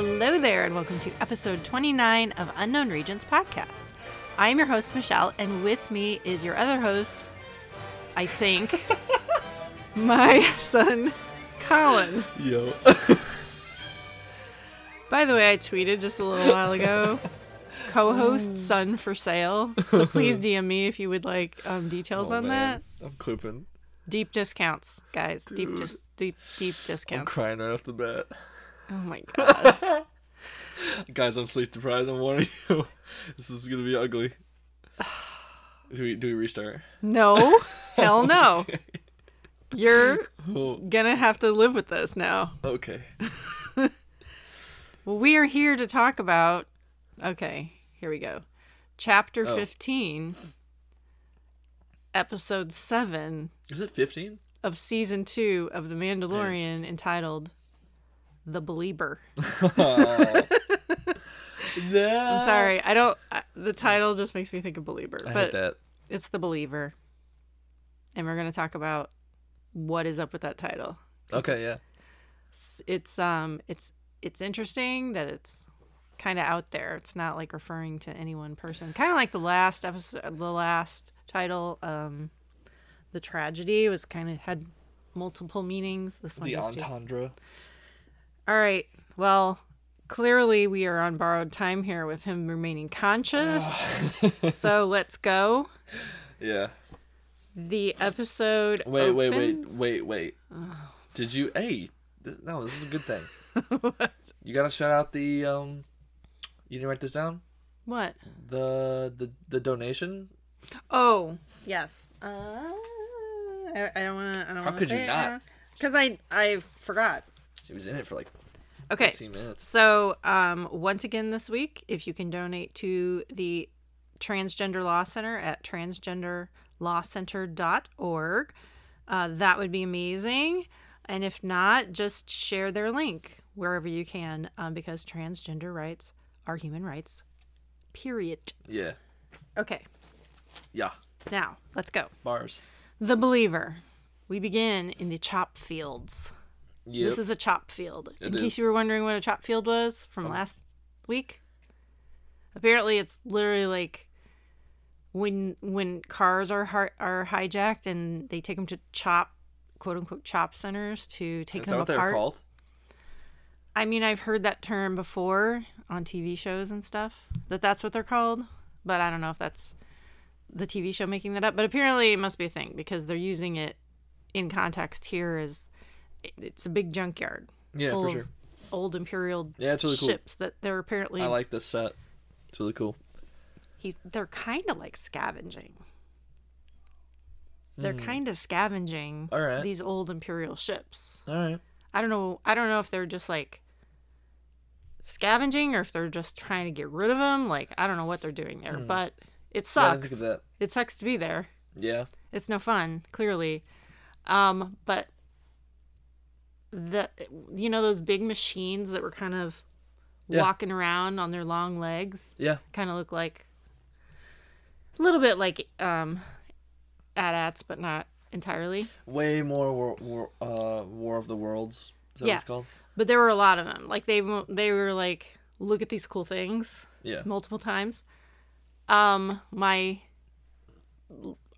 Hello there, and welcome to episode 29 of Unknown Regions podcast. I am your host, Michelle, and with me is your other host, I think, my son, Colin. Yo. By the way, I tweeted just a little while ago co host son for sale. So please DM me if you would like um, details Oh, on man. that. I'm clipping. Deep discounts, guys. Deep, dis- deep, deep discounts. I'm crying right off the bat. Oh my god. Guys, I'm sleep deprived. I'm warning you. This is gonna be ugly. Do we do we restart? No, hell no. You're Oh, gonna have to live with this now. okay. Well, we are here to talk about. Okay, here we go. Chapter Oh. 15, episode 7 Is it 15? of season 2 of The Mandalorian entitled The Believer. Oh. I'm sorry, I don't. I, the title just makes me think of Believer, I hate but that. it's The Believer. And we're going to talk about what is up with that title. Okay, yeah. It's, it's um it's it's interesting that it's kind of out there. It's not like referring to any one person. Kind of like the last episode, the last title, um, the tragedy was kind of had multiple meanings. This one The does too. All right. Well, clearly we are on borrowed time here with him remaining conscious. so let's go. Yeah. The episode. Wait, wait, wait, opens- wait, wait. Did you? Hey, th- no, this is a good thing. You gotta shout out the um. You didn't write this down. What? The the the donation. Oh, yes. Uh, I, I don't want to. I don't How want to could say you not? Because I I forgot. She was in it for like Okay. 15 minutes. So, um, once again this week, if you can donate to the Transgender Law Center at transgenderlawcenter.org, uh, that would be amazing. And if not, just share their link wherever you can, um, because transgender rights are human rights. Period. Yeah. Okay, Yeah. now let's go. Bars. The Believer. We begin in the chop fields. Yep. This is a chop field. In It case you were wondering what a chop field was from um, last week. Apparently it's literally like when when cars are hi- are hijacked and they take them to chop quote unquote chop centers to take Is them that what they're apart. called? I mean, I've heard that term before on TV shows and stuff. That that's what they're called, but I don't know if that's the TV show making that up. But apparently, it must be a thing because they're using it in context here as it- it's a big junkyard Yeah, full for of sure. old imperial Yeah, it's really cool. ships that they're apparently I like this set. It's really cool. he's they're kind of like scavenging. They're Hmm. kind of scavenging All right. these old imperial ships. All right. I don't know. I don't know if they're just like scavenging or if they're just trying to get rid of them. Like I don't know what they're doing there, but it. Yeah, sucks. that. it sucks to be there. Yeah. It's no fun, clearly. Um, but the you know those big machines that were kind of Yeah. walking around on their long legs Yeah. kind of look like a little bit like um AT-ATs, but not entirely. Way more war, war, uh, War of the Worlds. Is that Yeah. what it's called? But there were a lot of them. Like they they were like, look at these cool things Yeah. multiple times. Um, my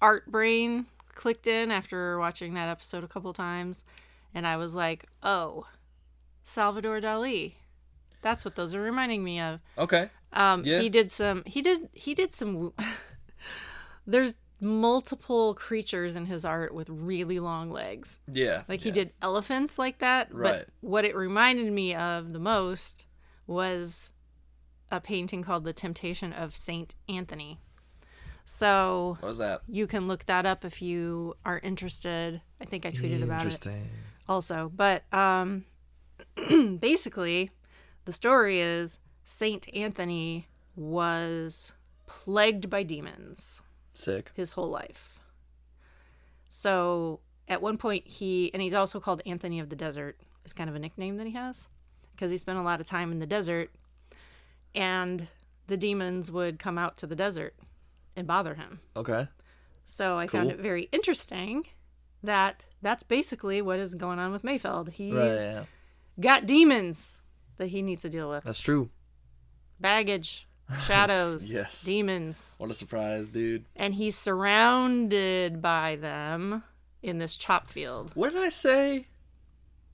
art brain clicked in after watching that episode a couple times, and I was like, oh, Salvador Dali. That's what those are reminding me of. Okay. Um, Yeah. he did some. He did. He did some. there's multiple creatures in his art with really long legs. Yeah. Like he did elephants like that. Right. But what it reminded me of the most was a painting called The Temptation of Saint Anthony. So What was that? you can look that up if you are interested. I think I tweeted about it Interesting. Also. But um basically the story is Saint Anthony was plagued by demons Sick. his whole life. So at one point he and he's also called Anthony of the Desert is kind of a nickname that he has because he spent a lot of time in the desert and the demons would come out to the desert and bother him. Okay. So I found it very interesting that that's basically what is going on with Mayfeld. He's Right. Yeah. got demons that he needs to deal with. That's true. Baggage, shadows, Yes. demons. What a surprise, dude. And he's surrounded by them in this chop field. What did I say?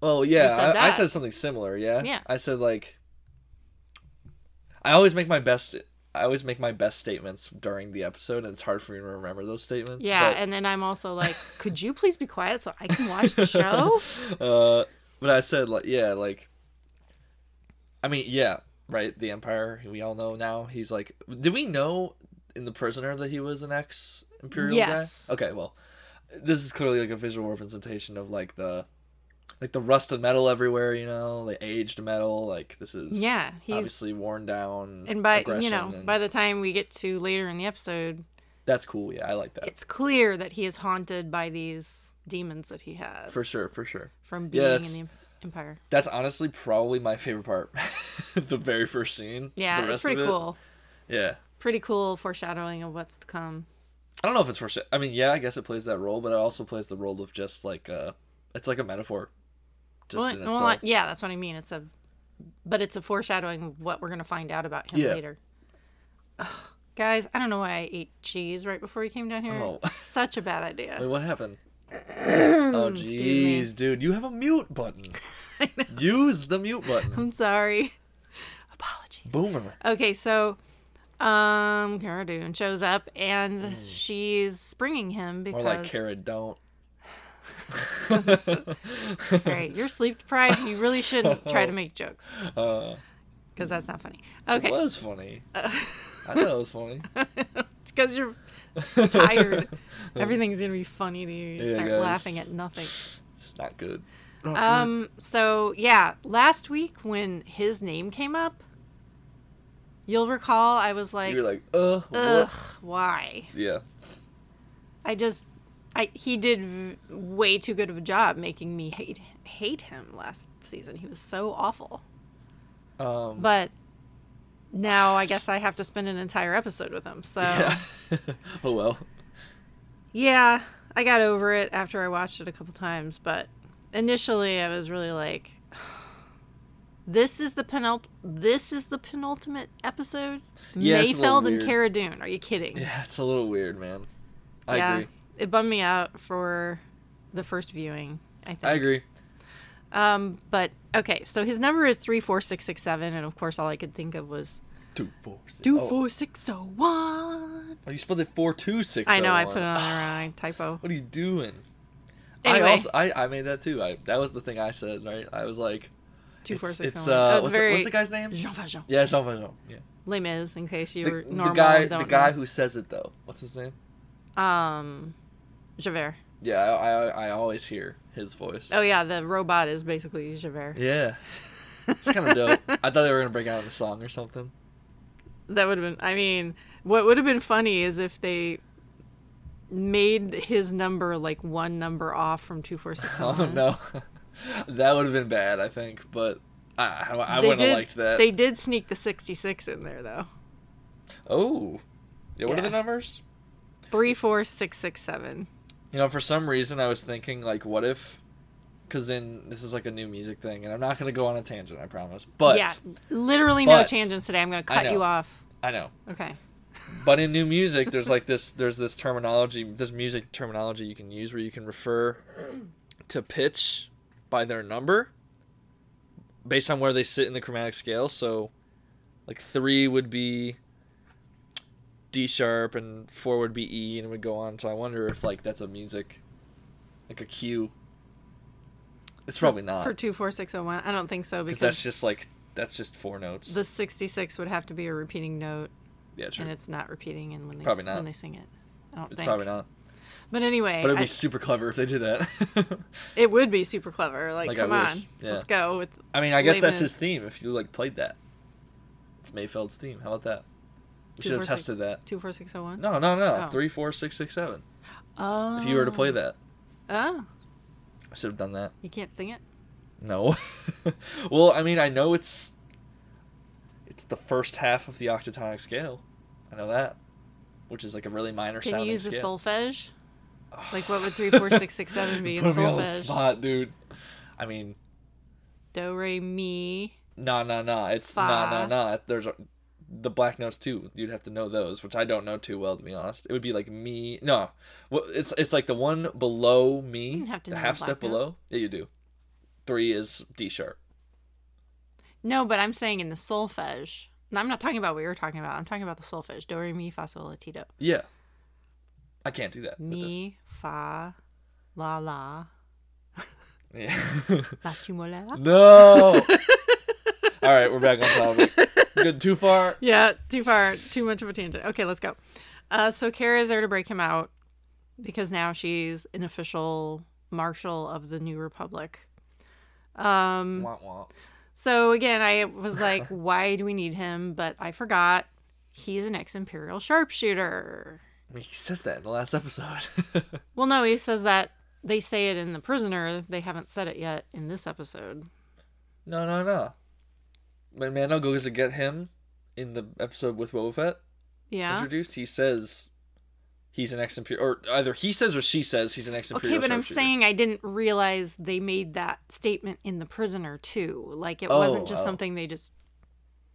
Oh yeah, said I, I said something similar. Yeah. Yeah. I said like. I always make my best. I always make my best statements during the episode, and it's hard for me to remember those statements. Yeah, but, and then I'm also like, could you please be quiet so I can watch the show? uh, but I said like yeah, like. I mean yeah, right. The Empire. We all know now. He's like. Did we know in the Prisoner that he was an ex Imperial Yes. guy? Okay, well, this is clearly like a visual representation of like the. Like the rusted metal everywhere, you know, the aged metal. Like this is Yeah, he's- obviously worn down. And by you know, and- by the time we get to later in the episode, that's cool. Yeah, I like that it's clear that he is haunted by these demons that he has. for sure, for sure. From Yeah, being in the Empire. That's honestly probably my favorite part. the very first scene. Yeah, it's pretty it- cool. Yeah, Pretty cool foreshadowing of what's to come. I don't know if it's for. sh- I mean, yeah, I guess it plays that role, but it also plays the role of just like uh, it's like a metaphor. Just Well, well, yeah, that's what I mean. It's a, but it's a foreshadowing of what we're gonna find out about him Yeah. later. Ugh, guys, I don't know why I ate cheese right before we came down here. Oh. Such a bad idea. Wait, what happened? oh jeez, dude, you have a mute button. Use the mute button. I'm sorry. Apologies. Boomer. Okay, so um Cara Dune shows up and Mm. she's springing him Or because like Cara, don't. all right, you're sleep deprived. You really shouldn't try to make jokes Uh, because that's not funny. Okay, It was funny. I thought it was funny. it's because you're tired. Everything's gonna be funny to you. You Yeah, start guys. laughing at nothing. It's not good. Um. So yeah, last week when his name came up, you'll recall I was like, You're like, uh, "Ugh, what? why?" Yeah. I just, I he did v- way too good of a job making me hate hate him last season. He was so awful. Um, But now I guess I have to spend an entire episode with him. So yeah, oh well. Yeah, I got over it after I watched it a couple times. But initially, I was really like, "This is the penult. This is the penultimate episode." Yeah, it's a little Mayfeld and. Cara Dune. Are you kidding? Yeah, it's a little weird, man. I yeah, agree. It bummed me out for the first viewing. I think. I agree. Um, but okay, so his number is three four six six seven, and of course, all I could think of was Two four six. two oh. four six oh one. Oh, you spelled it four two six. I know I oh, put it on the wrong typo. What are you doing? Anyway. I also I, I made that too. I that was the thing I said. Right. I was like, Two four it's, six it's oh uh, what's, the, what's the guy's name? Jean Valjean. Yeah, Jean Valjean. Yeah. Les Mis, in case you The, were the normal. guy, and the guy know. who says it though. What's his name? um, Javert. Yeah, I, I, I always hear his voice. Oh yeah, the robot is basically Javert. Yeah. It's kind of dope. I thought they were gonna break out in a song or something. That would have been. I mean, what would have been funny is if they made his number like one number off from two four six oh no, that would have been bad. I think, but ah, I, I, I wouldn't did- have liked that. They did sneak the 66 in there, though. Oh, yeah. What are the numbers? 34667. You know, for some reason, I was thinking like, what if? Because then this is like a new music thing, and I'm not gonna go on a tangent. I promise. But yeah, literally no tangents today. I'm going to cut you off. I know. Okay. But in new music, there's like this. There's this terminology. This music terminology you can use where you can refer to pitch by their number, based on where they sit in the chromatic scale. So, like three would be D sharp, and four would be E, and it would go on. So I wonder if like that's a music, like a cue. It's probably not. For 24601. I don't think so because that's just like that's just four notes. the 66 would have to be a repeating note, yeah, true. and it's not repeating and when they Probably not. when they sing it. I don't think. It's think. probably not. But anyway, But it'd be I- super clever if they did that. it would be super clever. Like, Like, come on, Yeah. let's go with. I mean, I guess that's his theme. If you like played that, it's Mayfeld's theme. How about that? We Two, should have four, six- tested that. 24601. No, no, no. Oh. Three, four, six, six, seven. Oh. If you were to play oh. that, Oh, I should have done that. you can't sing it. No. well, I mean, I know it's it's the first half of the octatonic scale. I know that, which is like a really minor Can you use scale. solfege? Like, what would three, four, six, six, seven be in Put me on the solfege? spot, dude. I mean, Do, re, mi, No, no, no. It's no, no. nah. There's a, the black notes too. You'd have to know those, which I don't know too well to be honest. It would be like me. No, well, it's it's like the one below me, don't have to the know half the step below. notes. Yeah, you do. Three is D sharp. No, but I'm saying in the solfege. I'm not talking about what you're talking about. I'm talking about the solfege. Do re mi fa sol la ti do. Yeah. I can't do that. Mi fa la la Yeah. la ti mo la la. no. All right, we're back on topic. Good. Too far. Yeah, too far, too much of a tangent. Okay, let's go. Uh, so Cara is there to break him out because now she's an official marshal of the New Republic. Um, Wah, wah. so again, I was like, why do we need him? But I forgot he's an ex-imperial sharpshooter. I mean, he says that in the last episode. Well, no, he says that they say it in the prisoner. They haven't said it yet in this episode. no, no, no. When Mando goes to get him in the episode with Boba Fett Yeah. introduced, he says he's an ex-imperial, or either he says or she says he's an ex-imperial. Okay, but I'm saying I didn't realize they made that statement in the prisoner too. Like it wasn't Oh, just oh. something they just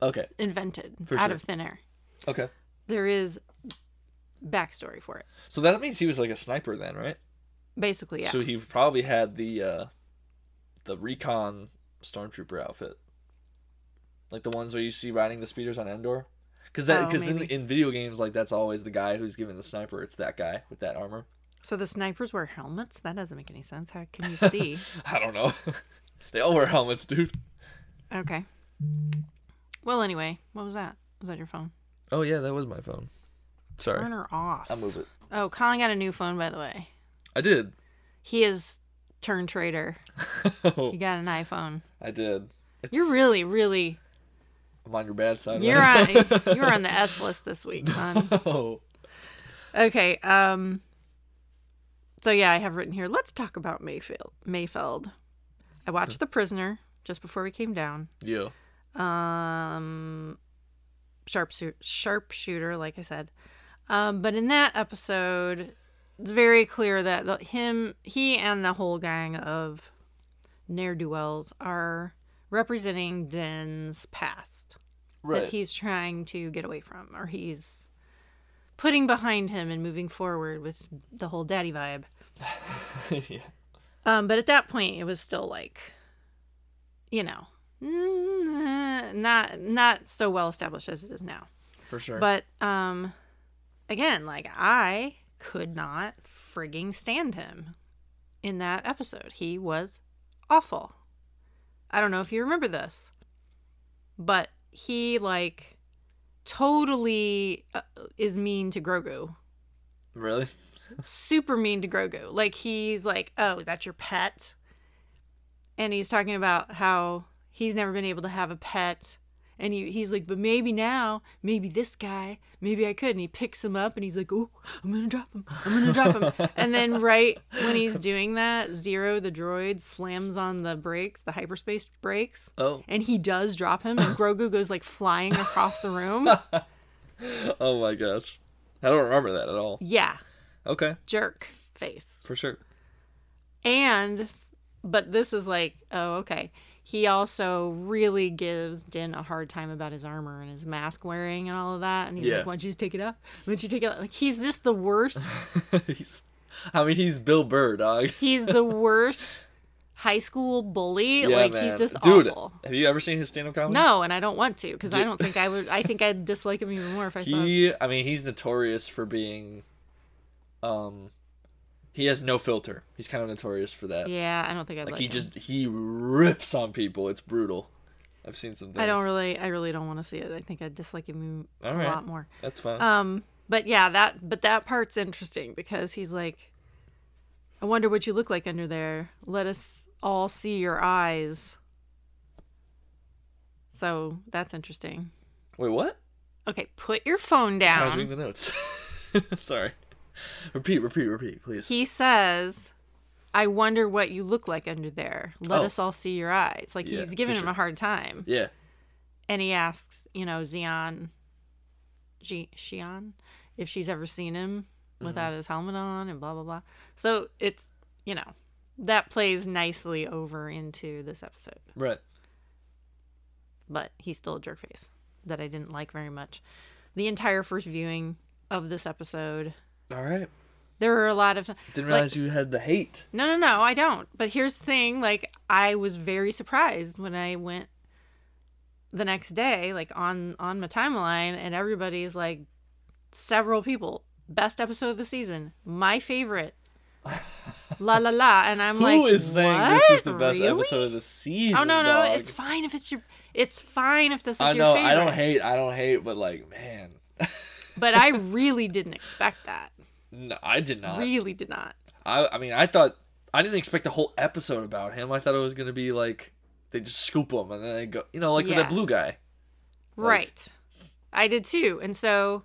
Okay. invented For out sure. of thin air. Okay. There is backstory for it. So that means he was like a sniper then, right? Basically, yeah. So he probably had the uh the recon stormtrooper outfit. Like the ones where you see riding the speeders on Endor. Cuz that Oh, cuz in, in video games like that's always the guy who's given the sniper. It's that guy with that armor. so the snipers wear helmets? That doesn't make any sense. How can you see? I don't know. they all wear helmets, dude. okay. Well, anyway, what was that? Was that your phone? Oh yeah, that was my phone. Sorry. Turn her off. I'll move it. Oh, Colin got a new phone, by the way. I did. He is turned traitor. oh, He got an iPhone. I did. It's, You're really, really. I'm on your bad side. You're on. You're on the S list this week, son. Oh. Okay. Um. So yeah, I have written here. Let's talk about Mayfield. Mayfeld. I watched The Prisoner just before we came down. Yeah. Um, sharpshooter, sharpshooter, like I said. Um, but in that episode, it's very clear that the, him, he, and the whole gang of ne'er do wells are representing Din's past that he's trying to get away from, or he's putting behind him and moving forward with the whole daddy vibe. yeah. Um, but at that point, it was still like, you know, mm, not not so well established as it is now. For sure. But um, again, like I could not frigging stand him in that episode. He was awful. I don't know if you remember this, but he like totally uh, is mean to Grogu. really? Super mean to Grogu. Like he's like, "Oh, that's your pet?" And he's talking about how he's never been able to have a pet. And he, he's like, but maybe now, maybe this guy, maybe I could. And he picks him up and he's like, oh, I'm going to drop him. I'm going to drop him. and then, right when he's doing that, Zero, the droid, slams on the brakes, the hyperspace brakes. Oh. And he does drop him. And Grogu goes like flying across the room. Oh my gosh. I don't remember that at all. Yeah. Okay. Jerk face. For sure. And, but this is like, oh, okay. He also really gives Din a hard time about his armor and his mask wearing and all of that. And he's Yeah. like, why don't you just take it off? Why don't you take it off? Like, he's just the worst. he's, I mean, he's Bill Burr, dog. He's the worst high school bully. Yeah, like, man. he's just Dude, awful. have you ever seen his stand-up comedy? No, and I don't want to because I don't think I would. I think I'd dislike him even more if I saw his He, I mean, he's notorious for being, um, he has no filter. He's kind of notorious for that. Yeah, I don't think I'd like like he him. just he rips on people. It's brutal. I've seen some things. I don't really, I really don't want to see it. I think I'd dislike him a All right. lot more. That's fine. Um, but yeah, that but that part's interesting because he's like, I wonder what you look like under there. Let us all see your eyes. So that's interesting. Wait, what? Okay, put your phone down. I was reading the notes. Sorry. Repeat, repeat, repeat, please. He says, I wonder what you look like under there. Let Oh. us all see your eyes. Like Yeah, he's giving him sure. a hard time. yeah. And he asks, you know, Xi'an, Ji- Xi'an, if she's ever seen him Mm-hmm. without his helmet on and blah, blah, blah. So it's, you know, that plays nicely over into this episode. Right. but he's still a jerk face that I didn't like very much. The entire first viewing of this episode, All right. there were a lot of Didn't Like- realize you had the hate. no, no, no, I don't. But here's the thing: like, I was very surprised when I went the next day, like on on my timeline, and everybody's like, several people, best episode of the season, my favorite, la la la, and I'm like, Who is saying this is the best Really? episode of the season? Oh no, no, dog? it's fine if it's your, it's fine if this is I your know. favorite. I don't hate. I don't hate. But like, man, but I really didn't expect that. No, I did not. Really did not. I. I mean, I thought I didn't expect a whole episode about him. I thought it was gonna be like they just scoop him and then they go, you know, like with Yeah. that blue guy. Like- Right. I did too. And so,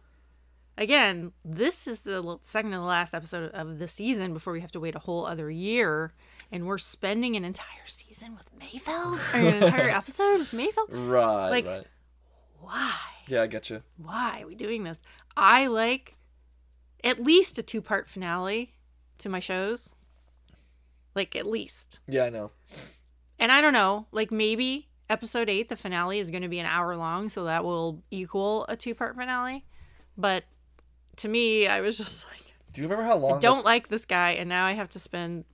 again, this is the second to the last episode of the season before we have to wait a whole other year. And we're spending an entire season with Mayfeld? Or an entire episode with Mayfeld? Right. Like- right. Why? Yeah, I get you. Why are we doing this? I like at least a two part finale to my shows. Like, at least. Yeah, I know. And I don't know, like maybe episode eight, the finale is going to be an hour long, so that will equal a two part finale. But to me, I was just like, Do you remember how long? I don't like this guy, and now I have to spend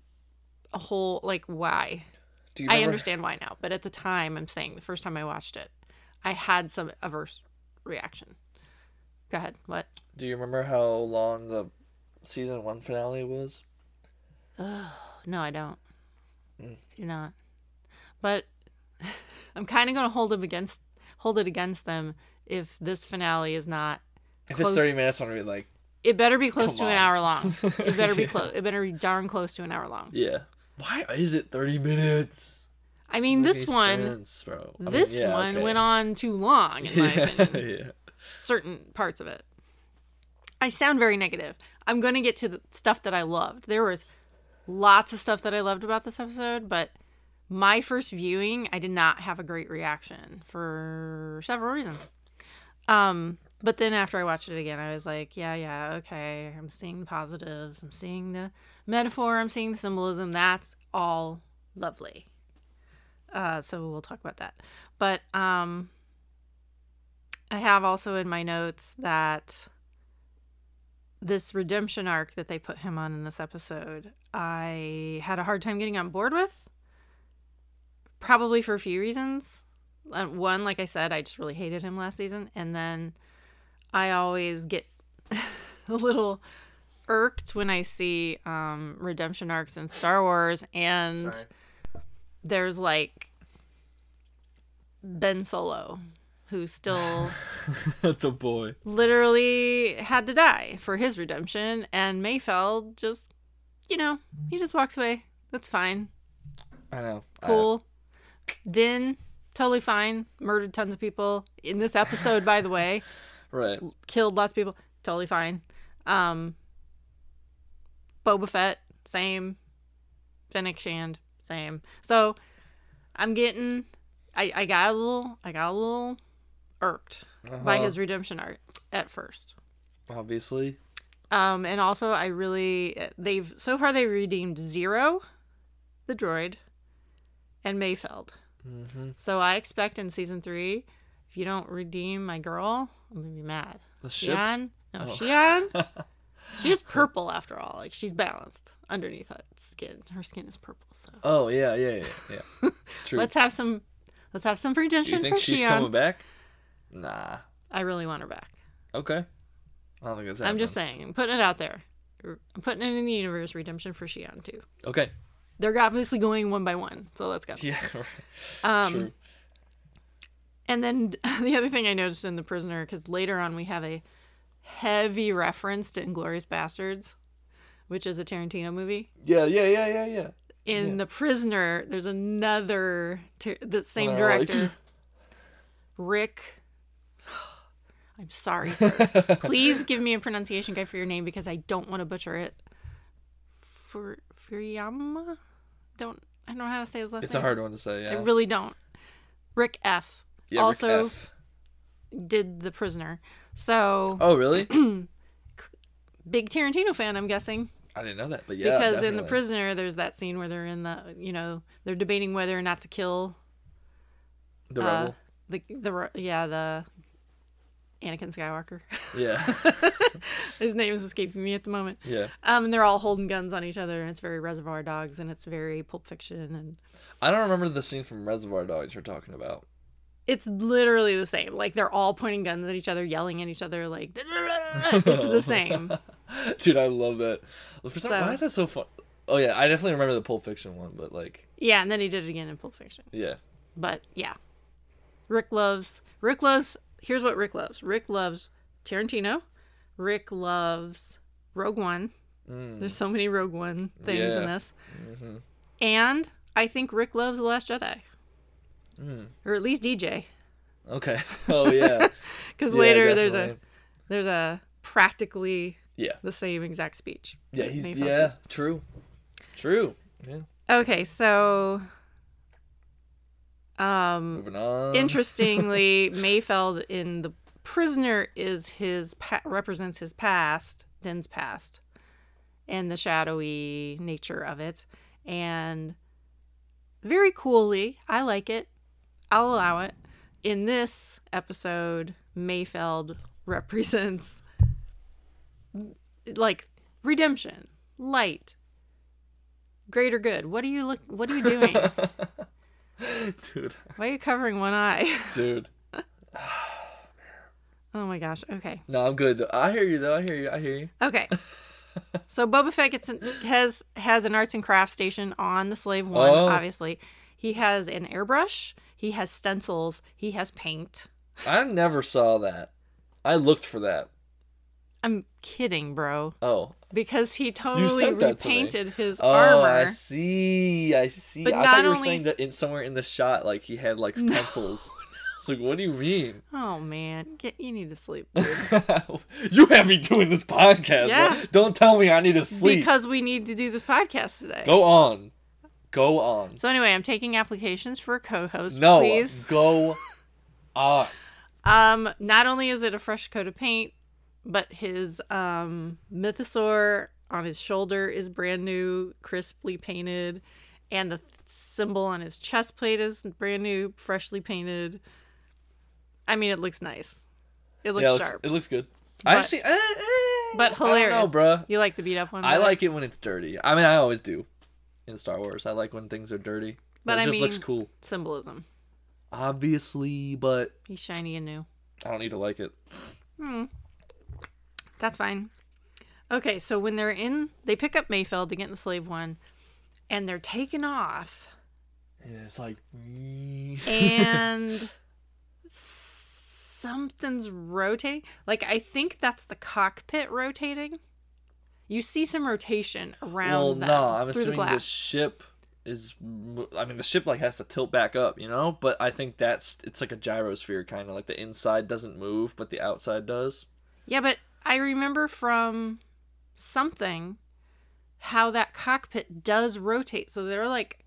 a whole like why? Do you I understand why now, but at the time, I'm saying the first time I watched it, I had some averse reaction. Go ahead. What? Do you remember how long the season one finale was? No, I don't. Mm. I do not. But I'm kind of going to hold him against hold it against them if this finale is not If Close. it's thirty minutes, I'm gonna be like, It better be close to an hour long. It better be Yeah. close. It better be darn close to an hour long. yeah. Why is it thirty minutes? I mean, Doesn't this one, sense, bro. I mean, this yeah, one okay. went on too long, in my yeah, opinion. Certain parts of it. I sound very negative. I'm going to get to the stuff that I loved. There was lots of stuff that I loved about this episode, but my first viewing, I did not have a great reaction for several reasons. Um, but then after I watched it again, I was like, yeah, yeah, okay. I'm seeing the positives. I'm seeing the metaphor. I'm seeing the symbolism. That's all lovely. Uh, so we'll talk about that. But um, I have also in my notes that this redemption arc that they put him on in this episode, I had a hard time getting on board with. Probably for a few reasons. One, like I said, I just really hated him last season. And then I always get a little irked when I see um, redemption arcs in Star Wars and Sorry. there's like Ben Solo, who still the boy. literally had to die for his redemption, and Mayfeld just, you know, he just walks away. That's fine. I know. I- Cool. Din, totally fine. Murdered tons of people in this episode, by the way. right. Killed lots of people. Totally fine. Um, Boba Fett, same. Fennec Shand, same. So I'm getting, I, I got a little, I got a little irked by Uh-huh. his redemption arc at first. Obviously. Um, and also I really they've so far they've redeemed Zero, the droid, and Mayfeld. Mm-hmm. So I expect in season three, if you don't redeem my girl, I'm gonna be mad. The ship. Xi'an, no, Oh. Xi'an. She's purple after all. Like she's balanced underneath that skin. Her skin is purple. So Oh yeah, yeah, yeah, yeah. True. let's have some, let's have some redemption. Do you think she's Xi'an. coming back? Nah. I really want her back. Okay. I don't think that's I'm just saying, I'm putting it out there. I'm putting it in the universe. Redemption for Xi'an too. Okay. They're obviously going one by one, so let's go. Yeah. Um, True. and then the other thing I noticed in The Prisoner, because later on we have a heavy reference to Inglourious Basterds, which is a Tarantino movie. Yeah, yeah, yeah, yeah, yeah. In Yeah. The Prisoner, there's another, ter- the same Well, like- director, Rick. I'm sorry, sir. Please give me a pronunciation guide for your name because I don't want to butcher it. Fur Furiyama? Don't I don't know how to say his last It's a hard one to say. Yeah. I really don't. Rick F. yeah Rick also- F. did The Prisoner. So, Oh really? big Tarantino fan, I'm guessing. I didn't know that, but yeah. because in The. Prisoner, there's that scene where they're in the, you know, they're debating whether or not to kill the uh, rebel. the the yeah the Anakin Skywalker. Yeah. His name is escaping me at the moment. yeah. Um, and they're all holding guns on each other, and it's very Reservoir Dogs, and it's very Pulp Fiction, and I don't remember the scene from Reservoir Dogs you're talking about. it's literally the same. Like they're all pointing guns at each other, yelling at each other, like it's the same. Dude, I love that. For some, So- why is that so fun? Oh yeah, I definitely remember the Pulp Fiction one, but like, Yeah, and then he did it again in Pulp Fiction. yeah. But yeah, Rick loves Rick loves. Here's what Rick loves. Rick loves Tarantino. Rick loves Rogue One. There's so many Rogue One things in Mm. Yeah. this, and I think Rick loves The Last Jedi, Mm. or at least DJ, Okay. Oh yeah. because Yeah, later there's a there's a practically Yeah. the same exact speech. Yeah. He's yeah. True. True. Yeah. Okay, so um Moving on. interestingly, Mayfeld in the prisoner is his pa- represents his past, Din's past, and the shadowy nature of it, and very coolly, I like it. I'll allow it. In this episode, Mayfeld represents like redemption, light, greater good. What are you look? What are you doing? dude. Why are you covering one eye? Dude. Oh my gosh. Okay. No, I'm good. I hear you though. I hear you. I hear you. Okay. so Boba Fett gets an, has has an arts and crafts station on the Slave One. Oh. Obviously, he has an airbrush. He has stencils. He has paint. I never saw that. I looked for that. I'm kidding, bro. Oh. Because he totally that to repainted his Oh, I see. I see. But I not thought you were only- saying that in somewhere in the shot, like he had like pencils. It's like, what do you mean? Oh man, get you need to sleep, dude. you have me doing this podcast. Yeah. bro. Don't tell me I need to sleep. because we need to do this podcast today. Go on. Go on. So anyway, I'm taking applications for a co-host. No. please. Go on. Um, not only is it a fresh coat of paint, but his um mythosaur on his shoulder is brand new, crisply painted, and the symbol on his chest plate is brand new, freshly painted. I mean, it looks nice. It looks yeah, it looks, sharp. it looks good. I But- actually, eh, eh, but I don't hilarious. know, bruh. You like the beat up one? I like it when it's dirty. I mean, I always do in Star Wars. I like when things are dirty. But it I just looks cool. symbolism. Obviously, but He's shiny and new. I don't need to like it. That's fine. Okay, so when they're in, they pick up Mayfeld to get in the slave one, and they're taken off. Yeah, it's like. and something's rotating. Like I think that's the cockpit rotating. You see some rotation around well, them no, I'm through the assuming the, ship is. I mean, the ship like has to tilt back up, you know. But I think that's it's like a gyrosphere kind of like the inside doesn't move, but the outside does. yeah, but I remember from something how that cockpit does rotate. So they're like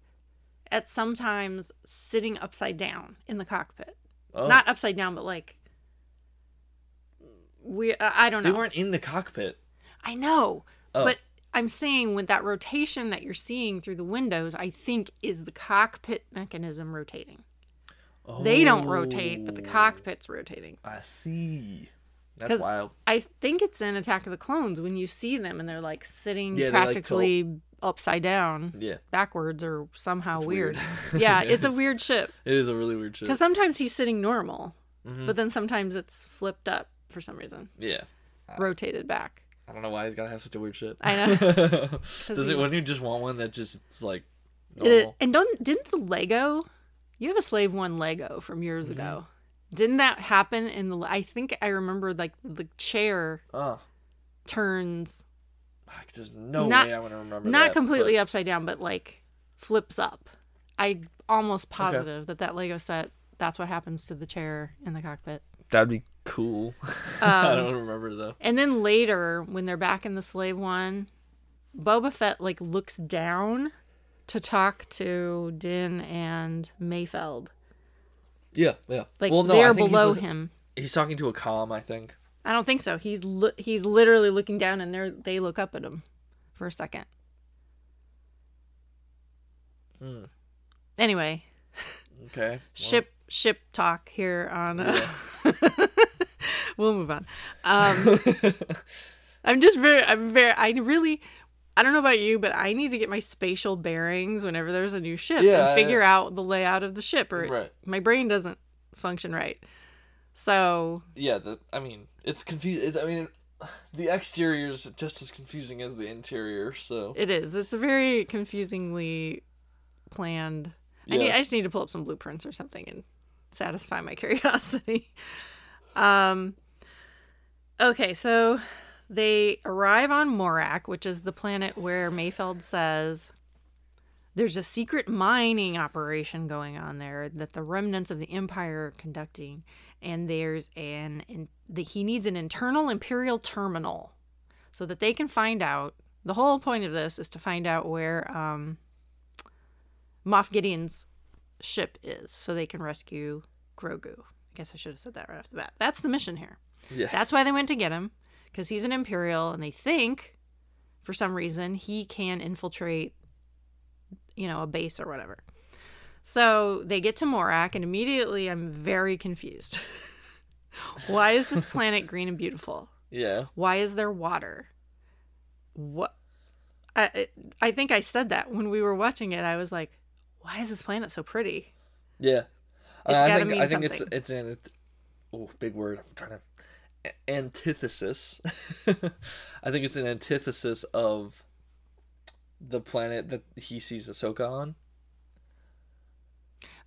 at sometimes sitting upside down in the cockpit. Oh, Not upside down, but like we I I don't know. they weren't in the cockpit. I know. Oh. But I'm saying with that rotation that you're seeing through the windows, I think is the cockpit mechanism rotating. They don't rotate, but the Oh, cockpit's rotating. I see. That's 'Cause wild. I think it's in Attack of the Clones when you see them and they're like sitting Yeah, they, like, practically upside down, Yeah, backwards or somehow weird. weird. yeah, it's a weird ship. it is a really weird ship. Because sometimes he's sitting normal, Mhm. but then sometimes it's flipped up for some reason, Yeah, rotated back. I don't know why he's gotta have such a weird ship. I know. Does it? he's- Wouldn't you just want one that just it's like It, normal? and don't didn't the Lego? You have a Slave One Lego from years Mm-hmm. ago. Didn't that happen in the? I think I remember like the chair Oh, turns there's no Not- way I'm gonna remember. not that, completely upside down, but like flips up. I almost positive that that Lego set. That's what happens to the chair in the cockpit. That'd be cool. I Um, don't remember though. And then later, when they're back in the Slave One, Boba Fett like looks down to talk to Din and Mayfeld. Yeah, yeah. Like well, no, they're think he's below him. He's talking to a comm, I think. I don't think so. He's li- he's literally looking down, and they they look up at him for a second. Hmm. Anyway, Okay. well, ship ship talk here on. Uh, we'll move on. Um, I'm just very, I'm very, I really, I don't know about you, but I need to get my spatial bearings whenever there's a new ship Yeah, and figure out the layout of the ship, or Right. my brain doesn't function right. So yeah, the I mean, it's confusing. I mean, the exterior is just as confusing as the interior. So it is. It's a very confusingly planned. Yeah. I, need, I just need to pull up some blueprints or something and satisfy my curiosity. um. Okay, so they arrive on Morak, which is the planet where Mayfeld says there's a secret mining operation going on there that the remnants of the Empire are conducting, and there's an in, the, he needs an internal Imperial terminal so that they can find out. The whole point of this is to find out where um, Moff Gideon's ship is, so they can rescue Grogu. I guess I should have said that right off the bat. That's the mission here. yeah, That's why they went to get him, because he's an Imperial, and they think, for some reason, he can infiltrate, you know, a base or whatever. So they get to Morak, and immediately I'm very confused. why is this planet green and beautiful? yeah, Why is there water? What? I I- think I said that when we were watching it. I was like, "Why is this planet so pretty?" yeah. It's I gotta think mean I think it's something. it's an oh big word. I'm trying to antithesis. I think it's an antithesis of the planet that he sees Ahsoka on.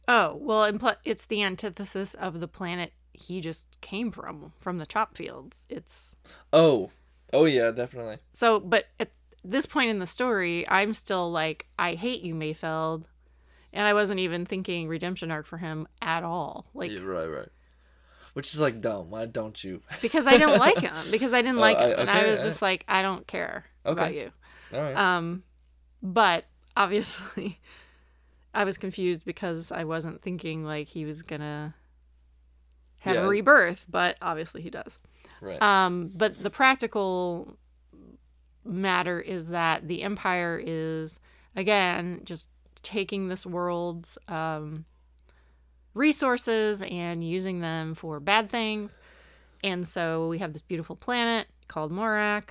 Oh well, and it's the antithesis of the planet he just came from, from the chop fields. It's Oh, oh yeah, definitely. so, but at this point in the story, I'm still like, I hate you, Mayfeld, and I wasn't even thinking redemption arc for him at all. Like Yeah, right, right. Which is like dumb. Why don't you? because I didn't like him, because I didn't Oh, like I- him, and I was I- just like, I don't care about you. All right. Um, but obviously, I was confused because I wasn't thinking like he was gonna have Yeah. a rebirth, but obviously he does. right. Um, but the practical matter is that the Empire is again just taking this world's um, resources and using them for bad things. And so we have this beautiful planet called Morak.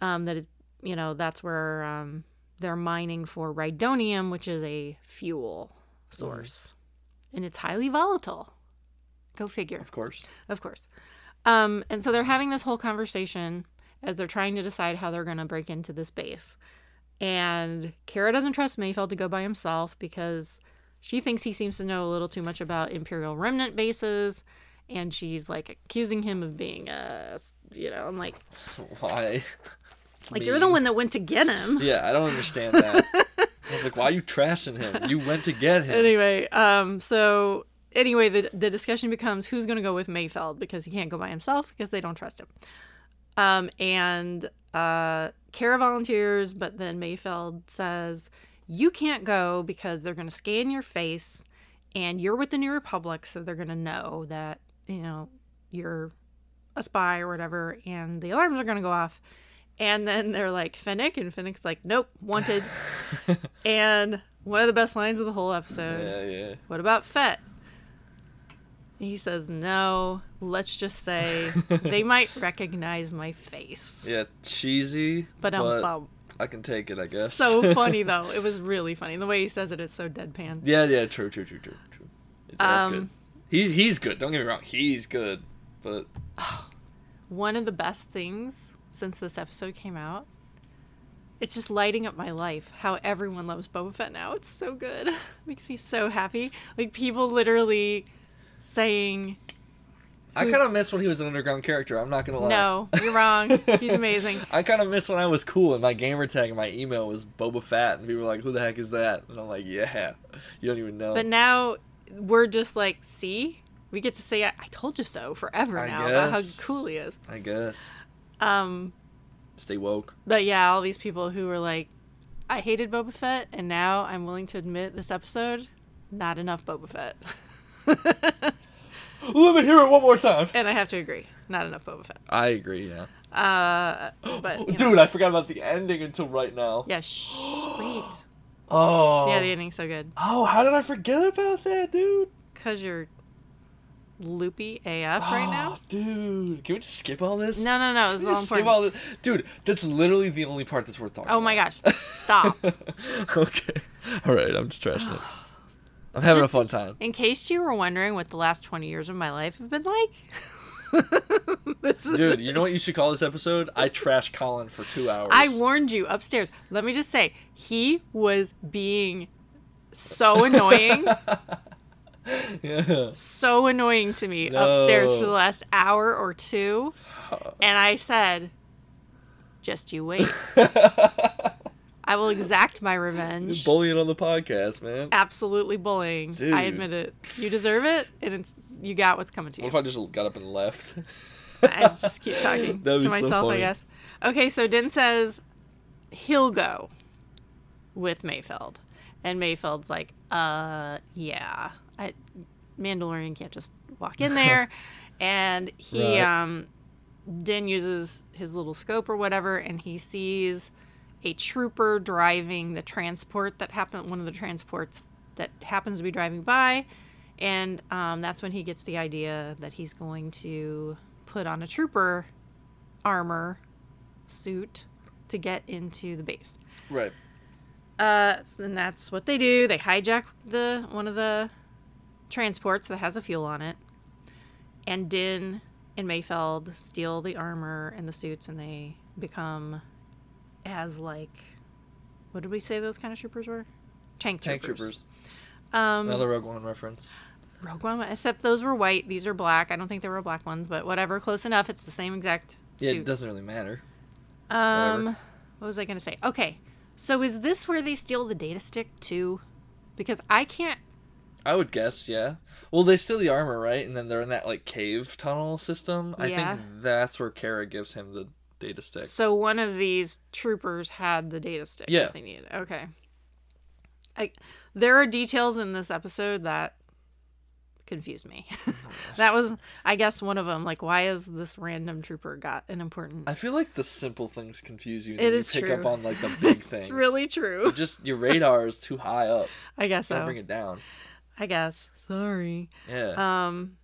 Um, that is, you know, that's where um, they're mining for rhydonium, which is a fuel source, and it's highly volatile. Go figure of course. of course. Um, and so they're having this whole conversation as they're trying to decide how they're going to break into this base. And Cara doesn't trust Mayfeld to go by himself because she thinks he seems to know a little too much about Imperial remnant bases. And she's like accusing him of being a, you know, I'm like, Why? like you're the one that went to get him. Yeah, I don't understand that. I was like, why are you trashing him? You went to get him. Anyway, um, so anyway, the the discussion becomes who's going to go with Mayfeld because he can't go by himself because they don't trust him. Um, and uh, Cara volunteers, but then Mayfeld says you can't go because they're going to scan your face, and you're with the New Republic, so they're going to know that you know you're a spy or whatever, and the alarms are going to go off. And then they're like Fennec, and Fennec's like, "Nope, wanted." and one of the best lines of the whole episode. Yeah, yeah. What about Fett? He says, no, let's just say they might recognize my face. Yeah, cheesy, But but. I can take it, I guess. So funny, though. It was really funny. The way he says it, it is so deadpan. yeah, yeah, true, true, true, true, true. That's Um, good. He's he's good. Don't get me wrong. He's good, but One of the best things since this episode came out, it's just lighting up my life how everyone loves Boba Fett now. It's so good. makes me so happy. Like, people literally saying, I kind of miss when he was an underground character. I'm not gonna lie. no, you're wrong. He's amazing. I kind of miss when I was cool and my gamer tag and my email was Boba Fett, and people were like, "Who the heck is that?" And I'm like, "Yeah, you don't even know." But now we're just like, see, we get to say, "I, I told you so" forever I now about how cool he is. I guess Um, stay woke. but yeah, all these people who were like, "I hated Boba Fett," and now I'm willing to admit this episode, not enough Boba Fett, Let me hear it one more time. and I have to agree, not enough Boba Fett. I agree. Yeah. Uh, but you know, Dude, I forgot about the ending until right now. yeah, shh, wait, Oh. yeah, the ending's so good Oh, how did I forget about that, dude? because you're loopy AF right now. Oh, dude. Can we just skip all this? No, no, no. Is all just skip important. all this? Dude, that's literally the only part that's worth talking Oh my gosh. Stop. okay. All right, I'm just trashing it. I'm having Just- a fun time. In case you were wondering what the last 20 years of my life have been like, this is. Dude, you know what you should call this episode? I trash Colin for two hours. I warned you upstairs. Let me just say, he was being so annoying, yeah. so annoying to me upstairs for the last hour or two. And I said, just you wait. I will exact my revenge. Bullying on the podcast, man. Absolutely bullying. I admit it. You deserve it, and it's you got what's coming to you. What if I just got up and left? I just keep talking to so myself, I guess. Okay, so Din says he'll go with Mayfeld. And Mayfeld's like, uh, yeah. I, Mandalorian can't just walk in there. and he, Right. um, Din uses his little scope or whatever, and he sees a trooper driving the transport that happened, one of the transports that happens to be driving by. And um, that's when he gets the idea that he's going to put on a trooper armor suit to get into the base. right. Uh, and that's what they do. They hijack the one of the transports that has a fuel on it, and Din and Mayfeld steal the armor and the suits, and they become as like, what did we say those kind of troopers were? Tank troopers. Tank troopers. Um, Another Rogue One reference. Rogue One, except those were white. These are black. I don't think they were black ones, but whatever. Close enough. It's the same exact Yeah, it doesn't really matter. Um, what was I going to say? Okay, so is this where they steal the data stick too? Because I can't. I would guess, yeah. Well, they steal the armor, right? And then they're in that like cave tunnel system. I think that's where Cara gives him the data stick. So one of these troopers had the data stick. Yeah. that they needed. Okay. I there are details in this episode that confuse me. that was, I guess, one of them. Like, why is this random trooper got an important? I feel like the simple things confuse you. And It then you pick true. up on like the big things. It's really true. just your radar is too high up. I guess so. bring it down. I guess. Sorry. Yeah. Um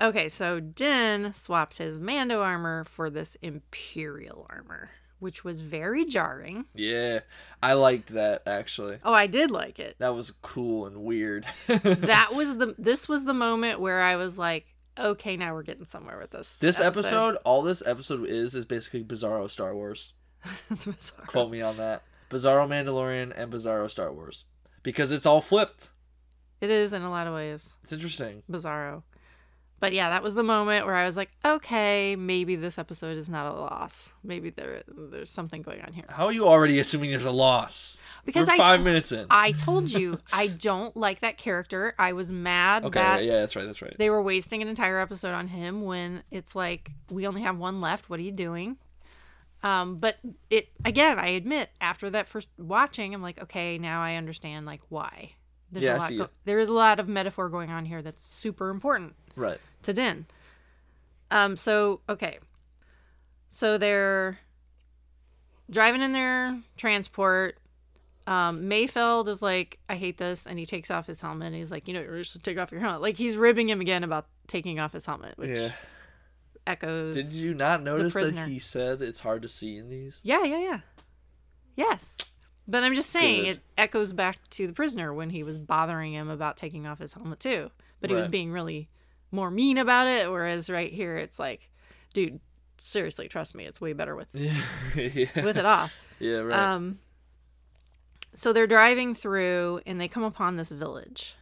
okay, so Din swaps his Mando armor for this Imperial armor, which was very jarring. yeah. I liked that actually. Oh, I did like it. That was cool and weird. That was the this was the moment where I was like, okay, now we're getting somewhere with this. this episode, all this episode is, is basically Bizarro Star Wars. It's bizarre. Quote me on that. Bizarro Mandalorian and Bizarro Star Wars. Because it's all flipped. It is in a lot of ways It's interesting. bizarro. But yeah, that was the moment where I was like, okay, maybe this episode is not a loss. Maybe there there's something going on here. How are you already assuming there's a loss? Because We're I five minutes in. I told you I don't like that character. I was mad okay, that yeah, that's right, that's right. they were wasting an entire episode on him when it's like we only have one left. What are you doing? Um, but it again, I admit, after that first watching, I'm like, okay, now I understand like why. There's Yeah, a lot go- there is a lot of metaphor going on here that's super important Right. to Din. Um, so okay. So they're driving in their transport. Um, Mayfeld is like, I hate this, and he takes off his helmet. And he's like, you know, you should take off your helmet. Like he's ribbing him again about taking off his helmet, which Yeah. echoes. Did you not notice that he said it's hard to see in these? Yeah, yeah, yeah. Yes, but I'm just saying Good. it echoes back to the prisoner when he was bothering him about taking off his helmet too. But he was being really more mean about it. Whereas right here, it's like, dude, seriously, trust me, it's way better with Yeah. yeah. with it off. Yeah, right. Um, so they're driving through and they come upon this village.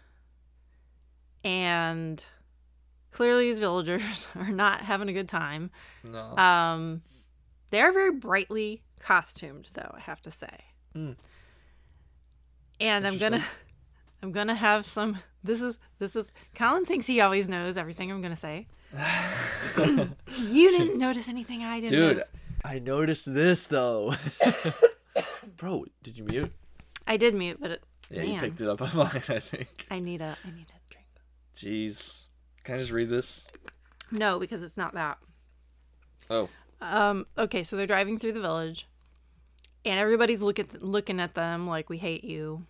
And clearly these villagers are not having a good time. no. Um, they're very brightly costumed, though I have to say. Mm. And I'm gonna, I'm gonna have some. This is this is. Colin thinks he always knows everything I'm gonna say. You didn't notice anything I didn't. Dude, notice. I noticed this though. Bro, did you mute? I did mute, but it, Yeah, you picked it up on mine, I think. I need a, I need a drink. Jeez. Can I just read this? No, because it's not that. Oh. Um. Okay, so they're driving through the village, and everybody's looking looking at them like we hate you.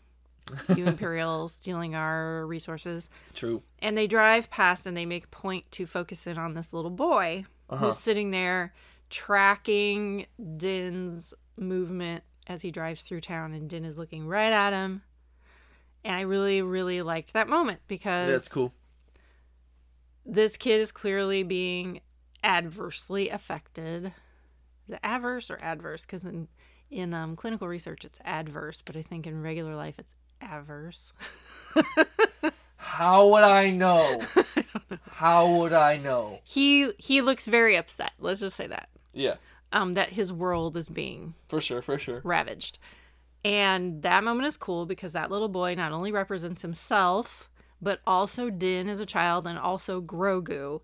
you Imperial stealing our resources. True. And they drive past and they make a point to focus in on this little boy Uh-huh. who's sitting there tracking Din's movement as he drives through town, and Din is looking right at him. And I really, really liked that moment because Yeah, cool. this kid is clearly being adversely affected. Is it adverse or adverse? Because in in um, clinical research, it's adverse, but I think in regular life, it's adverse. How would I know? How would I know? He he looks very upset. Let's just say that. Yeah, Um, that his world is being for sure, for sure. ravaged. And that moment is cool because that little boy not only represents himself, but also Din as a child and also Grogu,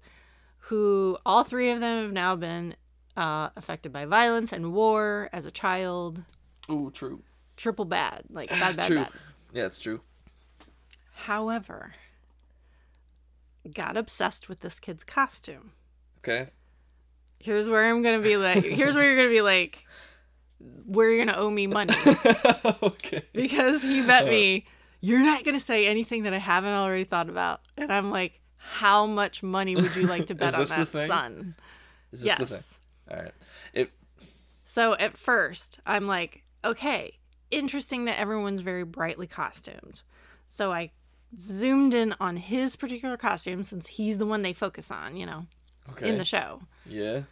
who all three of them have now been uh, affected by violence and war as a child. Ooh, true. Triple bad. Like bad, bad, true. bad. Yeah, it's true. However, got obsessed with this kid's costume. Okay. Here's where I'm gonna be like here's where you're gonna be like where you're gonna owe me money. okay. because he bet me uh-huh. you're not going to say anything that I haven't already thought about. And I'm like, how much money would you like to bet on that son? Is this Yes. the thing? All right. It. So at first, I'm like, okay, interesting that everyone's very brightly costumed. So I zoomed in on his particular costume since he's the one they focus on, you know, Okay. in the show. yeah.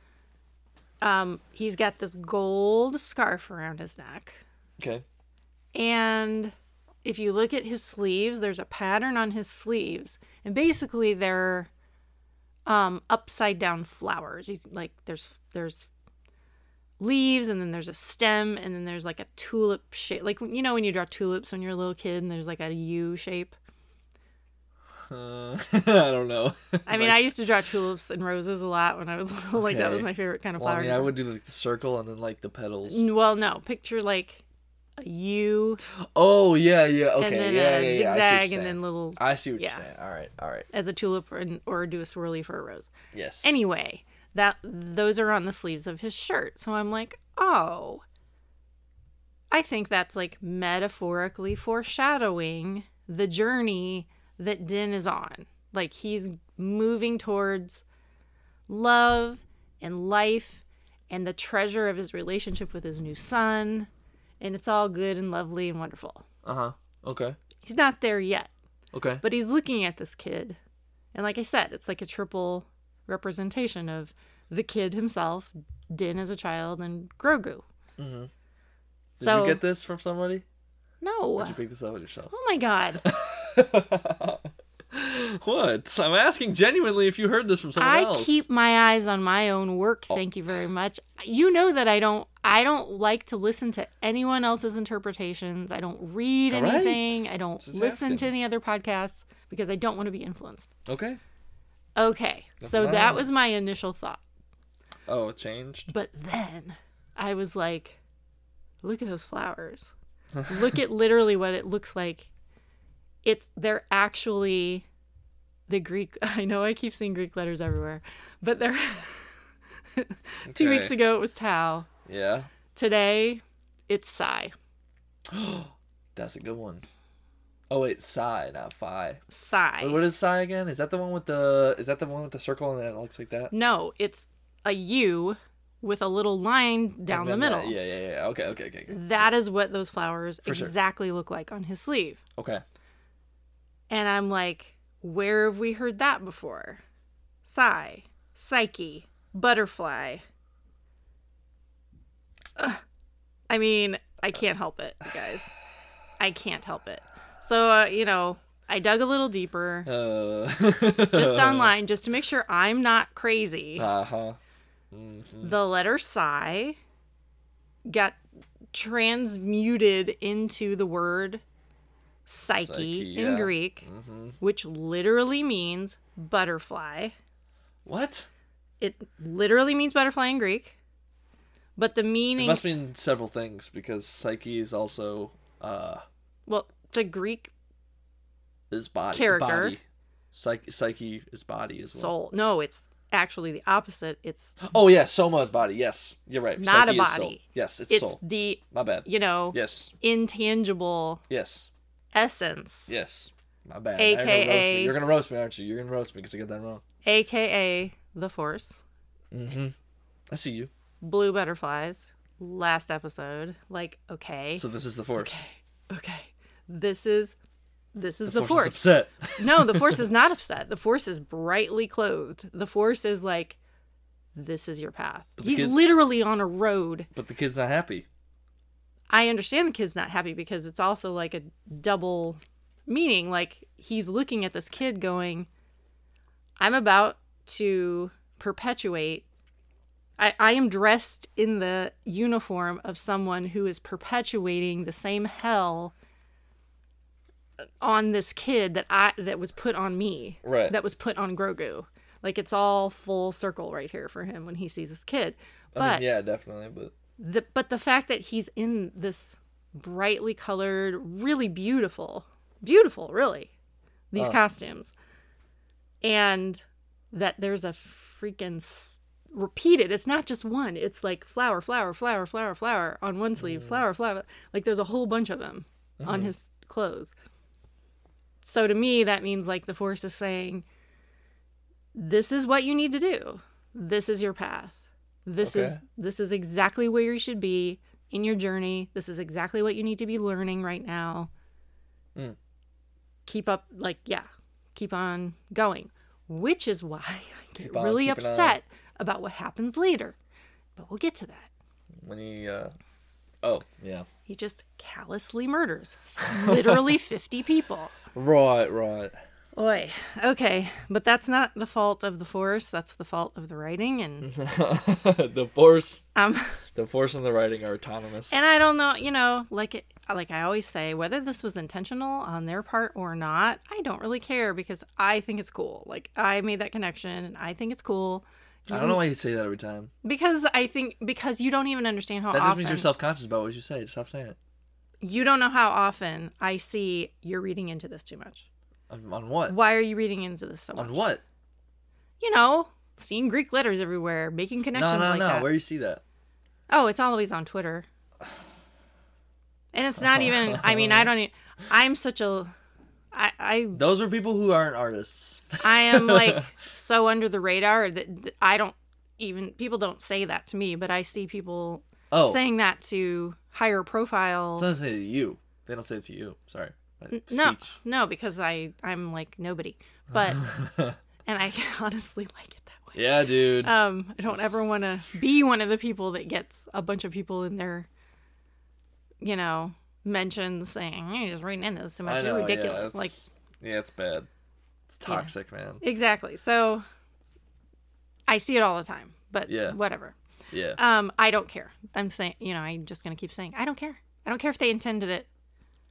Um, he's got this gold scarf around his neck. Okay. And if you look at his sleeves, there's a pattern on his sleeves, and basically they're um, upside down flowers. You like there's there's leaves, and then there's a stem, and then there's like a tulip shape. Like you know when you draw tulips when you're a little kid, and there's like a U shape. Uh, I don't know. I mean, I used to draw tulips and roses a lot when I was little. Like that was my favorite kind of Well, flower. I mean, I would do like the circle and then like the petals. Well, no, picture like a U, Oh yeah, yeah. Okay. and then yeah, a yeah, yeah. I see what zigzag, you're and then little I see what yeah. you're saying. All right. All right. as a tulip or, or do a swirly for a rose. Yes. Anyway, that those are on the sleeves of his shirt. So I'm like, oh, I think that's like metaphorically foreshadowing the journey that Din is on. Like he's moving towards love and life and the treasure of his relationship with his new son. And it's all good and lovely and wonderful. Uh huh. Okay. He's not there yet. Okay. But he's looking at this kid. And like I said, it's like a triple representation of the kid himself, Din as a child, and Grogu. Mm-hmm. Did So you get this from somebody? no. Did you pick this up on yourself? Oh my god. what? I'm asking genuinely if you heard this from someone I else. I keep my eyes on my own work, Oh. thank you very much. You know that I don't I don't like to listen to anyone else's interpretations. I don't read All right. anything. I don't Just listen to any other podcasts because I don't want to be influenced. Okay. Okay. So Nothing that wrong. was my initial thought. Oh, it changed. But then I was like, look at those flowers. look at literally what it looks like. It's they're actually the Greek I know I keep seeing Greek letters everywhere, but they're two weeks ago it was Tau. Yeah. Today it's Psi. That's a good one. Oh wait, Psi, not Phi. Psi. Wait, what is Psi again? Is that the one with the? Is that the one with the circle and then it looks like that? No, it's a U with a little line down the middle. that- yeah, yeah, yeah. Okay, okay, okay, okay. That is what those flowers For sure. exactly look like on his sleeve. Okay. And I'm like, where have we heard that before? Psi, psyche, butterfly. Ugh. I mean, I can't help it, you guys. I can't help it. So, uh, you know, I dug a little deeper, Uh. just online, just to make sure I'm not crazy. Uh huh. the letter psi got transmuted into the word psyche, Psyche, in yeah. Greek, Mm-hmm. which literally means butterfly. What? It literally means butterfly in Greek. But the It meaning, must mean several things because psyche is also uh well, it's a Greek is body Character. Body. Psyche, psyche is body as well. soul. No, it's actually the opposite. It's Oh yeah, soma is body. Yes, you're right. Not a Psyche soul. body. Yes, it's, it's soul. the My bad. you know Yes, intangible yes. essence, Yes. My bad. Now you're gonna roast me. AKA You're gonna roast me, aren't you? You're gonna roast me because I get that wrong. aka the Force, Mm-hmm. I see you. blue butterflies, last episode. Like, okay, So this is the force. Okay. Okay, this is this is the, Force Force. is upset. no, the Force is not upset. The Force is brightly clothed. The Force is like, this is your path. He's kid- literally on a road. but the kid's not happy. I understand the kid's not happy because it's also like a double meaning. Like he's looking at this kid going, I'm about to perpetuate. I, I am dressed in the uniform of someone who is perpetuating the same hell on this kid that I that was put on me. Right. That was put on Grogu. Like it's all full circle right here for him when he sees this kid. But I mean, yeah, definitely. But the but the fact that he's in this brightly colored, really beautiful, beautiful, really, these Oh. costumes, and that there's a freaking s- repeated. It's not just one. It's like flower, flower, flower, flower, flower on one sleeve, mm. flower, flower. Like there's a whole bunch of them on mm-hmm. his clothes. So to me, that means like the force is saying, "This is what you need to do. This is your path." This is this is exactly where you should be in your journey. This is exactly what you need to be learning right now. Mm. Keep up like yeah, keep on going. Which is why I get on really upset about what happens later. But we'll get to that. when he, uh, oh yeah, He just callously murders literally 50 people. Right, right. Oi. Okay, but that's not the fault of the force. That's the fault of the writing and the force, um the force and the writing are autonomous. And I don't know, you know, like it, like I always say, whether this was intentional on their part or not, I don't really care because I think it's cool. Like I made that connection and I think it's cool I don't know why you say that every time. because I think because you don't even understand how That just often means you're self conscious about what you say. Just stop saying it. You don't know how often I see you're reading into this too much. On, on what? Why are you reading into this so much? On what? You know, seeing Greek letters everywhere, making connections No, no, like no. that. Where you see that? Oh, it's always on Twitter. And it's not oh. even I mean, I don't I'm such a I I Those are people who aren't artists. I am like so under the radar that that I don't even people don't say that to me, but I see people Oh, saying that to higher profile. it doesn't say it to you. They don't say it to you. Sorry. No, no, because I I'm like nobody, but and I honestly like it that way. Yeah, dude. Um, I don't ever want to be one of the people that gets a bunch of people in their, you know, mentions saying you're just reading into this too much. Know. You're ridiculous. Yeah, like yeah, it's bad. It's toxic, man. exactly. So I see it all the time, but Yeah. whatever. Yeah. Um, I don't care. I'm saying, you know, I'm just gonna keep saying, I don't care. I don't care if they intended it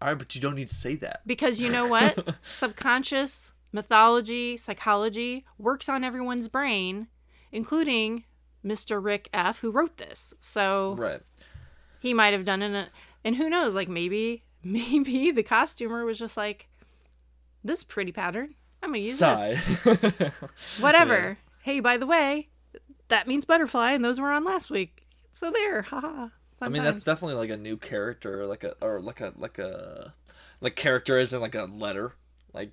All right, but you don't need to say that. because you know what? Subconscious mythology, psychology works on everyone's brain, including Mr. Rick F, who wrote this. So Right. he might have done it, and who knows? Like maybe, maybe the costumer was just like, "This pretty pattern. I'm gonna use Sigh. this. Whatever. Hey, by the way, that means butterfly, and those were on last week. So there, haha. I mean, that's definitely like a new character, like a or like a like a like character in like a letter. Like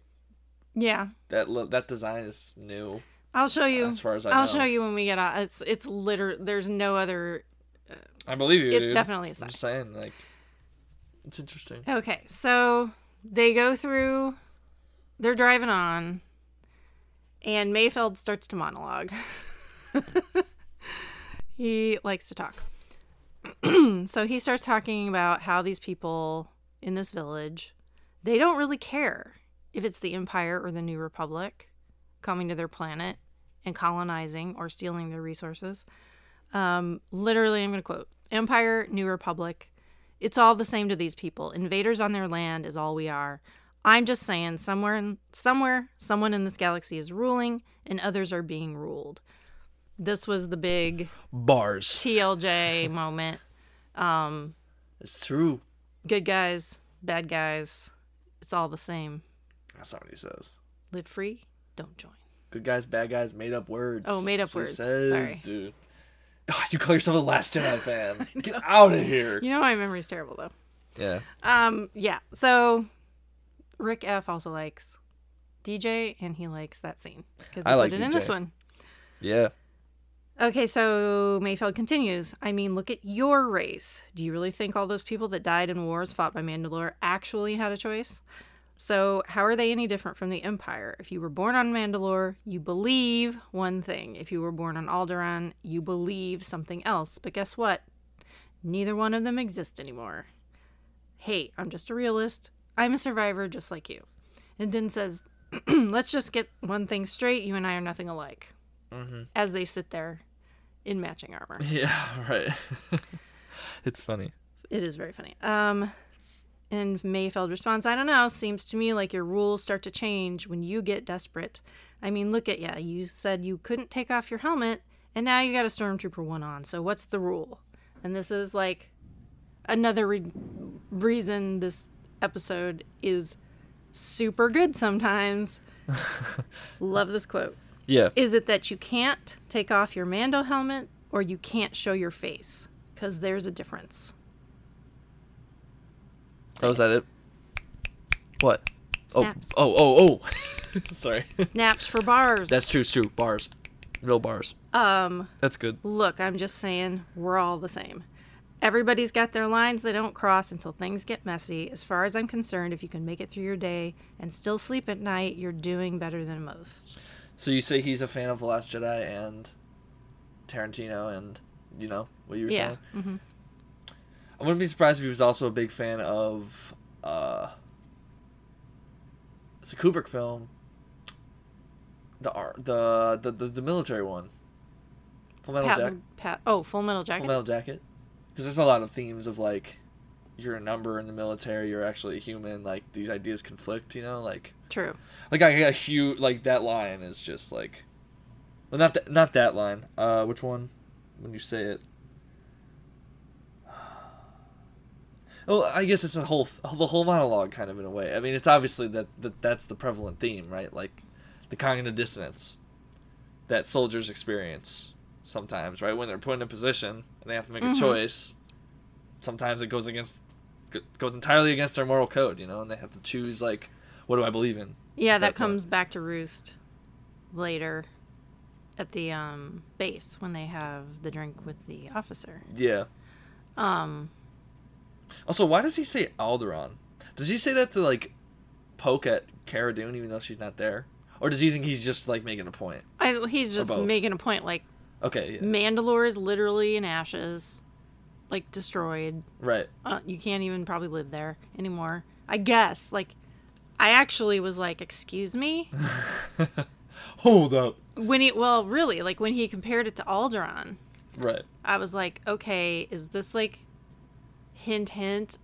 yeah. that that design is new I'll show you. as far as I I'll know. show you when we get out. It's it's liter. There's no other. I believe you. It's dude. definitely a I'm sign. just saying, like, it's interesting. Okay, so they go through. They're driving on, and Mayfeld starts to monologue. he likes to talk. so he starts talking about how these people in this village, they don't really care if it's the Empire or the New Republic coming to their planet and colonizing or stealing their resources. Um, literally, I'm going to quote Empire, New Republic. It's all the same to these people. Invaders on their land is all we are. I'm just saying, somewhere, in, somewhere, someone in this galaxy is ruling, and others are being ruled. This was the big Bars. TLJ moment. Um, It's true. good guys, bad guys, it's all the same. That's not what he says. Live free, don't join. Good guys, bad guys, made up words. Oh, made up That's what he words. says, Sorry. dude. Oh, you call yourself a Last Jedi fan? Get out of here. You know my memory's terrible though. Yeah. Um, yeah. So Rick F also likes DJ, and he likes that scene because I he like put it in this one. Yeah. Okay, so Mayfeld continues. I mean, look at your race. Do you really think all those people that died in wars fought by Mandalore actually had a choice? So, how are they any different from the Empire? If you were born on Mandalore, you believe one thing. If you were born on Alderaan, you believe something else. But guess what? Neither one of them exist anymore. Hey, I'm just a realist. I'm a survivor just like you. And Din says, Let's just get one thing straight. You and I are nothing alike. Mm-hmm. As they sit there in matching armor. Yeah, right. it's funny. It is very funny. Um, and Mayfeld responds, I don't know. Seems to me like your rules start to change when you get desperate. I mean, look at ya. You said you couldn't take off your helmet, and now you got a stormtrooper one on. So what's the rule? And this is like another re- reason this episode is super good sometimes. Love this quote. Yeah. Is it that you can't take off your Mando helmet or you can't show your face? Because there's a difference. Oh, is that it? What? Snaps. Oh, oh, oh, oh. Sorry. Snaps for bars. That's true. It's true. Bars. Real bars. um That's good. look, I'm just saying we're all the same. Everybody's got their lines they don't cross until things get messy. As far as I'm concerned, if you can make it through your day and still sleep at night, you're doing better than most. So you say he's a fan of The Last Jedi and Tarantino and, you know, what you were Yeah. saying? hmm I wouldn't be surprised if he was also a big fan of, uh, it's a Kubrick film. The art, the, the, the, the military one. Full Metal Jacket. Oh, Full Metal Jacket. Full Metal Jacket. Because there's a lot of themes of like, you're a number in the military, you're actually a human. Like these ideas conflict, you know. Like, True. like I got a huge like that line is just like, well, not that not that line. Uh, which one? When you say it. Oh, I guess it's a whole the whole monologue kind of in a way. I mean, it's obviously that, that that's the prevalent theme, right? Like the cognitive dissonance that soldiers experience sometimes, right? When they're put in a position and they have to make Mhm. a choice, sometimes it goes against goes entirely against their moral code, you know, and they have to choose like what do I believe in? Yeah, that that point. comes back to roost later at the um, base when they have the drink with the officer. Yeah. Um, Also, why does he say Alderaan? Does he say that to like poke at Cara Dune even though she's not there? Or does he think he's just like making a point? I, he's just making a point. Like Okay, yeah. Mandalore is literally in ashes, like destroyed. Right. Uh, you can't even probably live there anymore. I guess. Like, I actually was like, "Excuse me." Hold up. When he, well, really, like when he compared it to Alderaan, Right. I was like, "Okay, is this like hint, hint?"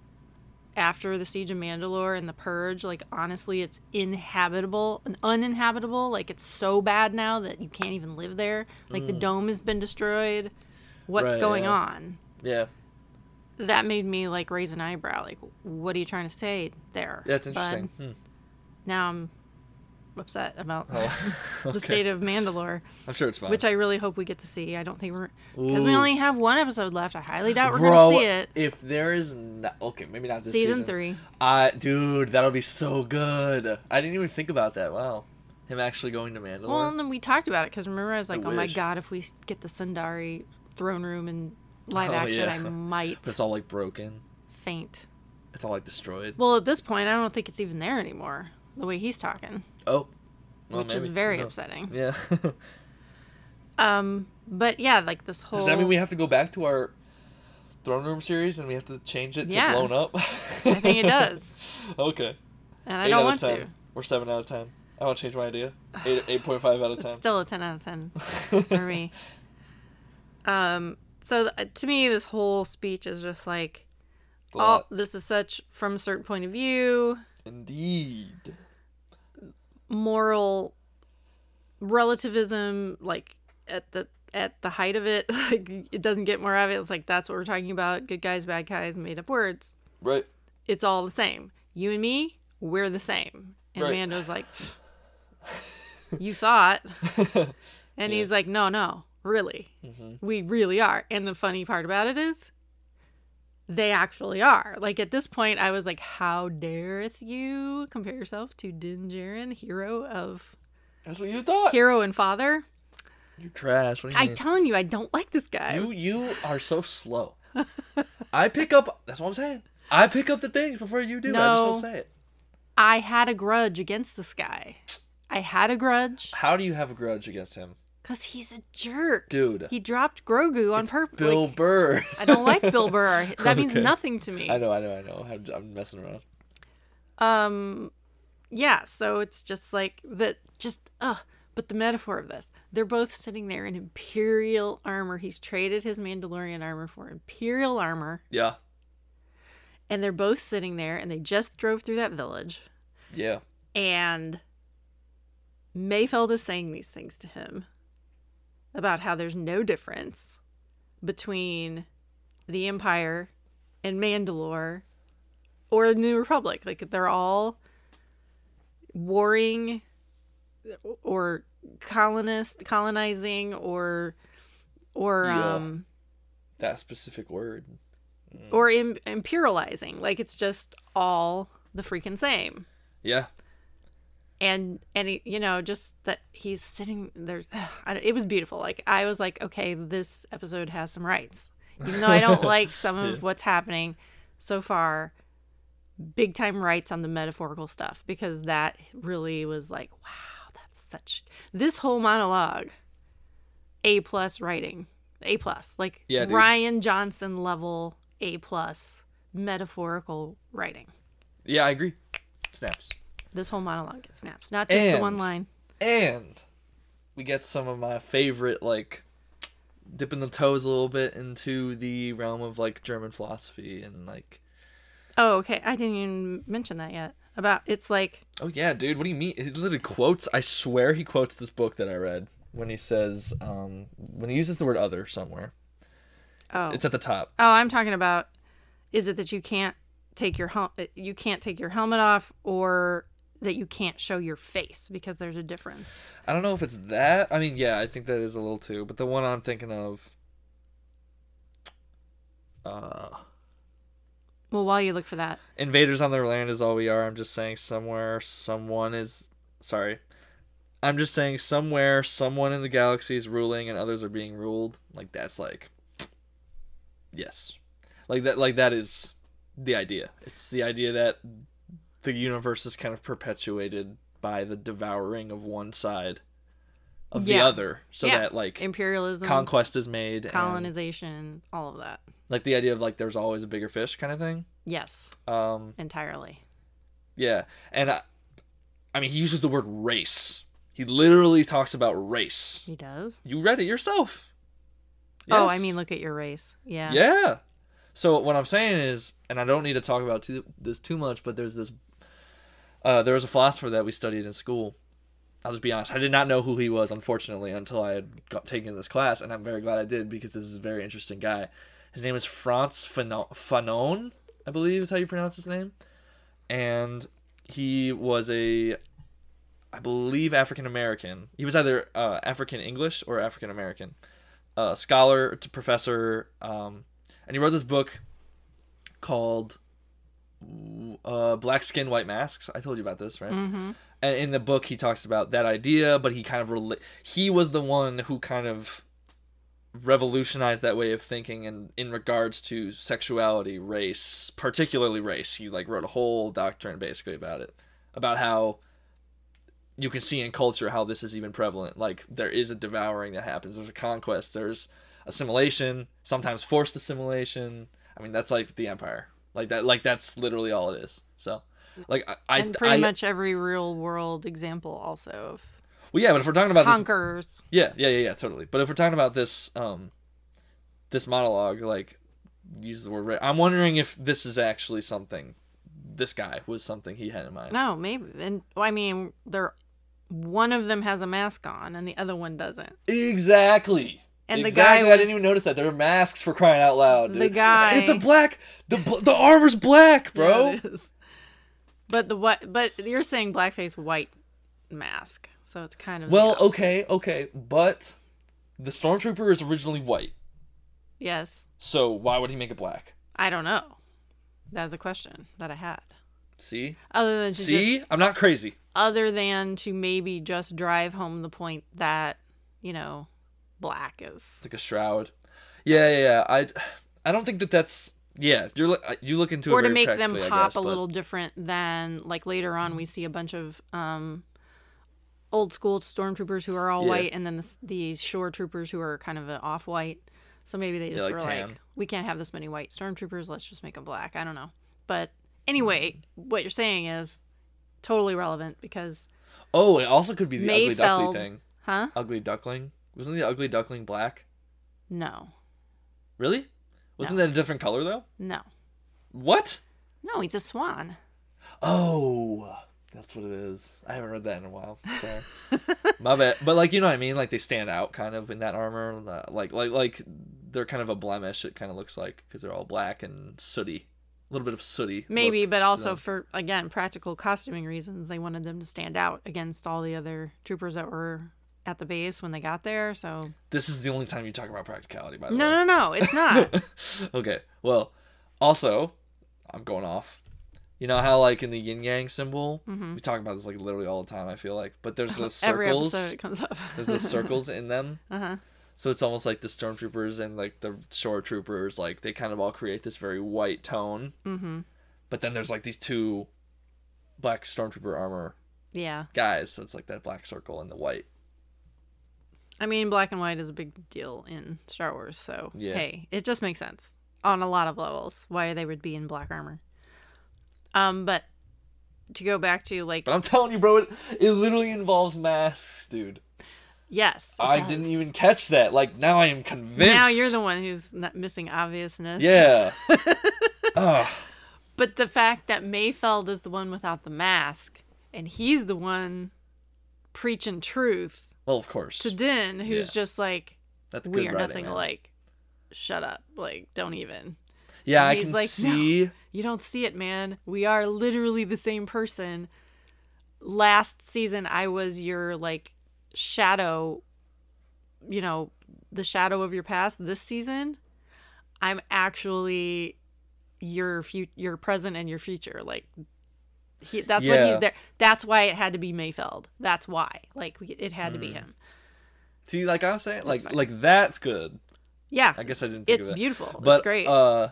After the siege of Mandalore and the purge, like honestly, it's inhabitable and uninhabitable. Like it's so bad now that you can't even live there. Like the dome has been destroyed. What's Mm. Right, going yeah. on? Yeah. That made me like raise an eyebrow. Like, what are you trying to say there? That's bud? interesting. Hmm. Now I'm upset about Oh, the state of Mandalore, I'm sure it's fine. which I really hope we get to see. I don't think we're because we only have one episode left. I highly doubt we're Bro, gonna see it. If there is not okay, maybe not this Season, season, three. Uh, dude, that'll be so good. I didn't even think about that. Wow, him actually going to Mandalore. Well, and then we talked about it because remember I was like, oh my god, if we get the Sundari throne room in live Oh, action, I might it's all like broken. faint. It's all like destroyed. Well, at this point, I don't think it's even there anymore. The way he's talking, Oh, well, which is very knows? upsetting. Yeah. Um, but yeah, like this whole. Does that mean we have to go back to our throne room series and we have to change it to Yeah. blown up? I think it does. okay. And I Eight don't want of 10. to. Or seven out of ten. I want to change my idea. Eight eight point five out of It's ten. still a 10 out of 10 for me. Um, so th- to me, this whole speech is just like, oh, this is such from a certain point of view, Indeed. moral relativism, like at the at the height of it, like it doesn't get more of it. It's like that's what we're talking about: good guys, bad guys, made up words. Right. It's all the same. You and me, we're the same. And Right. Mando's like, you thought. And Yeah. he's like, no, no, really. Mhm. We really are. And the funny part about it is, they actually are. Like at this point, I was like, "How dareth you compare yourself to Din Djarin, hero of That's what you thought. hero and father?" You're trash. What you I mean? telling you, I don't like this guy. you you are so slow. I pick up. That's what I'm saying. I pick up the things before you do. I just No. don't say it. I had a grudge against this guy. I had a grudge How do you have a grudge against him, because he's a jerk. dude? He dropped Grogu on purpose. Bill Burr. I don't like Bill Burr. That means Okay. nothing to me. I know, I know, I know. I'm, I'm messing around. Um, yeah. So it's just like that. Just ugh. But the metaphor of this, they're both sitting there in Imperial armor. He's traded his Mandalorian armor for Imperial armor, Yeah, and they're both sitting there, and they just drove through that village, yeah, and Mayfeld is saying these things to him about how there's no difference between the Empire and Mandalore or New Republic. Like they're all warring or colonist colonizing or or Yeah. um that specific word. or Im- imperializing. Like it's just all the freaking same. Yeah, and and he, you know just that he's sitting there I, it was beautiful. Like i was like okay this episode has some rights. Even though i don't like some of what's happening so far big time rights on the metaphorical stuff because that really was like wow that's such this whole monologue a plus writing a plus like Yeah, rian johnson level a plus metaphorical writing. Yeah, I agree. Snaps. This whole monologue gets snaps not just the one line And we get some of my favorite, like, dipping the toes a little bit into the realm of, like, German philosophy and, like, Oh, okay. I didn't even mention that yet. About it's like oh, yeah, dude, what do you mean? He literally quotes, I swear he quotes this book that I read when he says, um, when he uses the word other somewhere. oh It's at the top. oh I'm talking about is it that you can't take your hel- you can't take your helmet off or that you can't show your face because there's a difference. I don't know if it's that. I mean, yeah, I think that is a little too. But the one I'm thinking of, uh, Well, while you look for that, invaders on their land is all we are. I'm just saying somewhere someone is. Sorry, I'm just saying somewhere someone in the galaxy is ruling and others are being ruled. Like that's like, yes, like that. Like that is the idea. It's the idea that the universe is kind of perpetuated by the devouring of one side of the other, so Yeah. that like imperialism, conquest is made and, colonization, all of that. like the idea of like there's always a bigger fish kind of thing Yes, um entirely. yeah and I, I mean he uses the word race he literally talks about race He does. you read it yourself Oh, I mean, look at your race. Yeah. yeah so what i'm saying is and i don't need to talk about too, this too much but there's this uh, there was a philosopher that we studied in school. I'll just be honest i did not know who he was unfortunately until i had got taken this class and i'm very glad i did because this is a very interesting guy. His name is frantz fanon i believe is how you pronounce his name. And he was a i believe african american. He was either uh, african english or african american. Uh, scholar to professor um, and he wrote this book called uh, black skin white masks. I told you about this right? Mm-hmm. and in the book he talks about that idea but he kind of rela- he was the one who kind of revolutionized that way of thinking and in regards to sexuality race particularly race. He like wrote a whole doctrine basically about it about how you can see in culture how this is even prevalent. Like there is a devouring that happens. There's a conquest. There's assimilation sometimes forced assimilation. I mean that's like the empire like that like that's literally all it is so like i I, and pretty I- much every real world example also of well yeah but if we're talking about this conquerors. Yeah, yeah, yeah, yeah, totally. But if we're talking about this, um, this monologue, like, use the word. Ra- I'm wondering if this is actually something. This guy was something he had in mind. No, maybe. And well, I mean, they're one of them has a mask on and the other one doesn't. Exactly. And the exactly. guy I didn't even notice that. There are masks for crying out loud. The guy- It's a black. The the armor's black, bro. Yeah, it is. But the what? But you're saying blackface white mask, so it's kind of well, okay, okay, but the stormtrooper is originally white. Yes, So why would he make it black? I don't know. That was a question that I had. See, Other than to see, just, I'm not crazy. other than to maybe just drive home the point that you know, black is. Like a shroud. Yeah, yeah, yeah. I, I don't think that that's. Yeah, you're uh, you look into it or to very make them pop guess, a but- little different than like later on we see a bunch of um old school stormtroopers who are all Yeah. white and then the, these shore troopers who are kind of off white so maybe they just like were tan. like we can't have this many white stormtroopers let's just make them black i don't know but anyway what you're saying is totally relevant because Oh, it also could be the ugly Mayfeld- duckling thing. huh Ugly duckling wasn't the ugly duckling black? no Really? Wasn't that a different color though? no What? no he's a swan Oh, that's what it is. I haven't read that in a while. Sorry, my bad. But like you know what I mean? Like they stand out kind of in that armor. uh, Like like like they're kind of a blemish. It kind of looks like because they're all black and sooty, a little bit of sooty. Maybe, but also for again practical costuming reasons, they wanted them to stand out against all the other troopers that were at the base when they got there. So this is the only time you talk about practicality. By the no, way. no, no, no, it's not. okay. Well, also, I'm going off. You know how like in the yin yang symbol, we talk about this like literally all the time. I feel like, but there's the Mm-hmm. Every circles. episode it comes up. There's the circles in them. uh huh. So it's almost like the stormtroopers and like the shore troopers, like they kind of all create this very white tone. Mm-hmm. But then there's like these two black stormtrooper armor Yeah, guys, so it's like that black circle and the white. I mean, black and white is a big deal in Star Wars. So Yeah. hey, it just makes sense on a lot of levels why they would be in black armor. Um, but to go back to like But I'm telling you, bro, it, it literally involves masks, dude. yes, I does. didn't even catch that. Like now I am convinced. Now you're the one who's missing obviousness. Yeah. Ugh. But the fact that Mayfeld is the one without the mask, and he's the one preaching truth Well, of course. to Din, who's Yeah. just like, That's we are writing, nothing man. alike. Shut up. Like, don't even. Yeah, I he's can like, "No." see. You don't see it, man. We are literally the same person. Last season, I was your, like, shadow, you know, the shadow of your past. This season, I'm actually your future, your present and your future. Like, he, that's what he's there. That's why it had to be Mayfeld. That's why. Like, it had to Mm. be him. See, like I'm saying, like fine. like that's good. Yeah. I guess I didn't think It's of it. beautiful. But it's great. uh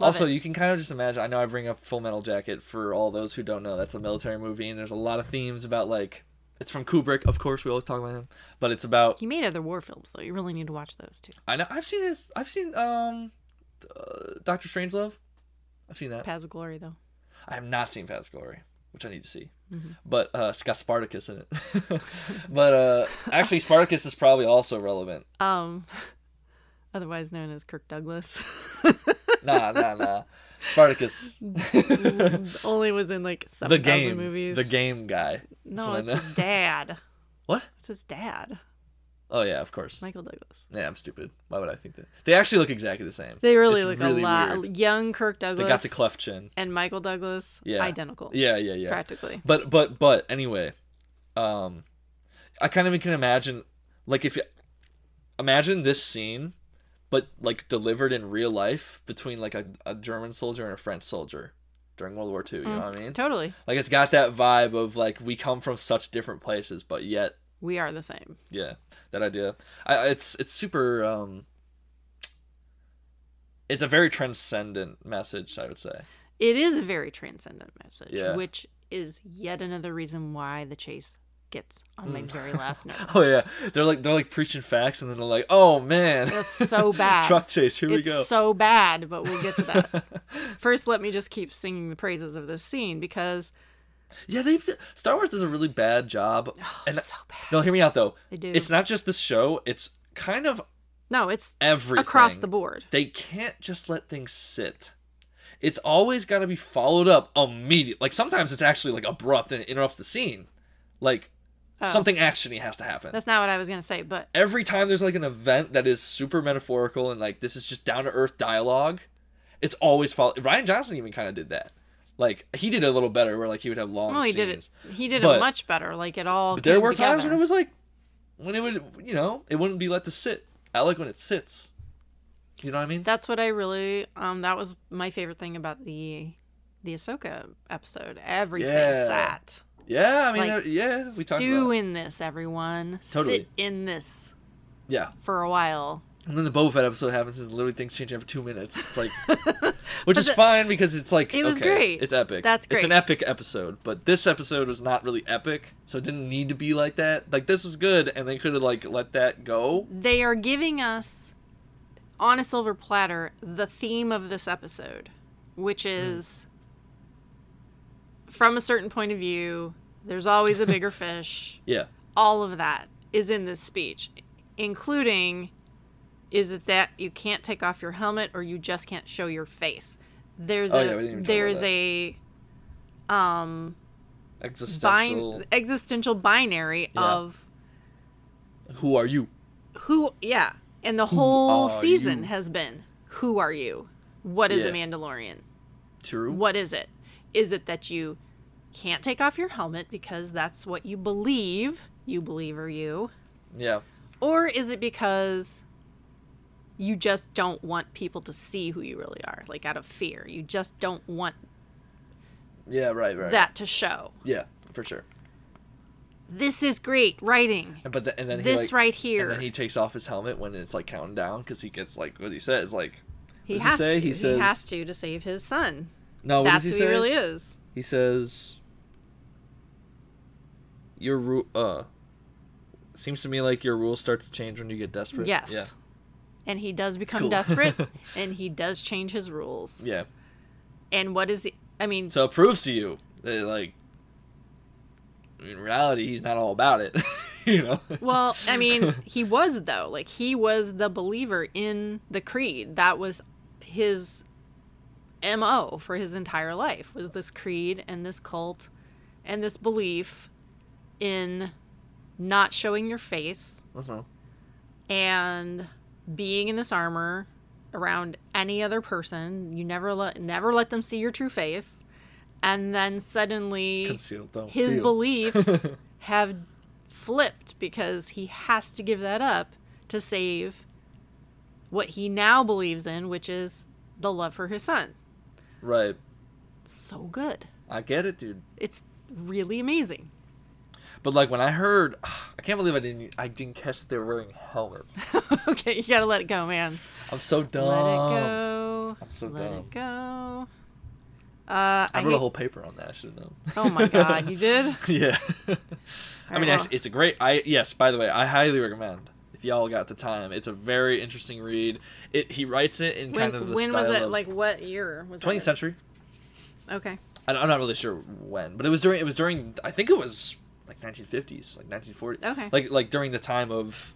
also it. you can kind of just imagine I know I bring up Full Metal Jacket for all those who don't know. That's a military movie and there's a lot of themes about like it's from Kubrick, of course, we always talk about him. But it's about he made other war films, though. You really need to watch those too. I know I've seen his I've seen um uh, Doctor Strangelove. I've seen that. Paths of Glory, though. I have not seen Fast Glory, which I need to see. Mm-hmm. But uh, it's got Spartacus in it. but uh, actually, Spartacus is probably also relevant. Um, otherwise known as Kirk Douglas. Nah, nah, nah. Spartacus, Only was in like the 7,000 game, movies. the game guy. No, it's his dad. What? It's his dad, Oh yeah, of course. Michael Douglas. Yeah, I'm stupid. Why would I think that? They actually look exactly the same. They really It's look really a lot. weird. Young Kirk Douglas They got the cleft chin. and Michael Douglas, Yeah. identical, Yeah, yeah, yeah. practically. But but but anyway, um, I kind of can imagine, like if you imagine this scene, but like delivered in real life between like a, a German soldier and a French soldier during World War II. You know what I mean? Totally, Like it's got that vibe of like we come from such different places, but yet we are the same. yeah, that idea. I it's it's super. um It's a very transcendent message, I would say. It is a very transcendent message, Yeah. which is yet another reason why the chase gets on Mm. my very last nerve. Oh yeah, they're like they're like preaching facts, and then they're like, "Oh man, That's so bad. truck chase. Here we go. it's go." so bad, but we'll get to that. First, let me just keep singing the praises of this scene because Yeah, they Star Wars does a really bad job. Oh, and so bad. no, hear me out though. They do. It's not just this show; it's kind of No, it's everything across the board. They can't just let things sit. It's always got to be followed up immediately. Like sometimes it's actually like abrupt and it interrupts the scene. Like oh. something actiony has to happen. Oh. That's not what I was gonna say, but Every time there's like an event that is super metaphorical and like this is just down to earth dialogue, it's always followed. Rian Johnson even kind of did that. Like he did it a little better, where like he would have long. oh, he scenes. did it. He did But- it much better. Like it all. But there were times when it was like, when it would, you know, it wouldn't be let to sit. I like when it sits. You know what I mean? That's what I really um that was my favorite thing about the the Ahsoka episode. Everything Yeah. sat. yeah, I mean, like, yeah, we talked Stew about. it. in this, everyone. Totally. Sit in this Yeah, for a while. And then the Boba Fett episode happens, and literally things change every two minutes. It's like, which is the- fine because it's like It was okay, great. It's epic. That's It's an epic episode, but this episode was not really epic, so it didn't need to be like that. Like this was good, and they could have like let that go. They are giving us on a silver platter the theme of this episode, which hmm. is from a certain point of view, there's always a bigger fish. Yeah, all of that is in this speech, including is it that you can't take off your helmet or you just can't show your face. There's Oh, a yeah, we didn't even talk about there's a um existential. bin- existential binary Yeah. of Who are you? who yeah, and the whole season you? has been who are you? What is a Mandalorian? True. What is it? Is it that you can't take off your helmet because that's what you believe? You believe are you? Yeah. Or is it because you just don't want people to see who you really are, like out of fear? You just don't want Yeah. Right. Right. that to show. Yeah, for sure. This is great writing. And but the, and then he, This like, right here. And then he takes off his helmet when it's like counting down because he gets like what he says like. He does has he say? to. He He, says- has to to save his son. No, what That's does who he he really is. He says, "Your ru- uh, seems to me like your rules start to change when you get desperate." Yes. Yeah. And he does become cool. desperate, and he does change his rules. Yeah. And what is he? I mean, So it proves to you that like, in reality, he's not all about it. you know. Well, I mean, he was though. Like he was the believer in the creed. That was his MO for his entire life. Was this creed and this cult and this belief in not showing your face Uh-huh. and being in this armor around any other person. You never let never let them see your true face. And then suddenly his beliefs have flipped because he has to give that up to save what he now believes in, which is the love for his son. Right. So good. I get it, dude. It's really amazing. But like when I heard, I can't believe I didn't. I didn't catch that they were wearing helmets. okay, you gotta let it go, man. I'm so dumb. Let it go. I'm so let dumb. it go. Uh, I, I wrote hate- a whole paper on that. I should have known. Oh my god, you did? yeah. I mean, well. actually, it's a great. I yes. By the way, I highly recommend if y'all got the time. It's a very interesting read. It he writes it in When, kind of the when was it? Like what year was 20th it? century. Okay. I, I'm not really sure when, but it was during. It was during. I think it was like 1950s, like 1940. Okay. Like like during the time of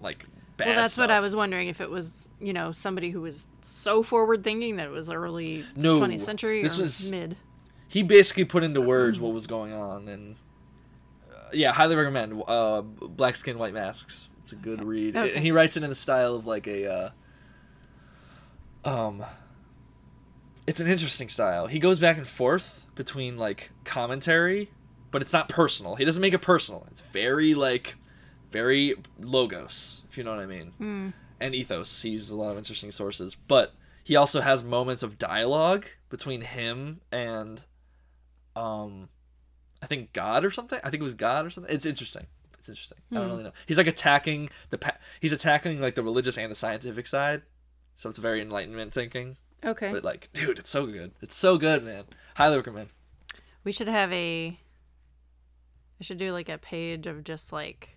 like bad. well, that's what I was wondering if it was, you know, somebody who was so forward thinking that it was early No, 20th century this or was- mid. he basically put into words what was going on and uh, yeah highly recommend uh black skin white masks it's a good read Okay. and he writes it in the style of like a uh, um it's an interesting style he goes back and forth between like commentary but it's not personal he doesn't make it personal it's very like very logos if you know what i mean Hmm. and ethos. He uses a lot of interesting sources, but he also has moments of dialogue between him and, um, I think God or something. I think it was God or something. It's interesting. It's interesting. I don't really know. He's like attacking the pa- he's attacking like the religious and the scientific side, so it's very enlightenment thinking. Okay. But like, dude, it's so good. It's so good, man. Highly recommend. we should have a. I should do like a page of just like.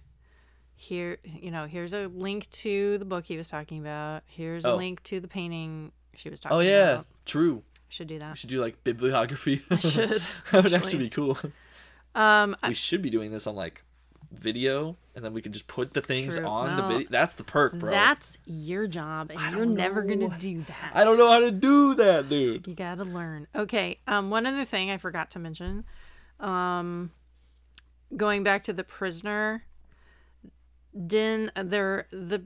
Here, you know, here's a link to the book he was talking about. Here's a Oh. link to the painting she was talking about. Oh yeah, about. true. I should do We that. should do like bibliography. I should. that would actually. actually be cool. Um, I- we should be doing this on like video and then we can just put the things True. on the video that's the perk bro that's your job, and you're don't never gonna do that. i don't know how to do that dude You gotta learn. Okay. Um, one other thing I forgot to mention. Um, going back to the prisoner, Din, they're the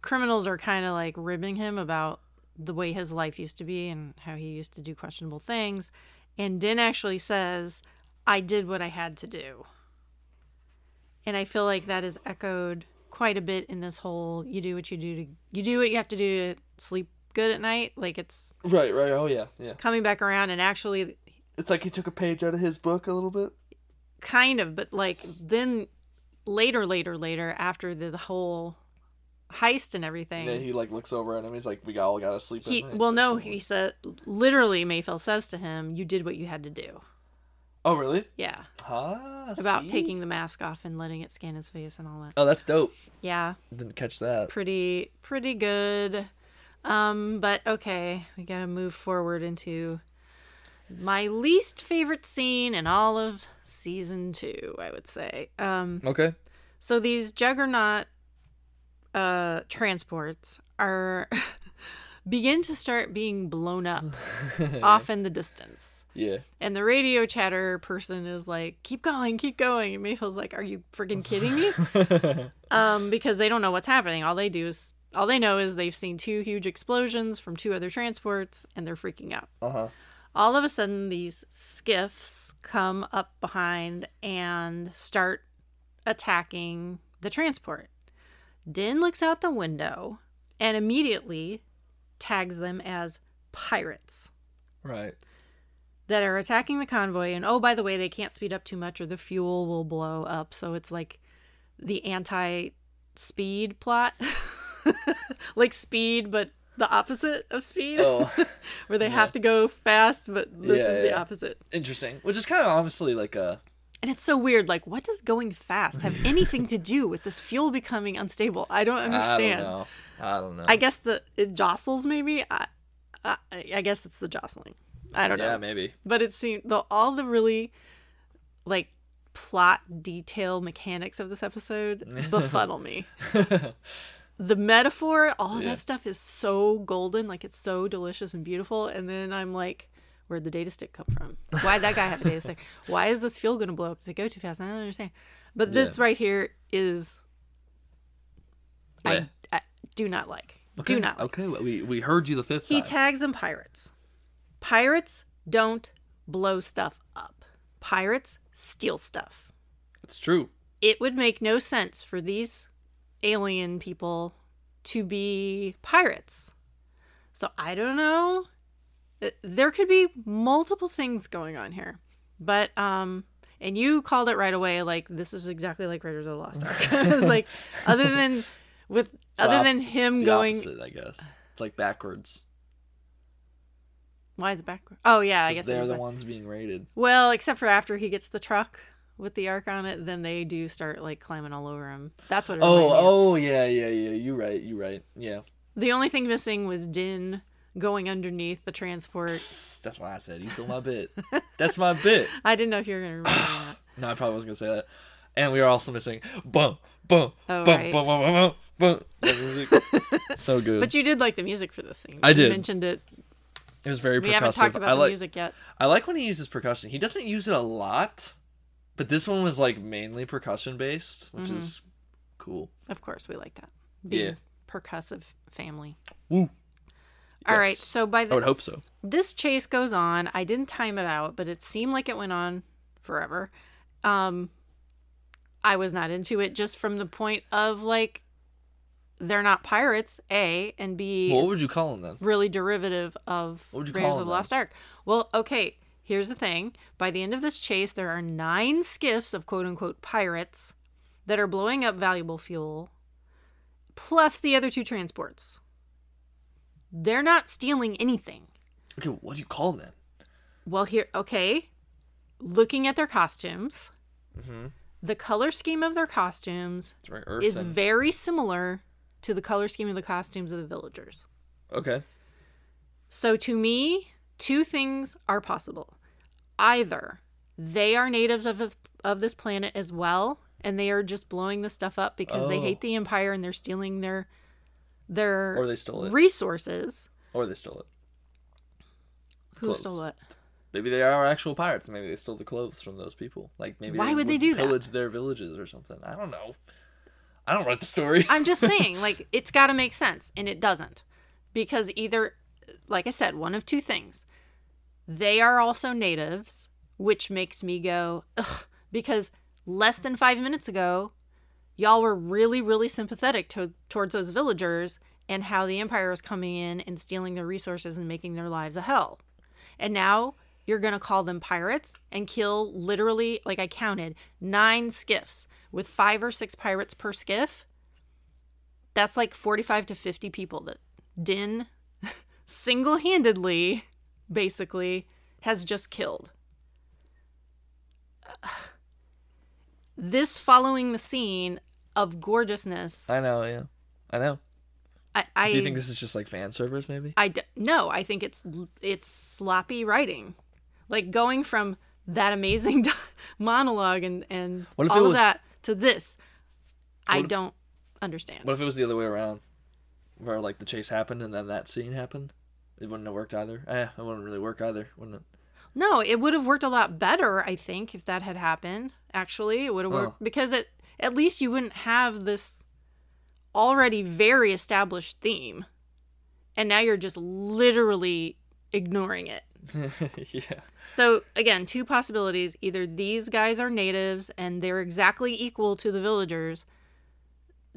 criminals are kind of like ribbing him about the way his life used to be and how he used to do questionable things, and Din actually says, "I did what I had to do," and I feel like that is echoed quite a bit in this whole you do what you do to you do what you have to do to sleep good at night. Like it's Right, right. Oh yeah, yeah. coming back around and actually It's like he took a page out of his book a little bit. Kind of, but like then later, later, later after the, the whole heist and everything. And then he like looks over at him. He's like, "We all gotta sleep." he at night," well no something. he said literally Mayfeld says to him you did what you had to do Oh really? yeah Ah, about see? taking the mask off and letting it scan his face and all that Oh, that's dope. yeah Didn't catch that. pretty pretty good um but okay we gotta move forward into my least favorite scene in all of season two i would say um Okay. so these juggernaut uh transports are begin to start being blown up off in the distance Yeah. and the radio chatter person is like keep going keep going and mayfeld's like are you freaking kidding me um because they don't know what's happening all they do is all they know is they've seen two huge explosions from two other transports and they're freaking out Uh huh. All of a sudden these skiffs come up behind and start attacking the transport. Din looks out the window and immediately tags them as pirates Right. that are attacking the convoy. And oh, by the way, they can't speed up too much or the fuel will blow up. So it's like the anti speed plot. like speed, but the opposite of speed. Oh, where they have to go fast, but this Yeah, is the opposite. interesting. Which is kind of honestly like a. And it's so weird. Like, what does going fast have anything to do with this fuel becoming unstable? I don't I understand. don't know. I don't know. I guess the it jostles maybe. I, I, I guess it's the jostling. I don't know. yeah, maybe. But it seemed the all the really like plot detail mechanics of this episode befuddle me. The metaphor, all of Yeah. that stuff is so golden, like it's so delicious and beautiful. And then I'm like, where'd the data stick come from? Why did that guy have a data stick? Why is this fuel gonna blow up if they go too fast? I don't understand. But this Yeah. right here is Yeah. I, I do not like. Okay, Do not like. Okay, well, we we heard you the fifth He time. tags them pirates. Pirates don't blow stuff up. Pirates steal stuff. it's true. It would make no sense for these alien people to be pirates. So I don't know. Uh, There could be multiple things going on here. But um and you called it right away like this is exactly like Raiders of the Lost Ark. it's like other than with other Op- than him going opposite, I guess it's like backwards. why is it backwards? Oh yeah, I guess they're the ones being raided. Well, except for after he gets the truck with the ark on it, then they do start like climbing all over him. That's what. Oh, oh yeah, yeah, yeah. You right, you right. Yeah, The only thing missing was Din going underneath the transport. that's why I said he stole my bit. That's my bit. I didn't know if you were gonna remember that. No, I probably wasn't gonna say that. And we are also missing bum bum Oh, bum, right. bum bum bum bum bum. That music. so good. But you did like the music for this thing. I You did. mentioned it. it was very We percussive. haven't talked about I the music yet. I like when he uses percussion. He doesn't use it a lot, but this one was like mainly percussion based, which Mm-hmm. is cool. Of course, we like that. Being Yeah. percussive family. Woo. All right. Yes. So by the I would hope so. this chase goes on. I didn't time it out, but it seemed like it went on forever. Um I was not into it just from the point of like they're not pirates, A, and B Well, what would you call them then? really derivative of What would you Raiders call of them the Lost Ark. Well, okay, here's the thing. By the end of this chase, there are nine skiffs of quote unquote pirates that are blowing up valuable fuel, plus the other two transports. They're not stealing anything. Okay, what do you call them? Well, here, okay. Looking at their costumes, Mm-hmm. the color scheme of their costumes very is very similar to the color scheme of the costumes of the villagers. okay. So to me, two things are possible. Either they are natives of the, of this planet as well, and they are just blowing the stuff up because they Oh. hate the empire and they're stealing their their Or they stole it. resources. Or they stole it. Who Clothes. stole what? Maybe they are actual pirates. Maybe they stole the clothes from those people. Like maybe Why would they do that? Pillage their villages or something. I don't know. I don't write the story. I'm just saying, like, it's got to make sense, and it doesn't. Because either, like I said, one of two things. They are also natives, which makes me go, ugh, because less than five minutes ago, y'all were really, really sympathetic to, towards those villagers and how the Empire is coming in and stealing their resources and making their lives a hell. And now you're going to call them pirates and kill literally, like I counted, nine skiffs with five or six pirates per skiff. That's like 45 to 50 people that Din single handedly, basically, has just killed. This following the scene of gorgeousness. I know, yeah. I know. I, I Do you think this is just like fan service, maybe? I d- no, I think it's it's sloppy writing, like going from that amazing monologue and and all of was- that to this. I if- don't understand. What if it was the other way around? Where like the chase happened and then that scene happened? It wouldn't have worked either. Eh, it wouldn't really work either, wouldn't it? No, it would have worked a lot better, I think, if that had happened. Actually, it would have worked Oh. because it at least you wouldn't have this already very established theme, and now you're just literally ignoring it. yeah. So again, two possibilities: either these guys are natives and they're exactly equal to the villagers,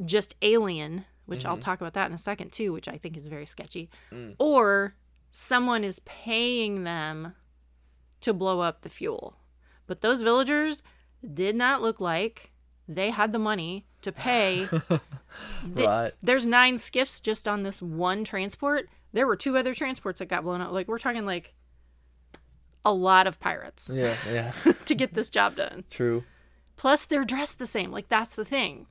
just alien, which I'll mm-hmm. talk about that in a second too, which I think is very sketchy, mm. or someone is paying them to blow up the fuel. But those villagers did not look like they had the money to pay. They- Right. There's nine skiffs just on this one transport. There were two other transports that got blown up. Like we're talking like a lot of pirates Yeah, yeah. to get this job done. True. Plus, they're dressed the same. Like that's the thing.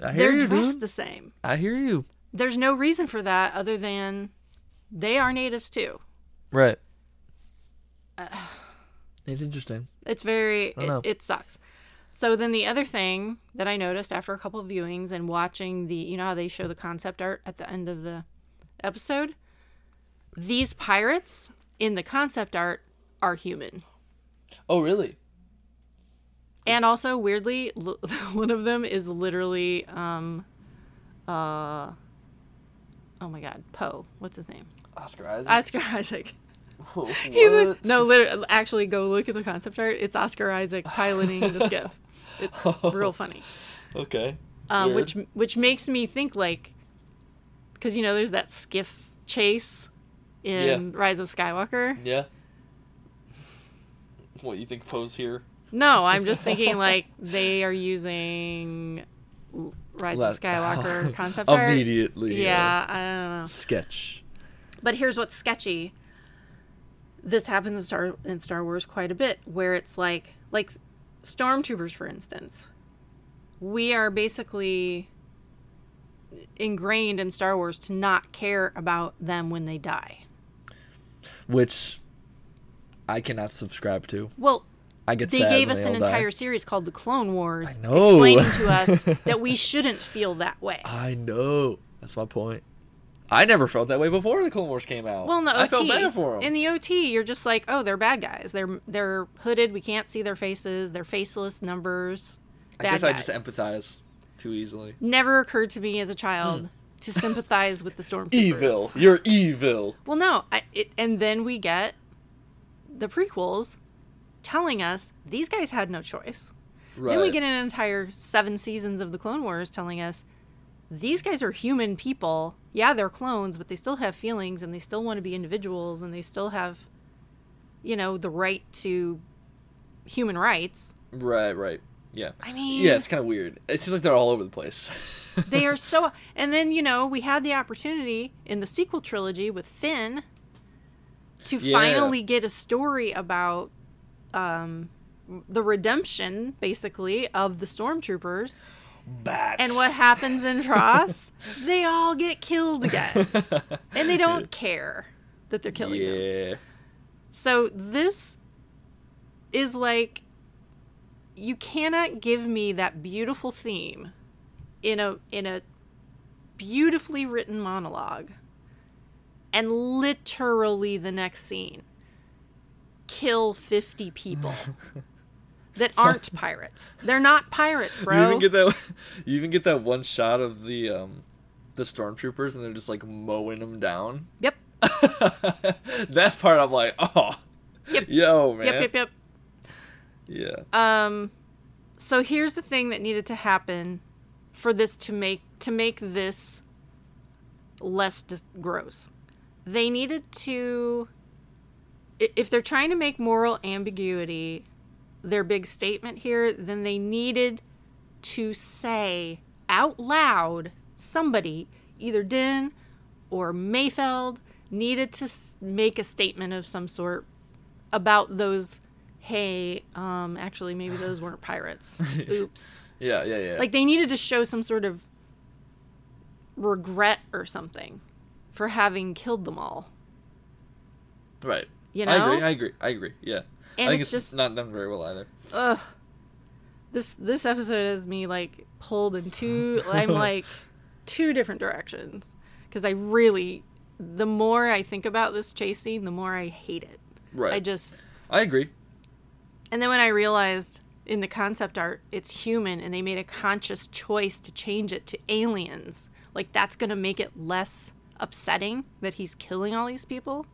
I hear They're you, dressed dude. the same. I hear you. There's no reason for that other than they are natives too. Right. Uh, it's interesting. It's very it, it sucks. So then the other thing that I noticed after a couple of viewings and watching the you know how they show the concept art at the end of the episode, these pirates in the concept art are human. Oh, really? And also weirdly, l- one of them is literally um uh oh my god, Poe. What's his name? Oscar Isaac. Oscar Isaac. He no, literally, actually, go look at the concept art. It's Oscar Isaac piloting the skiff. It's real funny. Okay. Um, which which makes me think like, because you know, there's that skiff chase in Rise of Skywalker. Yeah. What you think Poe's here? No, I'm just thinking like they are using Rise Let- of Skywalker concept art. Immediately. Yeah, I don't know. Sketch. But here's what's sketchy. This happens in Star in Star Wars quite a bit, where it's like like stormtroopers, for instance. We are basically ingrained in Star Wars to not care about them when they die. Which I cannot subscribe to. Well, I get they gave us an die. entire series called the Clone Wars, I know. explaining to us that we shouldn't feel that way. I know. That's my point. I never felt that way before the Clone Wars came out. Well, in the OT, I felt bad for them. in the OT, you're just like, oh, they're bad guys. They're they're hooded. We can't see their faces. They're faceless numbers. I guess guys. I just empathize too easily. Never occurred to me as a child hmm. to sympathize with the stormtroopers. Evil. You're evil. Well, no, I, it, and then we get the prequels telling us these guys had no choice. Right. Then we get an entire seven seasons of the Clone Wars telling us these guys are human people. Yeah, they're clones, but they still have feelings and they still want to be individuals and they still have, you know, the right to human rights. Right, right. Yeah. I mean, Yeah, it's kind of weird. It seems like they're all over the place. they are so. And then, you know, we had the opportunity in the sequel trilogy with Finn to Yeah. finally get a story about um, the redemption, basically, of the stormtroopers. Bats. And what happens in TROS? they all get killed again. And they don't care that they're killing them. So this is like you cannot give me that beautiful theme in a in a beautifully written monologue and literally the next scene kill 50 people that aren't pirates. They're not pirates, bro. You even get that. You even get that one shot of the um, the stormtroopers, and they're just like mowing them down. yep. that part, I'm like, oh, Yep. yo, man, Yep, yep, yep. yeah, Um so here's the thing that needed to happen for this to make to make this less dis- gross. They needed to if they're trying to make moral ambiguity their big statement here, then they needed to say out loud somebody, either Din or Mayfeld, needed to make a statement of some sort about those. Hey, um, actually, maybe those weren't pirates. Oops. Yeah, yeah, yeah. Like they needed to show some sort of regret or something for having killed them all. right. You know, I agree. I agree. I agree. Yeah. And I think it's it's, just- not done very well either. Ugh. This this episode has me like pulled in two. I'm like two different directions because I really, the more I think about this chase scene, the more I hate it. Right. I just I agree. And then when I realized in the concept art it's human and they made a conscious choice to change it to aliens, like that's going to make it less upsetting that he's killing all these people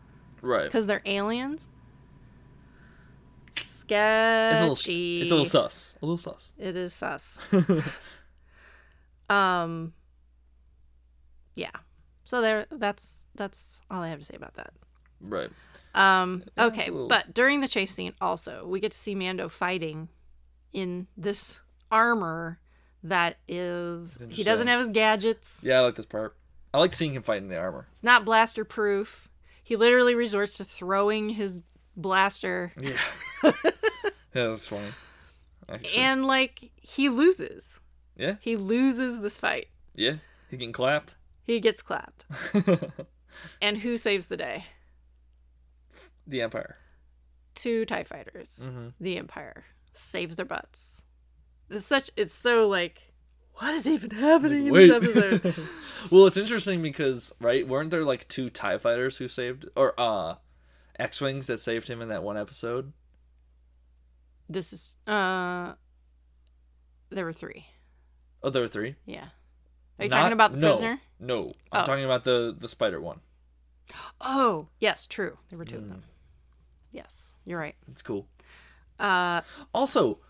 Right. because they're aliens. It's a little. Sketchy. It's a little sus. A little sus. It is sus. um yeah. So there that's that's all I have to say about that. Right. Um, okay, little- but during the chase scene, also we get to see Mando fighting in this armor that is he doesn't have his gadgets. Yeah, I like this part. I like seeing him fight in the armor. It's not blaster proof. He literally resorts to throwing his blaster, Yeah. yeah, that's funny. Actually. and like he loses. yeah. He loses this fight. Yeah. He's getting clapped. He gets clapped. And who saves the day? the Empire. Two Tie Fighters. Mm-hmm. The Empire saves their butts. It's such. It's so like, what is even happening in this episode? well, it's interesting because right, weren't there like two Tie fighters who saved, or uh, X wings that saved him in that one episode? this is uh, there were three. Oh, there were three. Yeah. Are you Not- talking about the no, prisoner? No, I'm Oh. talking about the the spider one. Oh, yes, true. There were two Mm. of them. Yes, you're right. It's cool. Uh, Also,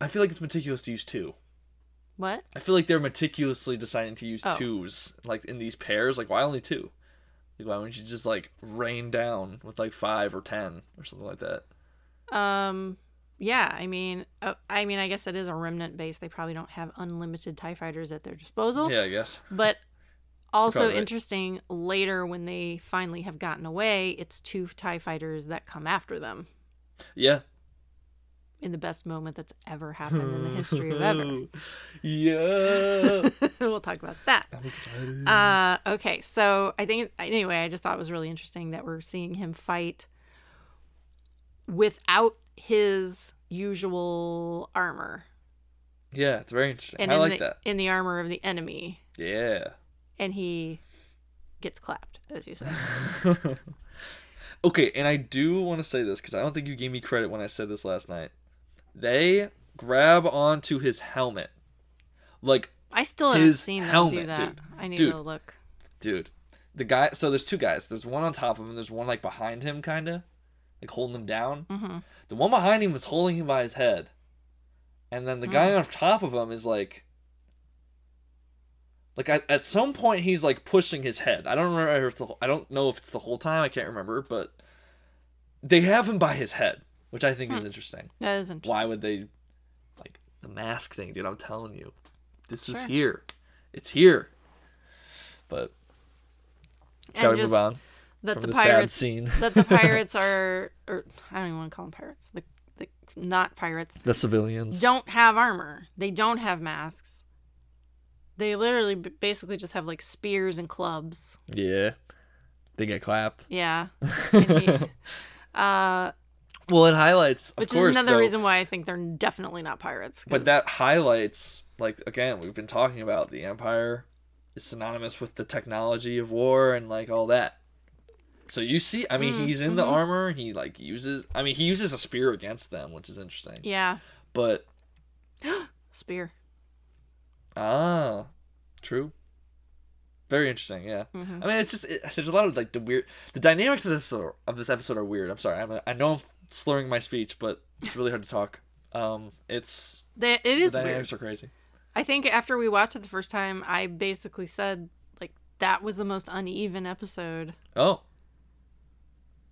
I feel like it's meticulous to use two. What? I feel like they're meticulously deciding to use Oh. twos, like in these pairs. Like, why only two? Like, why wouldn't you just like rain down with like five or ten or something like that? Um, yeah. I mean, uh, I mean, I guess it is a remnant base. They probably don't have unlimited Tie fighters at their disposal. Yeah, I guess. But also Probably interesting later when they finally have gotten away, it's two TIE fighters that come after them Yeah. In the best moment that's ever happened in the history of ever. yeah. we'll talk about that. I'm excited. Uh, okay, so I think anyway, I just thought it was really interesting that we're seeing him fight without his usual armor yeah, it's very interesting. and I like the that. in the armor of the enemy, Yeah. and he gets clapped, as you said. okay, and I do want to say this because I don't think you gave me credit when I said this last night. They grab onto his helmet. Like, I still haven't seen them do that. dude. I need Dude. to look. dude, the guy. So there's two guys. There's one on top of him. There's one like behind him, kind of, like holding him down. hmm The one behind him is holding him by his head, and then the Hmm. guy on top of him is like, like at, at some point he's like pushing his head. I don't remember if the I don't know if it's the whole time. I can't remember, but they have him by his head, which I think is interesting. That is interesting. Why would they, like the mask thing, dude? I'm telling you, this is here. It's here. But shall And we move on that from the pirates scene? that the pirates are or I don't even want to call them pirates. The, the not pirates the civilians. don't have armor. They don't have masks. They literally basically just have like spears and clubs. Yeah, they get clapped. Yeah. Uh, Well, it highlights, of which course, is another though, reason why I think they're definitely not pirates. 'cause- But that highlights, like again, we've been talking about the Empire is synonymous with the technology of war and like all that. So you see, I mean, Mm, he's in the mhm. armor. He like uses, I mean, he uses a spear against them, which is interesting. yeah, But spear. ah, true. Very interesting. Yeah. hmm I mean, it's just it, there's a lot of like the weird, the dynamics of this episode, of this episode are weird. I'm sorry. I'm, I know I'm slurring my speech, but it's really hard to talk Um, it's They, it the is weird. are crazy. I think after we watched it the first time, I basically said like that was the most uneven episode Oh,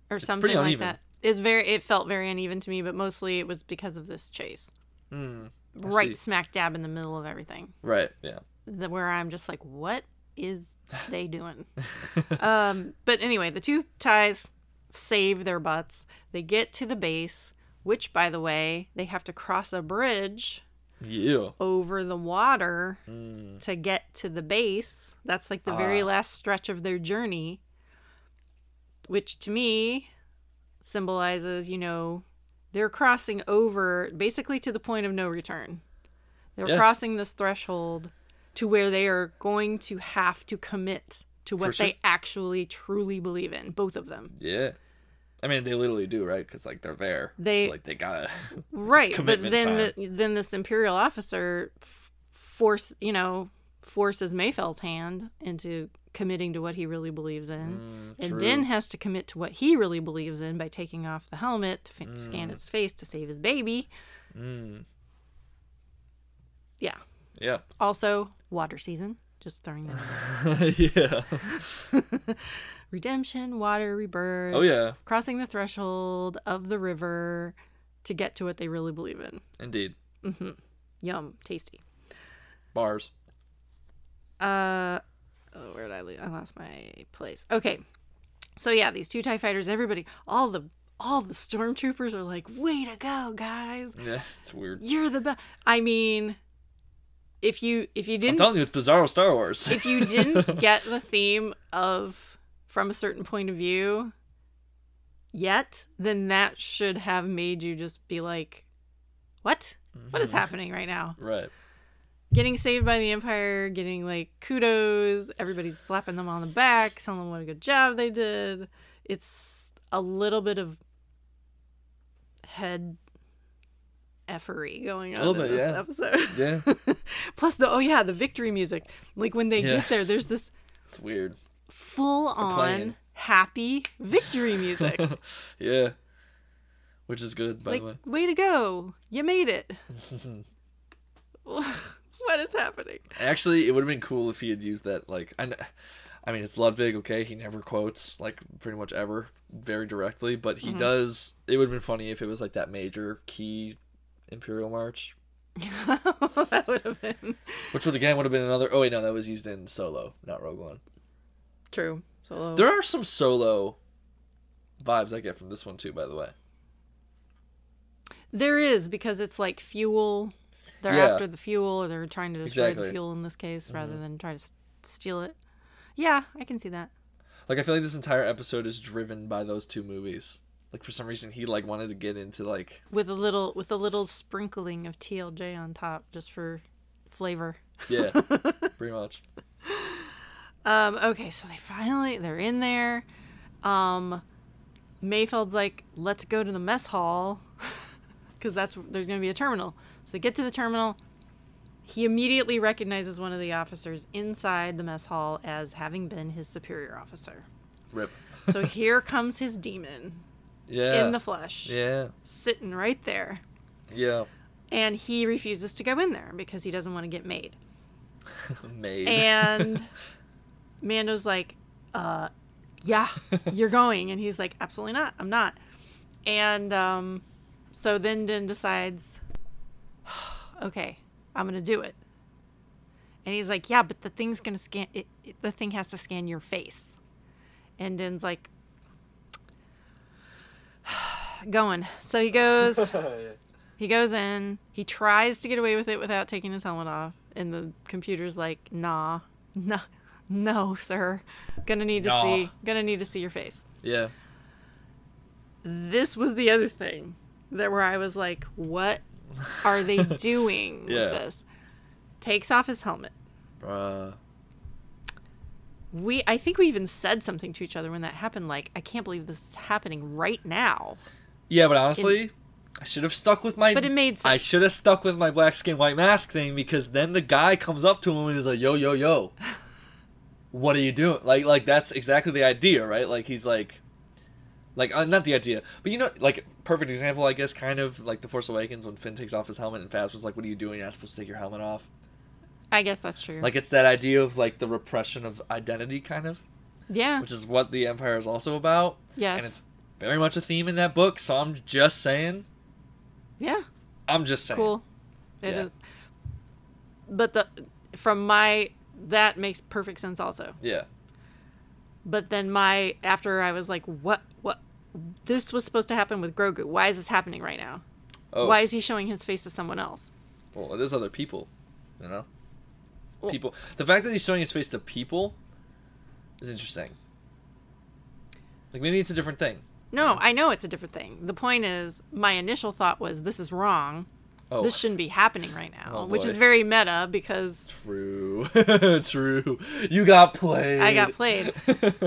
or pretty something like uneven. that. It's very it felt very uneven to me, but mostly it was because of this chase. mm, right see. smack dab in the middle of everything. right, yeah. The, where I'm just like, what is they doing? um, but anyway, the two ties save their butts. They get to the base, which by the way, they have to cross a bridge Yeah. over the water Mm, to get to the base. That's like the very Ah. last stretch of their journey, which to me symbolizes, you know, they're crossing over basically to the point of no return. They're Yeah. crossing this threshold to where they are going to have to commit to what sure. they actually truly believe in, both of them. yeah. I mean, they literally do, right? Because like they're there. They- So, like they gotta. Right, but then the, then this imperial officer f- force, you know, forces Mayfeld's hand into committing to what he really believes in. Mm, And. Din has to commit to what he really believes in by taking off the helmet to fa- scan its face to save his baby. Mm, Yeah. yeah. Also, water season. Just throwing that. yeah. Redemption, water, rebirth. Oh yeah. Crossing the threshold of the river to get to what they really believe in. Indeed. Yum, tasty. Bars. Uh, oh, where did I leave? I lost my place. Okay, so yeah, these two Tie Fighters, everybody, all the all the stormtroopers are like, "Way to go, guys! Yeah. It's weird. You're the best." I mean, if you if you I'm didn't telling you, it's Bizarro Star Wars. if you didn't get the theme of from a certain point of view yet, then that should have made you just be like, "What? What is mm-hmm. happening right now?" right. getting saved by the empire getting like kudos everybody's slapping them on the back telling them what a good job they did it's a little bit of head effery going on little in this yeah. episode Yeah. plus the oh yeah the victory music like when they Yeah. get there there's this It's weird. full on happy victory music Yeah. Which is good, by like the way. way to go you made it what is happening Actually, it would have been cool if he had used that. Like, I, I mean, it's Ludwig. Okay, he never quotes like pretty much ever, very directly. But Mm-hmm. he does. It would have been funny if it was like that major key Imperial March, that would have been which would again would have been another. Oh wait, no, that was used in Solo, not Rogue One. true solo There are some Solo vibes I get from this one too. By the way, There is because it's like fuel. They're Yeah. after the fuel, or they're trying to destroy Exactly. the fuel in this case, mm-hmm. rather than try to s- steal it. Yeah, I can see that. like I feel like this entire episode is driven by those two movies. Like for some reason he like wanted to get into like With a little, with a little sprinkling of TLJ on top, just for flavor. yeah, pretty much. Um, okay, so they finally they're in there. Um, Mayfeld's like, let's go to the mess hall, because that's there's gonna be a terminal. So they get to the terminal. He immediately recognizes one of the officers inside the mess hall as having been his superior officer. Rip. So here comes his demon Yeah. in the flesh, yeah. sitting right there. Yeah. And he refuses to go in there because he doesn't want to get made. Made. And Mando's like, uh, yeah, you're going. And he's like, absolutely not. I'm not. And um, so then Din decides, okay, I'm going to do it. And he's like, yeah, but the thing's going to scan, it, it, the thing has to scan your face. And Din's like, going. So he goes. He goes in. He tries to get away with it without taking his helmet off, and the computer's like, "Nah, no, no, sir. Gonna need to Nah. see. Gonna need to see your face." yeah. This was the other thing that where I was like, "What are they doing Yeah. with this?" Takes off his helmet. Uh, We, I think we even said something to each other when that happened. Like, I can't believe this is happening right now. yeah, but honestly, I should have stuck with my. But it made I should have stuck with my black skin, white mask thing because then the guy comes up to him and is like, "Yo, yo, yo, what are you doing?" Like, like that's exactly the idea, right? Like he's like, Like uh, not the idea, but you know, like perfect example, I guess, kind of like the Force Awakens when Finn takes off his helmet and Phasma's like, "What are you doing? You're not supposed to take your helmet off." I guess that's true. Like it's that idea of like the repression of identity, kind of, yeah. which is what the Empire is also about, Yes. and it's very much a theme in that book. So I'm just saying, yeah. I'm just saying, Cool. It is. Yeah. But the from my that makes perfect sense also. yeah, But then my after I was like, what what this was supposed to happen with Grogu. Why is this happening right now? oh, Why is he showing his face to someone else? well, there's other people, you know, Well- people. The fact that he's showing his face to people is interesting. Like maybe it's a different thing. No, I know it's a different thing. The point is, my initial thought was this is wrong. Oh, This shouldn't be happening right now, Oh, which is very meta because True. True. You got played. I got played.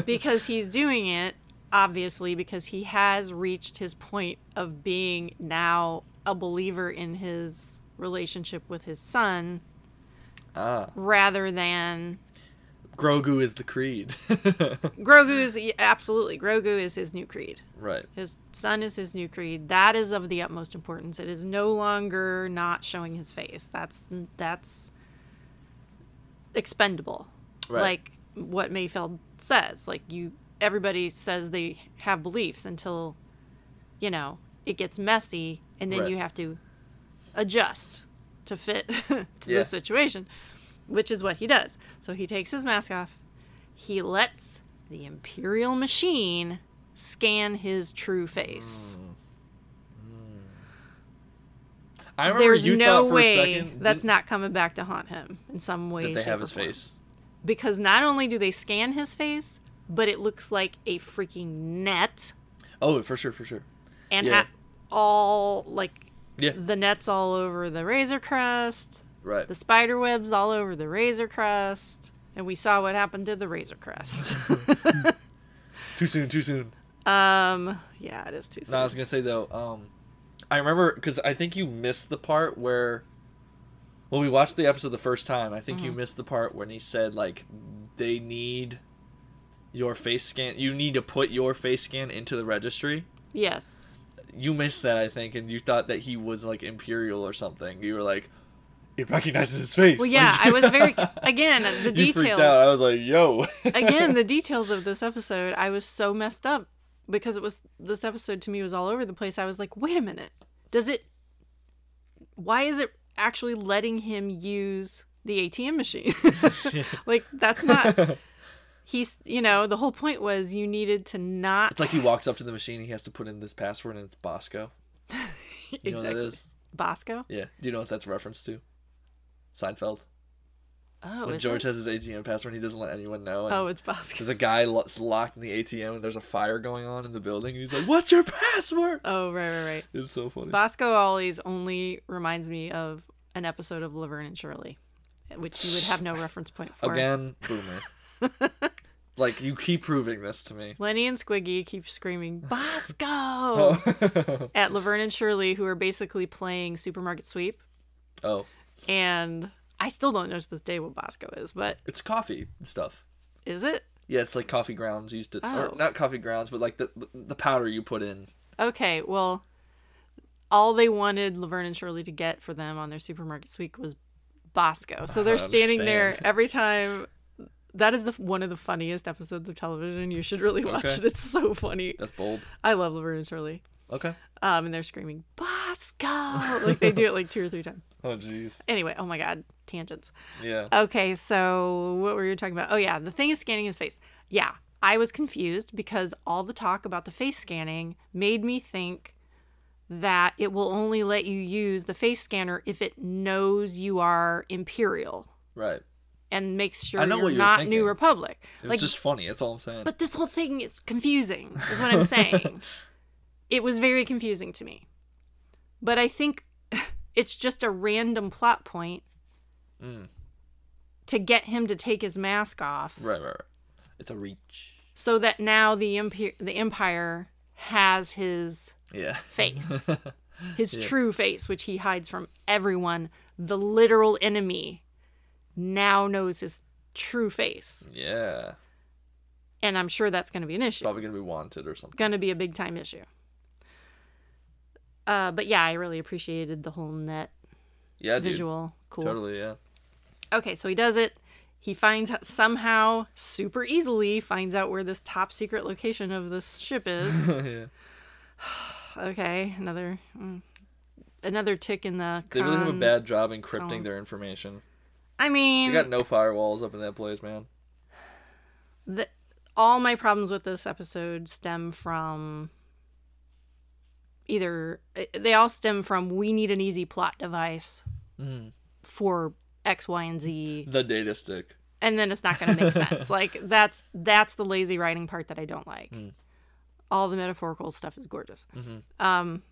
because he's doing it obviously because he has reached his point of being now a believer in his relationship with his son ah, rather than Grogu is the creed. Grogu is absolutely Grogu is his new creed. right. His son is his new creed. That is of the utmost importance. It is no longer not showing his face. That's that's expendable. Right. Like what Mayfeld says. Like you everybody says they have beliefs until you know, it gets messy and then Right. you have to adjust to fit to Yeah. the situation, which is what he does. So he takes his mask off. He lets the imperial machine scan his true face. Mm. Mm. I remember There's you no thought for way a second that's didn't- coming back to haunt him in some way. that they have his form. face. because not only do they scan his face, but it looks like a freaking net Oh, for sure, for sure. and Yeah. ha- all like Yeah. the nets all over the razor crest, Right. the spider webs all over the razor crest, and we saw what happened to the razor crest. Too soon. Too soon. um, yeah, it is too soon. No, I was gonna say though. Um, I remember because I think you missed the part where. When we watched the episode the first time, I think Mm-hmm. you missed the part when he said like they need your face scan. You need to put your face scan into the registry. yes. You missed that, I think, and you thought that he was like imperial or something. You were like, it recognizes his face. Well, yeah, Like- I was very again the You freaked details. out. I was like, yo. again the details of this episode i was so messed up because it was this episode to me was all over the place i was like wait a minute does it why is it actually letting him use the atm machine like that's not he's you know the whole point was you needed to not It's like he walks up to the machine. He has to put in this password, and it's Bosco. You know what that Exactly. is? bosco Yeah. Do you know what that's reference to? Seinfeld. oh when George it? has his ATM password, he doesn't let anyone know. And oh it's bosco there's a guy lo- locked in the ATM, and there's a fire going on in the building. And he's like, "What's your password?" oh right right right It's so funny. bosco always only reminds me of an episode of laverne and shirley which you would have no reference point for Again, boomer. like you keep proving this to me. Lenny and Squiggy keep screaming Bosco Oh. at Laverne and Shirley, who are basically playing Supermarket Sweep. oh, And I still don't know to this day what Bosco is, but it's coffee stuff. is it? Yeah, it's like coffee grounds used to, Oh. or not coffee grounds, but like the the powder you put in. Okay, well, all they wanted Laverne and Shirley to get for them on their Supermarket Sweep was Bosco. So they're standing there every time. That is the one of the funniest episodes of television. You should really watch Okay. it. It's so funny. That's bold. I love Laverne and Shirley. Okay. Um, and they're screaming Bosco like they do it like two or three times. Oh jeez. Anyway, oh my god, tangents. Yeah. Okay, so what were you talking about? Oh yeah, the thing is scanning his face. Yeah, I was confused because all the talk about the face scanning made me think that it will only let you use the face scanner if it knows you are Imperial Right. And makes sure I know you're what you're not thinking. New Republic. It's Like, just funny. That's all I'm saying. but this whole thing is confusing. Is what I'm saying. it was very confusing to me. But I think it's just a random plot point Mm. to get him to take his mask off. right, right, right. It's a reach. so that now the empire the empire has his Yeah. face his Yeah. true face which he hides from everyone the literal enemy now knows his true face yeah. and I'm sure that's going to be an issue. Probably gonna be wanted or something. Going to be a big time issue. Uh, but yeah, I really appreciated the whole net Yeah, dude. visual. Cool. Totally, yeah. Okay, so he does it. He finds somehow super easily finds out where this top secret location of this ship is. yeah. okay, another mm, another tick in the. They really have a bad job encrypting column. their information. I mean, You got no firewalls up in that place, man. the, all my problems with this episode stem from either they all stem from we need an easy plot device Mm. for X, Y, and Z, The data stick. and then it's not going to make sense. Like that's that's the lazy writing part that I don't like. Mm. All the metaphorical stuff is gorgeous. Mhm. Um,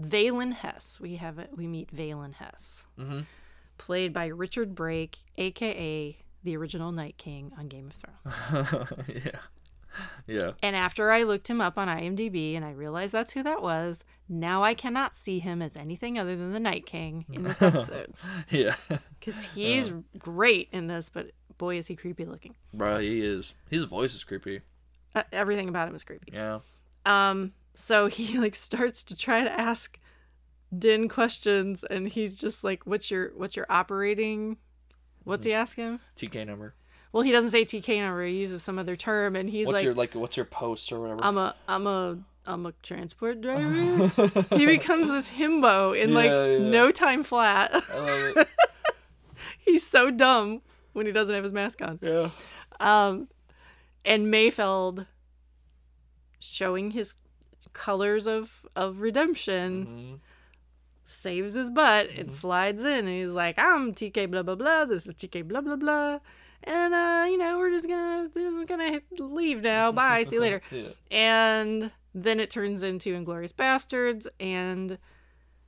Valen Hess, we have it. We meet Valen Hess, Mm-hmm. Played by Richard Brake, aka the original Night King on Game of Thrones. yeah. Yeah. And after I looked him up on IMDb and I realized that's who that was, now I cannot see him as anything other than the Night King in this episode. Yeah. Because he's great in this, but boy, is he creepy looking. Bro, he is. His voice is creepy. Uh, everything about him is creepy. Yeah. Um, so he like starts to try to ask Din questions, and he's just like, "What's your what's your operating? What's he asking him?" TK number. Well, he doesn't say TK number. He uses some other term, and he's what's like, your like what's your post or whatever? I'm a I'm a I'm a transport driver. he becomes this himbo in like Yeah, yeah. no time flat. I love it. He's so dumb when he doesn't have his mask on. Yeah. Um, and Mayfeld showing his colors of of redemption Mhm. Saves his butt and Mm-hmm. slides in and he's like i'm tk blah blah blah this is tk blah blah blah and uh you know we're just gonna we're just gonna leave now bye see you later Yeah. and then it turns into inglourious basterds and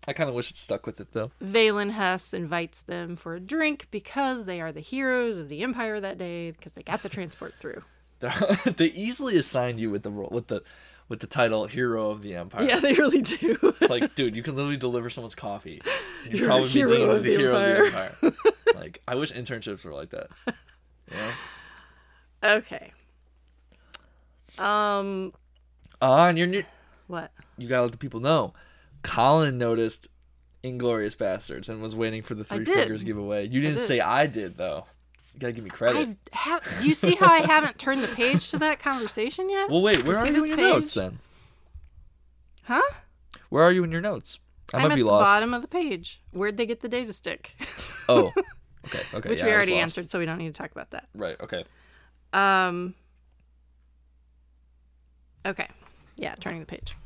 I kind of wish it stuck with it though. Valen Hess invites them for a drink because they are the heroes of the empire that day because they got the transport through they easily assigned you with the role with the with the title hero of the empire. yeah they really do It's like, dude, you can literally deliver someone's coffee. You'd You're probably be deemed of the the hero of the empire. like, I wish internships were like that. You know? okay um Ah, and you're new. what You gotta let the people know. Colin noticed Inglourious Basterds and was waiting for the Three. Fingers giveaway. You didn't did. say I did though. You gotta give me credit. I have. Do you see how I haven't turned the page to that conversation yet? Well, wait. Where You are you in your notes then? huh? Where are you in your notes? I I'm might at be the lost. bottom of the page. Where'd they get the data stick? Oh, okay, okay. Which yeah, we already answered, so we don't need to talk about that. Right. Okay. Um. Okay. Yeah, turning the page.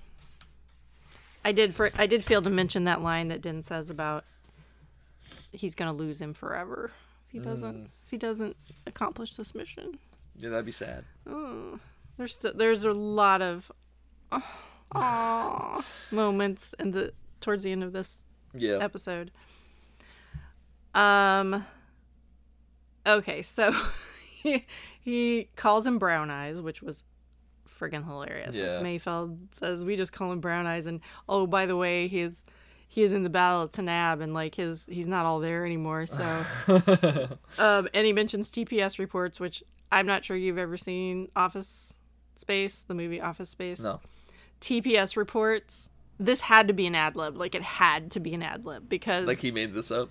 I did for I did fail to mention that line that Din says about he's gonna lose him forever if he doesn't Mm. If he doesn't accomplish this mission. Yeah, that'd be sad. Oh, there's st- there's a lot of aw moments in the towards the end of this Yeah. episode. Um. Okay, so he, he calls him Brown Eyes, which was friggin' hilarious. Yeah. Mayfeld says we just call him Brown Eyes, and oh, by the way, he's he is in the Battle of Tanab, and like his he's not all there anymore. So, um, and he mentions TPS reports, which I'm not sure you've ever seen Office Space, the movie Office Space. no. TPS reports. This had to be an ad lib. Like it had to be an ad lib because Like he made this up.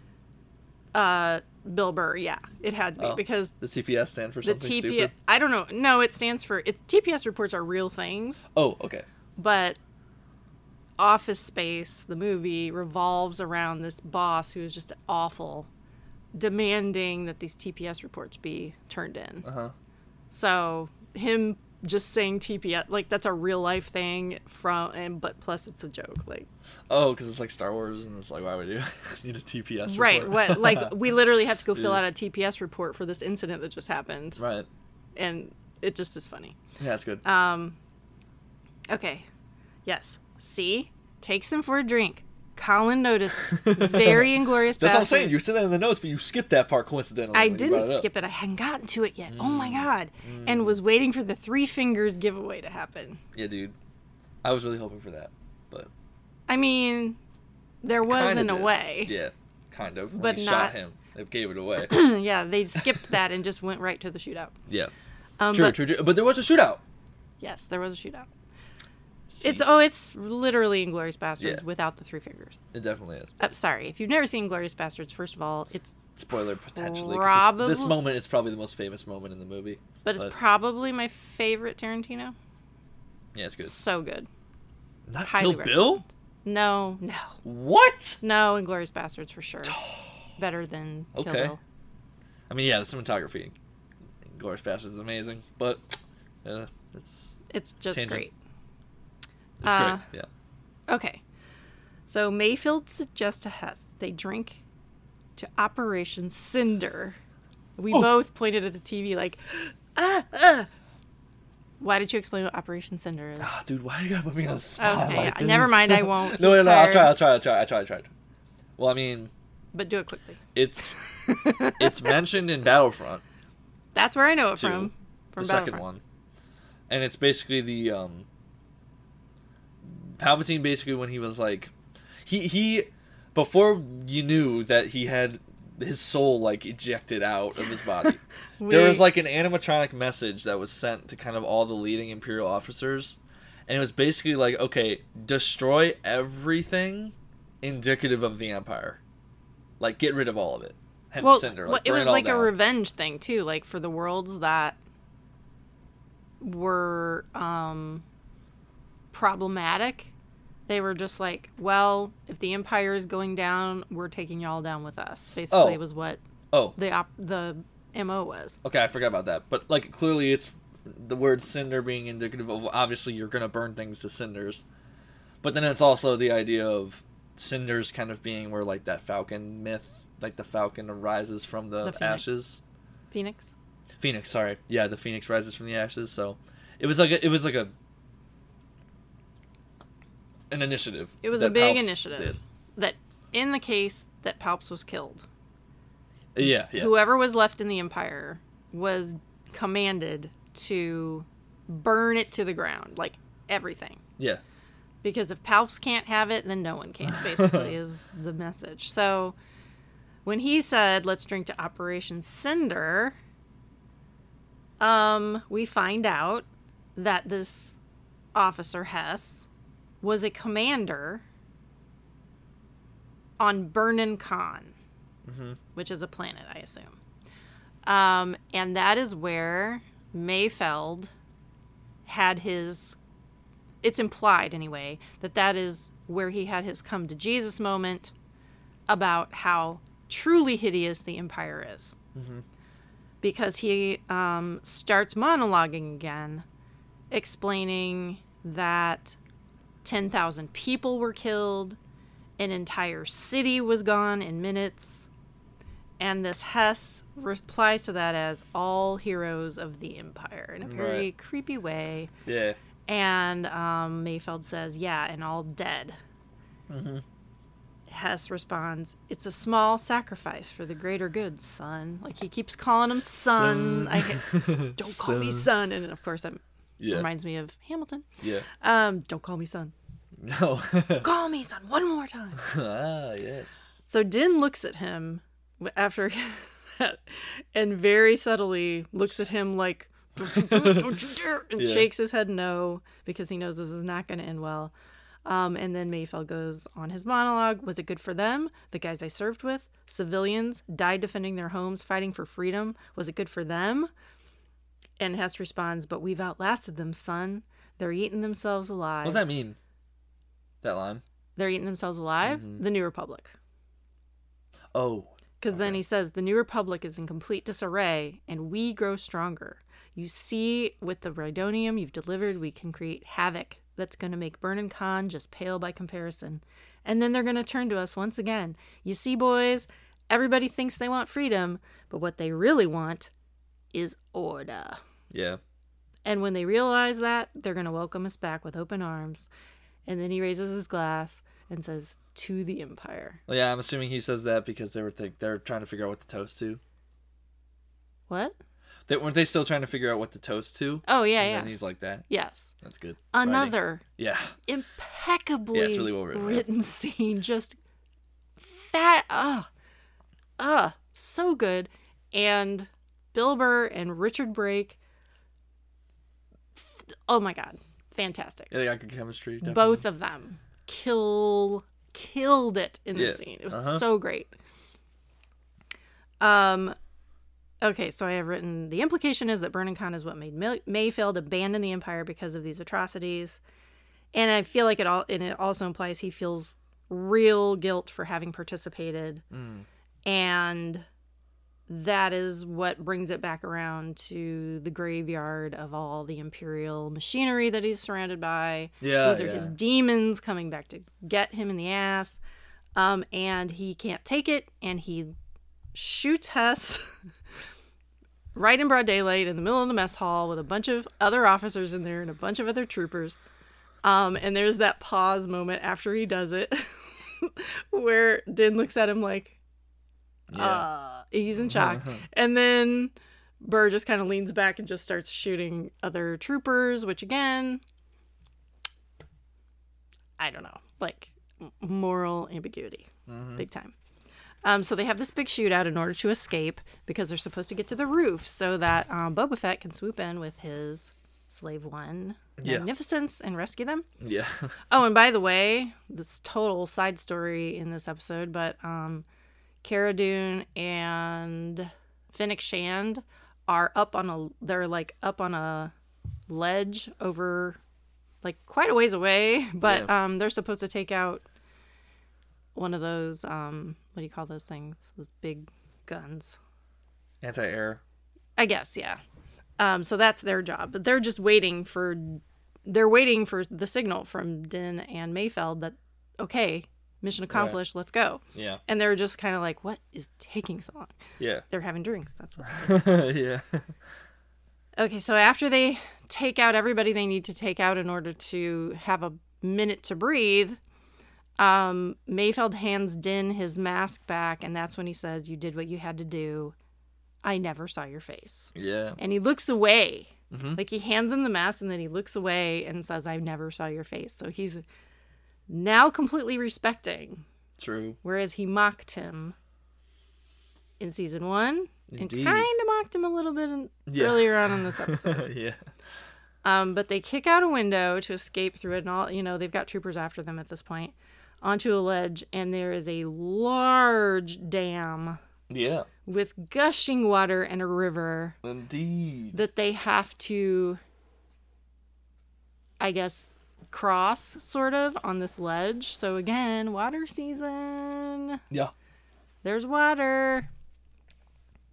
uh Bill Burr, yeah, it had to be Oh. because The TPS stand for something the TPS. stupid. I don't know. No, it stands for it. TPS reports are real things, Oh, okay. but Office Space, the movie, revolves around this boss who is just awful, demanding that these TPS reports be turned in. Uh huh. So him just saying TPS like that's a real life thing from and but plus it's a joke like Oh, because it's like Star Wars, and it's like, why would you need a TPS? right what like we literally have to go fill Yeah. out a TPS report for this incident that just happened right. and it just is funny Yeah, that's good. um okay yes see takes them for a drink Colin noticed very inglorious that's what I'm saying. You said that in the notes, but you skipped that part coincidentally. I when you brought didn't it skip it. I hadn't gotten to it yet. Oh my Mm. god! And was waiting for the three fingers giveaway to happen. Yeah, dude. I was really hoping for that, but I mean, there was Kinda in a way. yeah, kind of. When But he not- shot him. They gave it away. yeah, they skipped that and just went right to the shootout. yeah. Um, True, but true, true. But there was a shootout. yes, there was a shootout. See, It's oh, it's literally Inglourious Basterds Yeah. without the three fingers. it definitely is. Uh, sorry, if you've never seen Glorious Bastards, first of all, it's Spoiler potentially. 'cause This, this moment is probably the most famous moment in the movie. but it's But- probably my favorite Tarantino. Yeah, it's good. So good. Not highly Kill Bill? No, no, What? no, Inglourious Basterds for sure. Better than Kill Okay. Bill. I mean, yeah, the cinematography in Glorious Bastards is amazing, but uh, it's It's just Tangent. great. It's Uh, great. Yeah. Okay. So Mayfeld suggests to Hess they drink to Operation Cinder. We Oh. both pointed at the TV like, ah, ah. Why did you explain what Operation Cinder is? Ah, dude, why are you gotta put me on the spot? Okay, like yeah, never mind, I won't. no, no, no. I'll try. I'll try. I'll try. I try. I tried. Well, I mean, But do it quickly. it's it's mentioned in Battlefront That's where I know it too, from. From the second one, and it's basically the um, Palpatine. Basically, when he was like, he he before you knew that he had his soul like ejected out of his body. there was like an animatronic message that was sent to kind of all the leading imperial officers and it was basically like okay destroy everything indicative of the empire like get rid of all of it hence well, cinder well, it was all like a revenge thing too, like for the worlds that were um problematic. They were just like, well, if the empire is going down, we're taking y'all down with us. Basically, Oh. was what oh the op- the mo was. okay i forgot about that but like clearly it's the word cinder being indicative of obviously you're gonna burn things to cinders but then it's also the idea of cinders kind of being where like that falcon myth like the falcon arises from the, The phoenix. ashes Phoenix. Phoenix, sorry. Yeah, the Phoenix rises from the ashes. So it was like a, it was like a an initiative. It was a big Palps initiative did. that, in the case that Palps was killed, Yeah, yeah. whoever was left in the empire was commanded to burn it to the ground, like everything. yeah. because if Palps can't have it, then no one can. Basically, is the message. So when he said, "Let's drink to Operation Cinder," um, we find out that this officer Hess was a commander on Burnin Konn, which is a planet, I assume. Um, and that is where Mayfeld had his it's implied anyway that that is where he had his come to Jesus moment about how truly hideous the empire is. Because he um, starts monologuing again, explaining that 10,000 people were killed, an entire city was gone in minutes. And this Hess replies to that as all heroes of the empire in a very Right. creepy way. Yeah. And um, Mayfeld says, Yeah, and all dead. Hess responds, It's a small sacrifice for the greater good, son. Like he keeps calling him son. Son. I don't call me son. And of course, that Yeah. reminds me of Hamilton. Yeah. Um, don't call me son. No. Call me son one more time. ah, yes. So Din looks at him after that and very subtly looks at him like, don't you dare, and Yeah. shakes his head no because he knows this is not going to end well. Um, and then Mayfeld goes on his monologue. Was it good for them? The guys I served with? Civilians died defending their homes, fighting for freedom. Was it good for them? And Hess responds, But we've outlasted them, son. They're eating themselves alive. What does that mean? That line? They're eating themselves alive? Mm-hmm. The New Republic. Oh. Because then he says, the New Republic is in complete disarray and we grow stronger. You see, with the Rhydonium you've delivered, we can create havoc that's going to make Burnin Konn just pale by comparison. And then they're going to turn to us once again. You see, boys, everybody thinks they want freedom, but what they really want is order. Yeah. And when they realize that, they're going to welcome us back with open arms. And then he raises his glass and says, To the Empire. Well, yeah, I'm assuming he says that because they were think they're trying to figure out what to toast to. What? They weren't they still trying to figure out what to toast to? Oh, yeah, And yeah. then he's like that. Yes. That's good. Writing. Another Yeah. impeccably Yeah, it's really well written, yeah. scene. Just fat. Ah. Ah. So good. And Bill Burr and Richard Brake oh my god, fantastic. Yeah, they got good chemistry. Definitely. Both of them kill killed it in the Yeah. scene. It was Uh-huh. so great. Um okay, so I have written the implication is that Burnin Konn is what made May- Mayfeld abandon the empire because of these atrocities. And I feel like it all and it also implies he feels real guilt for having participated. Mm. And that is what brings it back around to the graveyard of all the imperial machinery that he's surrounded by. Yeah, These are yeah. his demons coming back to get him in the ass. Um, and he can't take it, and he shoots Hess right in broad daylight in the middle of the mess hall with a bunch of other officers in there and a bunch of other troopers. Um, and there's that pause moment after he does it where Din looks at him like, Yeah. uh, he's in shock. and then Burr just kind of leans back and just starts shooting other troopers, which again, I don't know, like moral ambiguity, big time. Um, so they have this big shootout in order to escape because they're supposed to get to the roof so that um, Boba Fett can swoop in with his slave one Yeah. magnificence and rescue them. yeah. Oh, and by the way, this total side story in this episode, but um, Cara Dune and Fennec Shand are up on a. They're like up on a ledge over, like quite a ways away, but Yeah. um, they're supposed to take out one of those. Um, what do you call those things? Those big guns. Anti-air. I guess, yeah. Um, so that's their job, but they're just waiting for they're waiting for the signal from Din and Mayfeld that okay, mission accomplished, let's go. Yeah. And they're just kind of like, what is taking so long? Yeah. They're having drinks. That's what. yeah. okay, so after they take out everybody they need to take out in order to have a minute to breathe, um, Mayfeld hands Din his mask back, and that's when he says, "You did what you had to do. I never saw your face." Yeah. and he looks away. Mhm. Like he hands him the mask and then he looks away and says, I never saw your face. So he's now completely respecting, True. whereas he mocked him in season one Indeed. and kind of mocked him a little bit in, Yeah. earlier on in this episode. yeah. um, but they kick out a window to escape through it, and all you know they've got troopers after them at this point onto a ledge, and there is a large dam Yeah. with gushing water and a river Indeed. that they have to I guess cross sort of on this ledge. So again, water season. Yeah. There's water.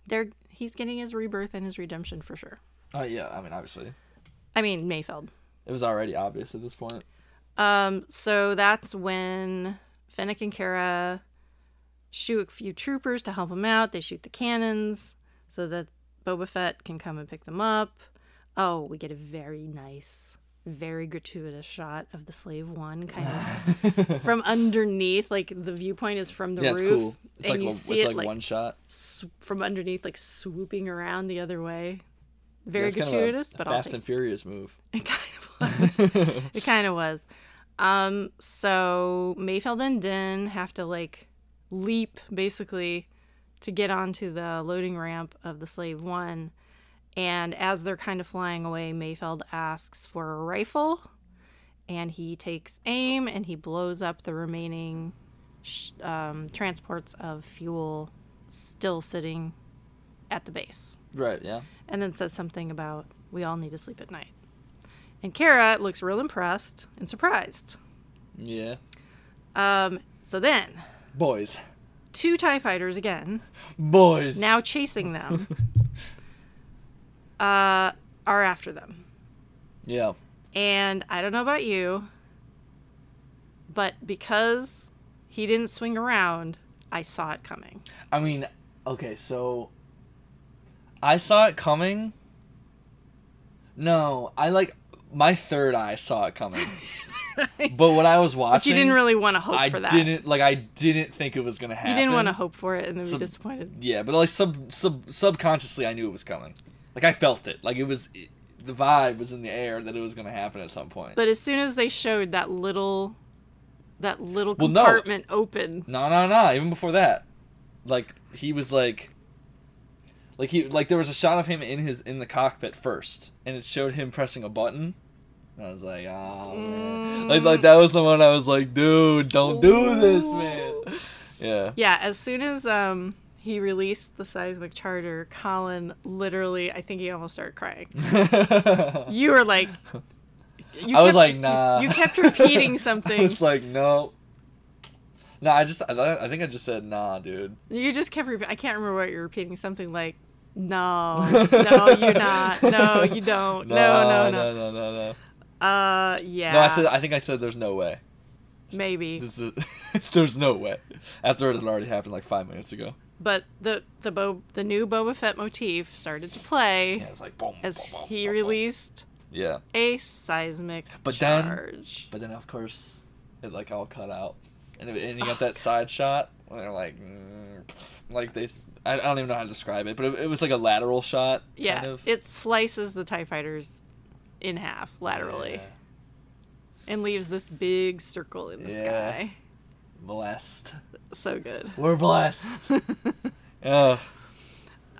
There he's getting his rebirth and his redemption for sure. Oh yeah. I mean, obviously, I mean Mayfeld. it was already obvious at this point. Um so that's when Fennec and Cara shoot a few troopers to help them out. They shoot the cannons so that Boba Fett can come and pick them up. Oh, we get a very nice, very gratuitous shot of the slave one kind of from underneath. Like the viewpoint is from the yeah, roof, it's cool. It's and like you one, see it's it like, like, one shot. sw- from underneath, like swooping around the other way. Very That's kind of a- gratuitous, a but Fast and Furious move. it kind of was. it kind of was. Um, so Mayfeld and Din have to like leap basically to get onto the loading ramp of the Slave One. And as they're kind of flying away, Mayfeld asks for a rifle, and he takes aim and he blows up the remaining sh- um, transports of fuel still sitting at the base Right. Yeah. and then says something about we all need to sleep at night. And Cara looks real impressed and surprised. Yeah. Um, so then, Boys. two TIE fighters again, Boys. now chasing them, uh, are after them. Yeah. And I don't know about you, but because he didn't swing around, I saw it coming. I mean, okay, so I saw it coming. No, I like my third eye saw it coming. but when I was watching, But you didn't really want to hope I for that. I didn't like. I didn't think it was gonna happen. you didn't want to hope for it and then So- be disappointed. Yeah, but like sub sub subconsciously, I knew it was coming. Like I felt it. Like it was, the vibe was in the air that it was gonna happen at some point. But as soon as they showed that little, that little Well, no. compartment open, No, no, no. Even before that, like he was like, like he like there was a shot of him in his in the cockpit first, and it showed him pressing a button, And I was like, oh man. Like like that was the one I was like, dude, don't do this, man. Yeah. Yeah, as soon as um he released the seismic charge, Colin literally, I think he almost started crying. You were like, you I was kept- like, nah. You kept repeating I something. was like, no. No, I just I, I think I just said nah, dude. You just kept repeating. I can't remember what you're repeating. Something like, no, no, you're not. No, you don't. No, no, no. no, no, no, no. Uh, yeah. No, I said I think I said there's no way. maybe, is- there's no way. After it had already happened like five minutes ago. But the the Bo- the new Boba Fett motif started to play Yeah, it's like boom. as boom, boom, he released Yeah, a seismic But then- charge. but then of course it like all cut out, and, it, and you got that side shot where they're like, mm, like they. I don't even know how to describe it, but it, it was like a lateral shot. yeah, kind of. it slices the Tie Fighters in half laterally Yeah. and leaves this big circle in the Yeah. sky. Blessed. So good. We're blessed. yeah.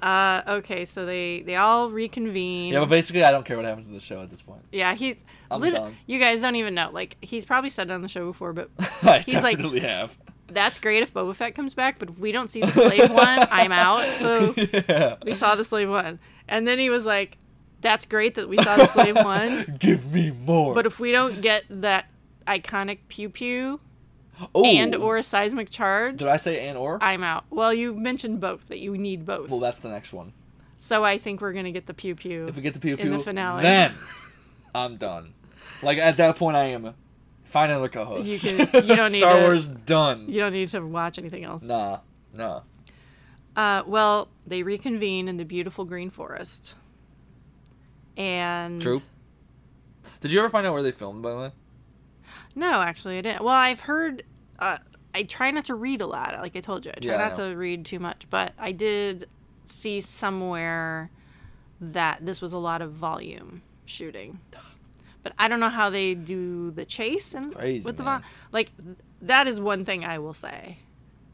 Uh, okay, so they they all reconvene. Yeah, but basically, I don't care what happens in the show at this point. Yeah, he's. I'm lit- done. You guys don't even know. Like, he's probably said it on the show before, but I He's like- definitely have. that's great if Boba Fett comes back, but if we don't see the slave one, I'm out. So yeah. we saw the slave one. And then he was like, that's great that we saw the slave one, Give me more. but if we don't get that iconic pew pew oh, and or a seismic charge, did I say and or? I'm out. Well, you mentioned both, that you need both. well, that's the next one. So I think we're going to get the pew pew. If we get the pew In the pew, finale. then I'm done. Like at that point, I am. Find another co-host. You can- you don't need Star to- Wars done. You don't need to watch anything else. Nah, nah. Uh, well, they reconvene in the beautiful green forest. And True. Did you ever find out where they filmed? By the way. No, actually, I didn't. Well, I've heard. Uh, I try not to read a lot. Like I told you, I try Yeah, not know. to read too much. But I did see somewhere that this was a lot of volume shooting. But I don't know how they do the chase and Crazy, with the vol- like. That is one thing I will say.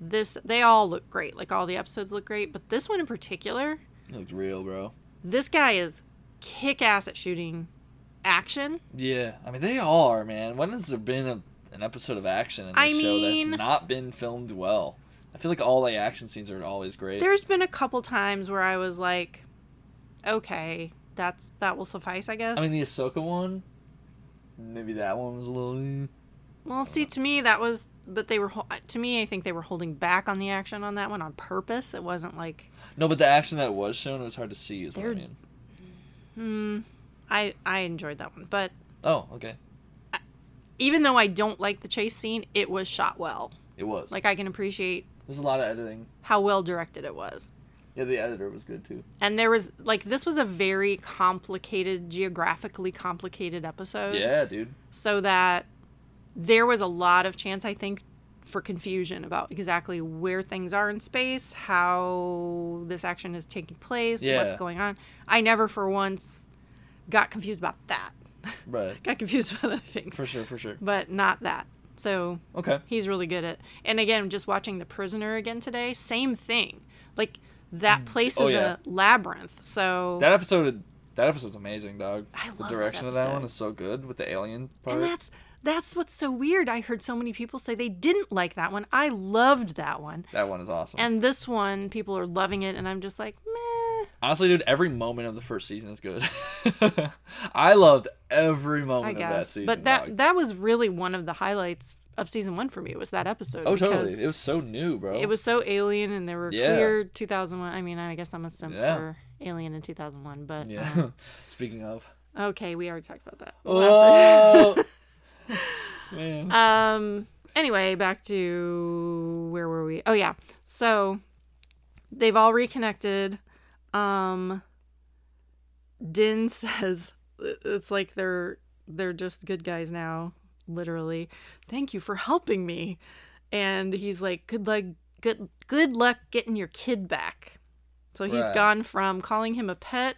This they all look great. Like all the episodes look great, but this one in particular, It looks real, bro. this guy is kick ass at shooting action. Yeah, I mean they are, man. When has there been a, an episode of action in this I show mean- that's not been filmed well? I feel like all the action scenes are always great. There's been a couple times where I was like, okay, that's that will suffice, I guess. I mean, the Ahsoka one, maybe that one was a little. eh. well, see, to me that was, but they were to me, I think they were holding back on the action on that one on purpose. It wasn't like, No, but the action that was shown, it was hard to see. Is what I mean. hmm, I I enjoyed that one, but Oh, okay. even though I don't like the chase scene, it was shot well. It was. Like I can appreciate There's a lot of editing. how well directed it was. Yeah, the editor was good too. And there was like this was a very complicated, geographically complicated episode. Yeah, dude. so that there was a lot of chance i think for confusion about exactly where things are in space how this action is taking place Yeah. what's going on i never for once got confused about that Right. got confused about other things For sure, for sure. but not that so Okay. he's really good at and again just watching the prisoner again today same thing like that mm. place Oh, is yeah. a labyrinth so That episode, that episode's amazing, dog. I the love that direction of that one is so good with the alien part. And that's that's what's so weird. I heard so many people say they didn't like that one. I loved that one. that one is awesome. And this one, people are loving it, and I'm just like, meh. Honestly, dude, every moment of the first season is good. I loved every moment of that guess. season. but that dog. that was really one of the highlights of season one for me. Was that episode? oh, totally. It was so new, bro. It was so alien, and there were Yeah. clear 2001. I mean, I guess I'm a simp Yeah. for Alien in 2001, but Yeah. um, Speaking of. okay, we already talked about that. Oh. Man. Um. Anyway, back to where were we? Oh yeah. So they've all reconnected. Um. Din says it's like they're they're just good guys now. Literally, thank you for helping me. And he's like, good luck, good good luck getting your kid back. So he's Right. gone from calling him a pet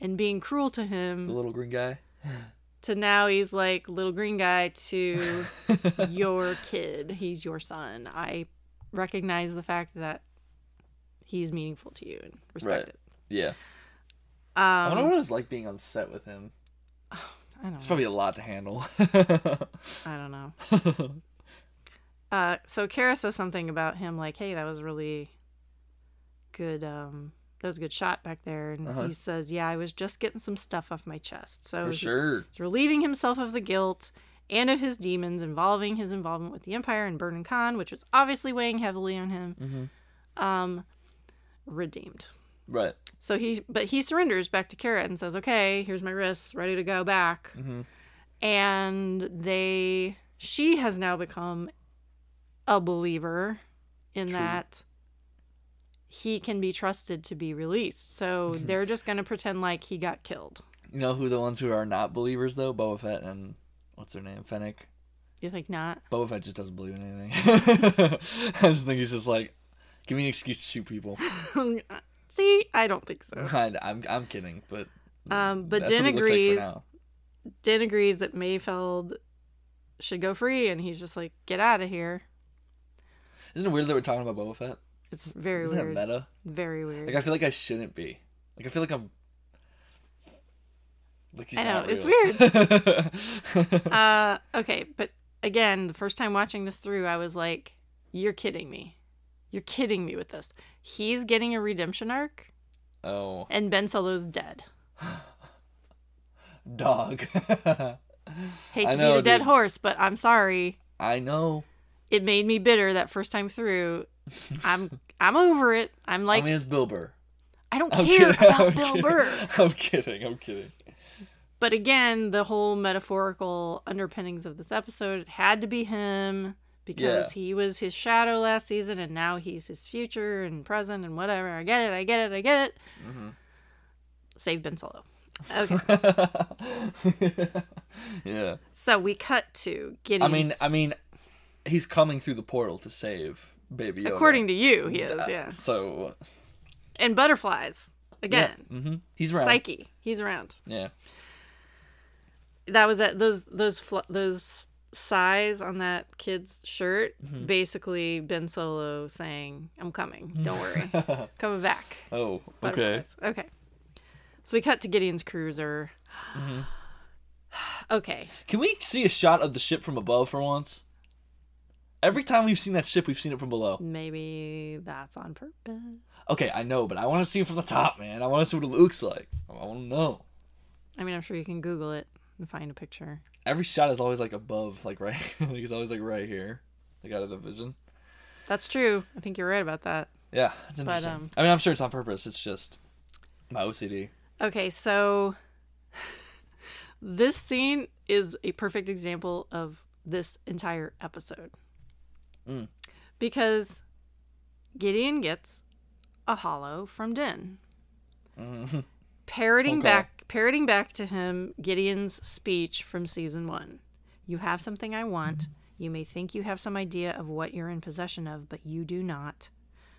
and being cruel to him the little green guy. to now he's like little green guy to your kid. He's your son. I recognize the fact that he's meaningful to you and respect Right. it. Yeah. I wonder Um, what it was like being on set with him. I don't know. It's know. probably a lot to handle. I don't know. uh, so Cara says something about him like, "Hey, that was really good. Um, that was a good shot back there." And Uh-huh. he says, "Yeah, I was just getting some stuff off my chest." So For sure. He's relieving himself of the guilt and of his demons involving his involvement with the Empire and Burnin Konn, which was obviously weighing heavily on him. Mm-hmm. Um, redeemed. Right. So he, but he surrenders back to Cara and says, "Okay, here's my wrists, ready to go back." Mhm. And they, she has now become a believer in True. that he can be trusted to be released. So they're just gonna pretend like he got killed. You know who the ones who are not believers though? Boba Fett and what's her name? Fennec. You think not? Boba Fett just doesn't believe in anything. I just think he's just like, give me an excuse to shoot people. See, I don't think so. I, I'm I'm kidding, but Um, but Din what he looks like agrees. now. Din agrees that Mayfeld should go free, and he's just like, "Get out of here." Isn't it weird that we're talking about Boba Fett? It's very Isn't weird. that meta? Very weird. Like I feel like I shouldn't be. Like I feel like I'm. Like he's I know, it's weird. uh, okay, but again, the first time watching this through, I was like, "You're kidding me! You're kidding me with this." He's getting a redemption arc, oh, and Ben Solo's dead. dog. Hate to know, be the dead dude. horse, but I'm sorry. I know. It made me bitter that first time through. I'm I'm over it. I'm like I mean, it's Bill Burr. I don't I'm care kidding. about I'm Bill kidding. Burr. I'm kidding. I'm kidding. But again, the whole metaphorical underpinnings of this episode it had to be him because he was his shadow last season and now he's his future and present and whatever. I get it. I get it. I get it. Mm-hmm. Save Ben Solo. Okay. yeah. so we cut to getting. I mean, I mean, he's coming through the portal to save Baby Yoda. according to you, he is. Yeah. So And butterflies again. hmm he's around. Psyche. He's around. Yeah. that was at those those fl- those size on that kid's shirt Mm-hmm. basically ben solo saying i'm coming don't worry coming back Oh, okay. Okay so we cut to gideon's cruiser Mm-hmm. okay Can we see a shot of the ship from above for once? Every time we've seen that ship, we've seen it from below. maybe that's on purpose Okay, I know, but I want to see it from the top, man. I want to see what it looks like. I want to know. i mean i'm sure you can google it and find a picture Every shot is always like above, like right, like it's always like right here, like out of the vision. that's true i think you're right about that Yeah, it's But, interesting. um, I mean, I'm sure it's on purpose. It's just my OCD. Okay, so this scene is a perfect example of this entire episode. Mm. Because Gideon gets a hollow from Din. Mhm. Parroting Okay. back parroting back to him Gideon's speech from season 1. You have something I want. You may think you have some idea of what you're in possession of, but you do not.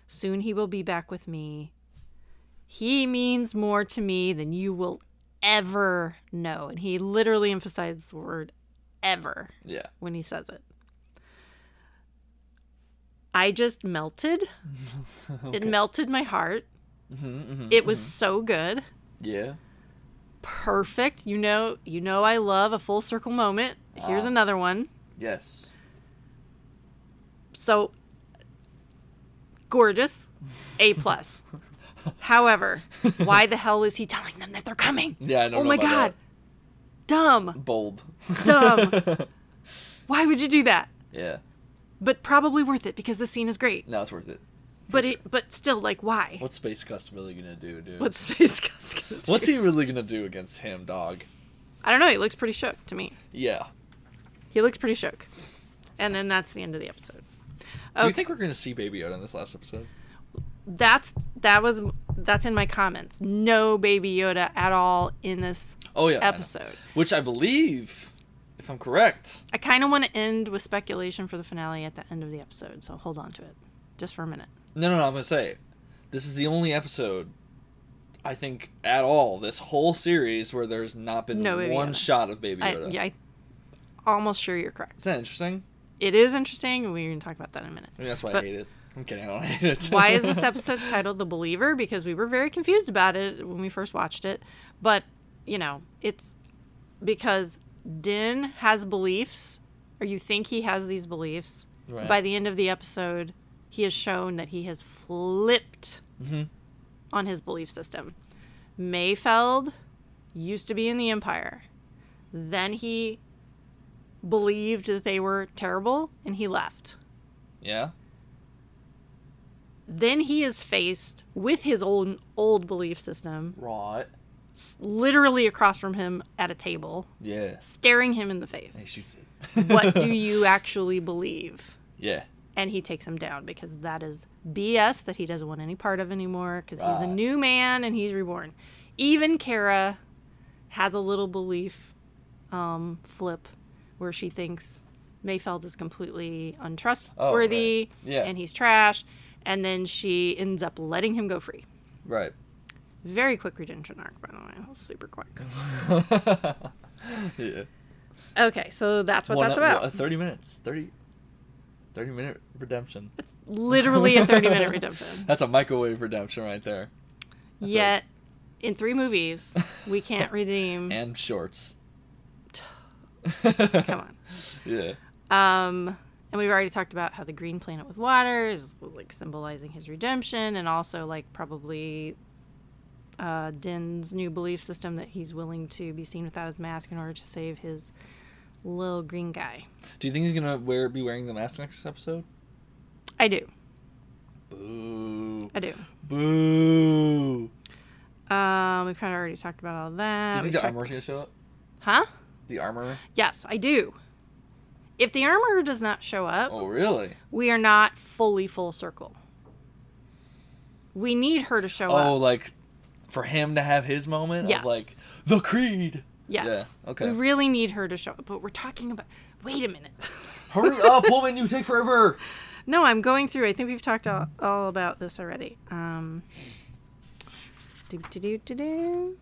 Soon he will be back with me. He means more to me than you will ever know. And he literally emphasized the word ever Yeah. when he says it. I just melted. It melted my heart. Mm-hmm, It was so good. Yeah. Perfect. You know, you know I love a full circle moment. Here's Ah. another one. Yes. So gorgeous. A plus. However, why the hell is he telling them that they're coming? Yeah, I don't Oh my god. Dumb. Bold. Dumb. why would you do that? yeah. But probably worth it because the scene is great. No, it's worth it. But it but still like why? What's Space Gus really gonna do, dude? What's Space Gus gonna do? What's he really gonna do against him, dog? I don't know, he looks pretty shook to me. Yeah. He looks pretty shook. And then that's the end of the episode. Do Okay. you oh. think we're gonna see Baby Yoda in this last episode? That's that was that's in my comments. No baby Yoda at all in this Oh yeah. I episode. Which I believe, if I'm correct, I kind of want to end with speculation for the finale at the end of the episode, so hold on to it just for a minute. No, no, no. I'm gonna say, this is the only episode, I think, at all this whole series where there's not been No one Yoda. shot of Baby I, Yoda. yeah, I almost sure you're correct. Isn't that interesting? It is interesting, we're going to talk about that in a minute. I mean, that's why But- I hate it. I'm kidding. I don't hate it. Why is this episode titled The Believer? Because we were very confused about it when we first watched it. But, you know, it's because Din has beliefs, or you think he has these beliefs. Right. By the end of the episode, he has shown that he has flipped mm-hmm. on his belief system. Mayfeld used to be in the Empire. Then he believed that they were terrible and he left. Yeah. Then he is faced with his old old belief system, Right. Literally across from him at a table, Yeah. staring him in the face. He face. shoots it. what do you actually believe? Yeah. And he takes him down because that is BS that he doesn't want any part of anymore because he's a new man and he's reborn. Even Cara has a little belief um, flip where she thinks Mayfeld is completely untrustworthy Oh, right. Yeah. and he's trash. And then she ends up letting him go free. Right. Very quick redemption arc, by the way. Super quick. Yeah. Okay, so that's what that's about. uh, 30 minutes. 30, 30 minute redemption. Literally a 30 minute redemption. That's a microwave redemption right there. a- Yet, in three movies, we can't redeem. And shorts. Come on. Yeah. Um, and we've already talked about how the green planet with water is like symbolizing his redemption, and also like probably uh, Din's new belief system that he's willing to be seen without his mask in order to save his little green guy. Do you think he's gonna wear be wearing the mask next episode? I do. Boo. I do. Boo. Um, we've kind of already talked about all that. Do you think the talked- armor's gonna show up? Huh? The armor? Yes, I do. If the armor does not show up, Oh, really? we are not fully full circle. We need her to show Oh, up. Oh, like for him to have his moment Yes. of like the creed. Yes. Yeah, okay. We really need her to show up, but we're talking about. Wait a minute. Hurry up, woman! You take forever. no, I'm going through. I think we've talked all, all about this already. Um. Do do do do do.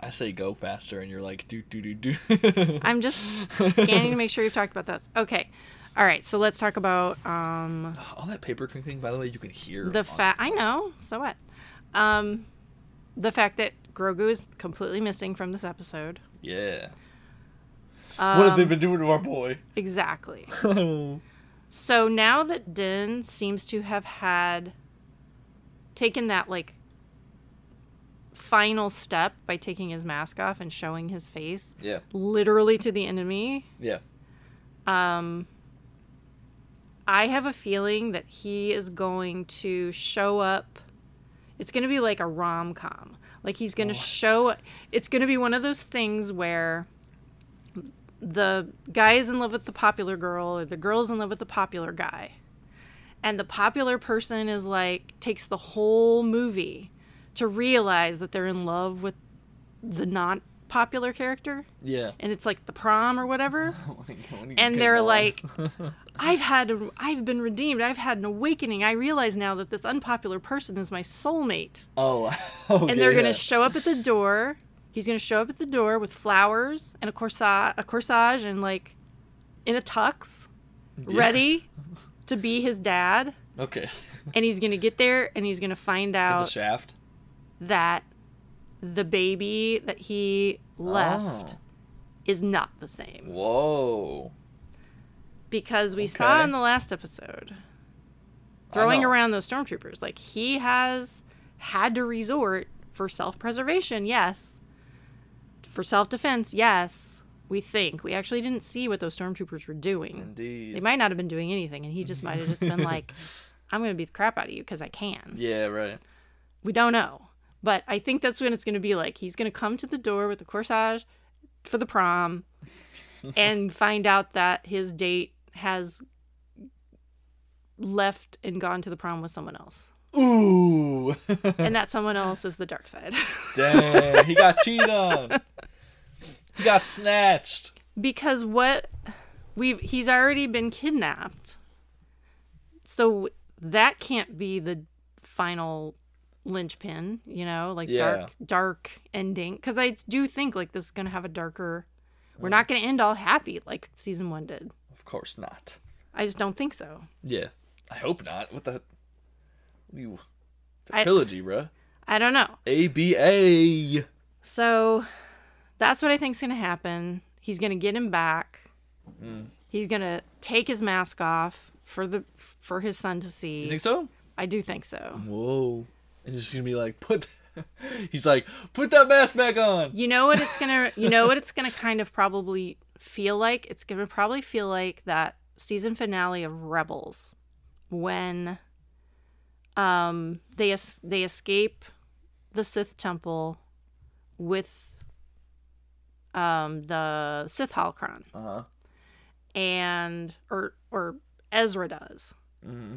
I say go faster, and you're like do do do do. I'm just scanning to make sure we've talked about this. Okay. All right. So let's talk about um All that paper crinkling, by the way, you can hear. the fat. I know. So what? Um, the fact that Grogu is completely missing from this episode. Yeah. Um, what have they been doing to our boy? Exactly. oh, So now that Din seems to have had taken that like final step by taking his mask off and showing his face yeah, literally to the enemy, yeah. um I have a feeling that he is going to show up it's going to be like a rom-com. Like he's going oh, to show it's going to be one of those things where the guy is in love with the popular girl or the girl's in love with the popular guy. And the popular person is like takes the whole movie to realize that they're in love with the not popular character Yeah. and it's like the prom or whatever and they're like i've had a, i've been redeemed i've had an awakening i realize now that this unpopular person is my soulmate oh, okay, and they're yeah. gonna show up at the door he's gonna show up at the door with flowers and a corsage a corsage and like in a tux Yeah. ready to be his dad Okay. and he's gonna get there and he's gonna find Get the shaft. that the baby that he left Oh. is not the same Whoa. because we saw Okay. in the last episode throwing around those stormtroopers like he has had to resort for self-preservation yes for self-defense yes we think we actually didn't see what those stormtroopers were doing Indeed. they might not have been doing anything and he just might have just been like i'm gonna beat the crap out of you because i can Yeah. Right. we don't know but i think that's when it's gonna be like he's gonna come to the door with the corsage for the prom and find out that his date has left and gone to the prom with someone else. Ooh. And that someone else is the dark side. Dang. He got cheated on. He got snatched. because what we've he's already been kidnapped. So that can't be the final linchpin, you know, like Yeah. dark dark ending cuz I do think like this is going to have a darker we're not going to end all happy like season 1 did. Of course not. I just don't think so. Yeah. I hope not. What the? You. The I- trilogy, bruh. I don't know. A B A. So That's what I think's gonna happen. He's gonna get him back. Mm. He's gonna take his mask off for the for his son to see. You think so? I do think so. Whoa. It's just gonna be like put. He's like put that mask back on. You know what it's gonna you know what it's gonna kind of probably feel like? It's gonna probably feel like that season finale of Rebels when um they es- they escape the Sith temple with um the Sith holocron Uh huh. and or or Ezra does. Mm-hmm.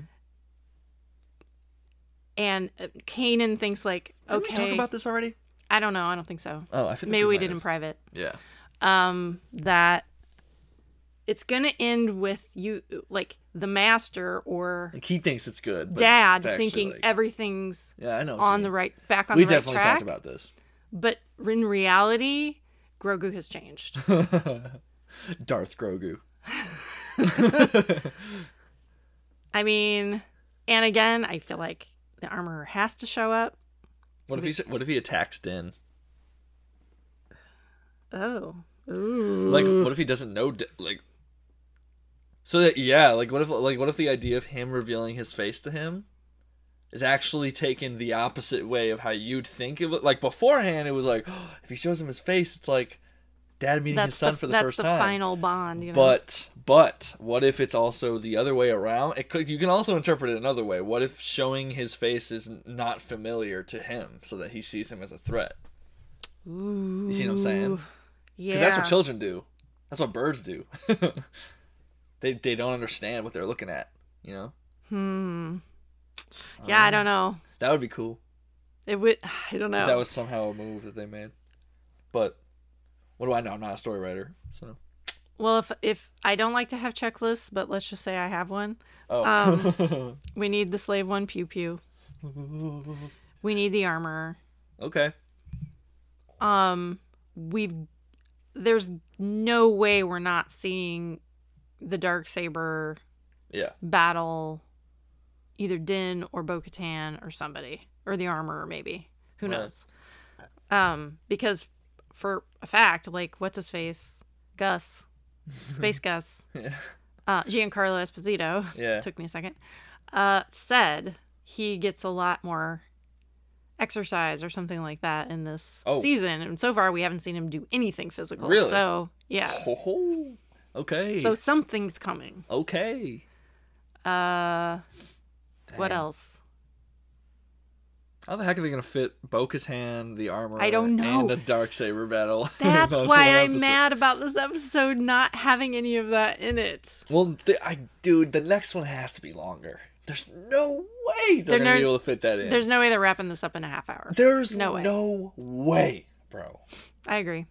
And uh, Kanan thinks like, Did okay, we talk about this already? I don't know, I don't think so. Oh, I feel Maybe we might did in private. Yeah. um that it's gonna end with you like the master or Like he thinks it's good. but dad it's thinking like- everything's yeah, I know. on the right back on We the right definitely track talked about this. but in reality grogu has changed Darth Grogu. i mean and again i feel like the armorer has to show up What if he what if he attacks Din? oh Ooh. Like, what if he doesn't know? Din- Like, so that yeah, like what if like what if the idea of him revealing his face to him is actually taken the opposite way of how you'd think it would? Like beforehand, it was like if he shows him his face, it's like dad meeting that's his son the, for the that's first the time. final bond you know But but what if it's also the other way around? It could you can also interpret it another way. What if showing his face is not familiar to him, so that he sees him as a threat? You see what I'm saying? yeah Because that's what children do. That's what birds do. they they don't understand what they're looking at. You know hmm yeah i don't know that would be cool. it would i don't know If that was somehow a move that they made. But what do I know? I'm not a story writer, so Well, if if I don't like to have checklists, but let's just say I have one, oh. Um, we need the slave one pew pew. We need the armor. okay. Um, we've there's no way we're not seeing the dark saber Yeah. battle either Din or Bo-Katan or somebody or the armor maybe. Who Right. knows? Um, because for a fact, like what's his face, Gus, Space Gus, Yeah. uh, Giancarlo Esposito. Yeah. took me a second. Uh, said he gets a lot more exercise or something like that in this Oh. season, and so far we haven't seen him do anything physical. Really? So yeah. Ho. Okay. So something's coming. okay. Uh, what else? How the heck are they gonna fit Bo-Katan, the armor, I don't know. and a dark saber battle? That's why I'm mad about this episode not having any of that in it. Well, th- I dude, the next one has to be longer. There's no way they're, They're gonna no- be able to fit that in. There's no way they're wrapping this up in a half hour. There's no way. no way, bro. I agree.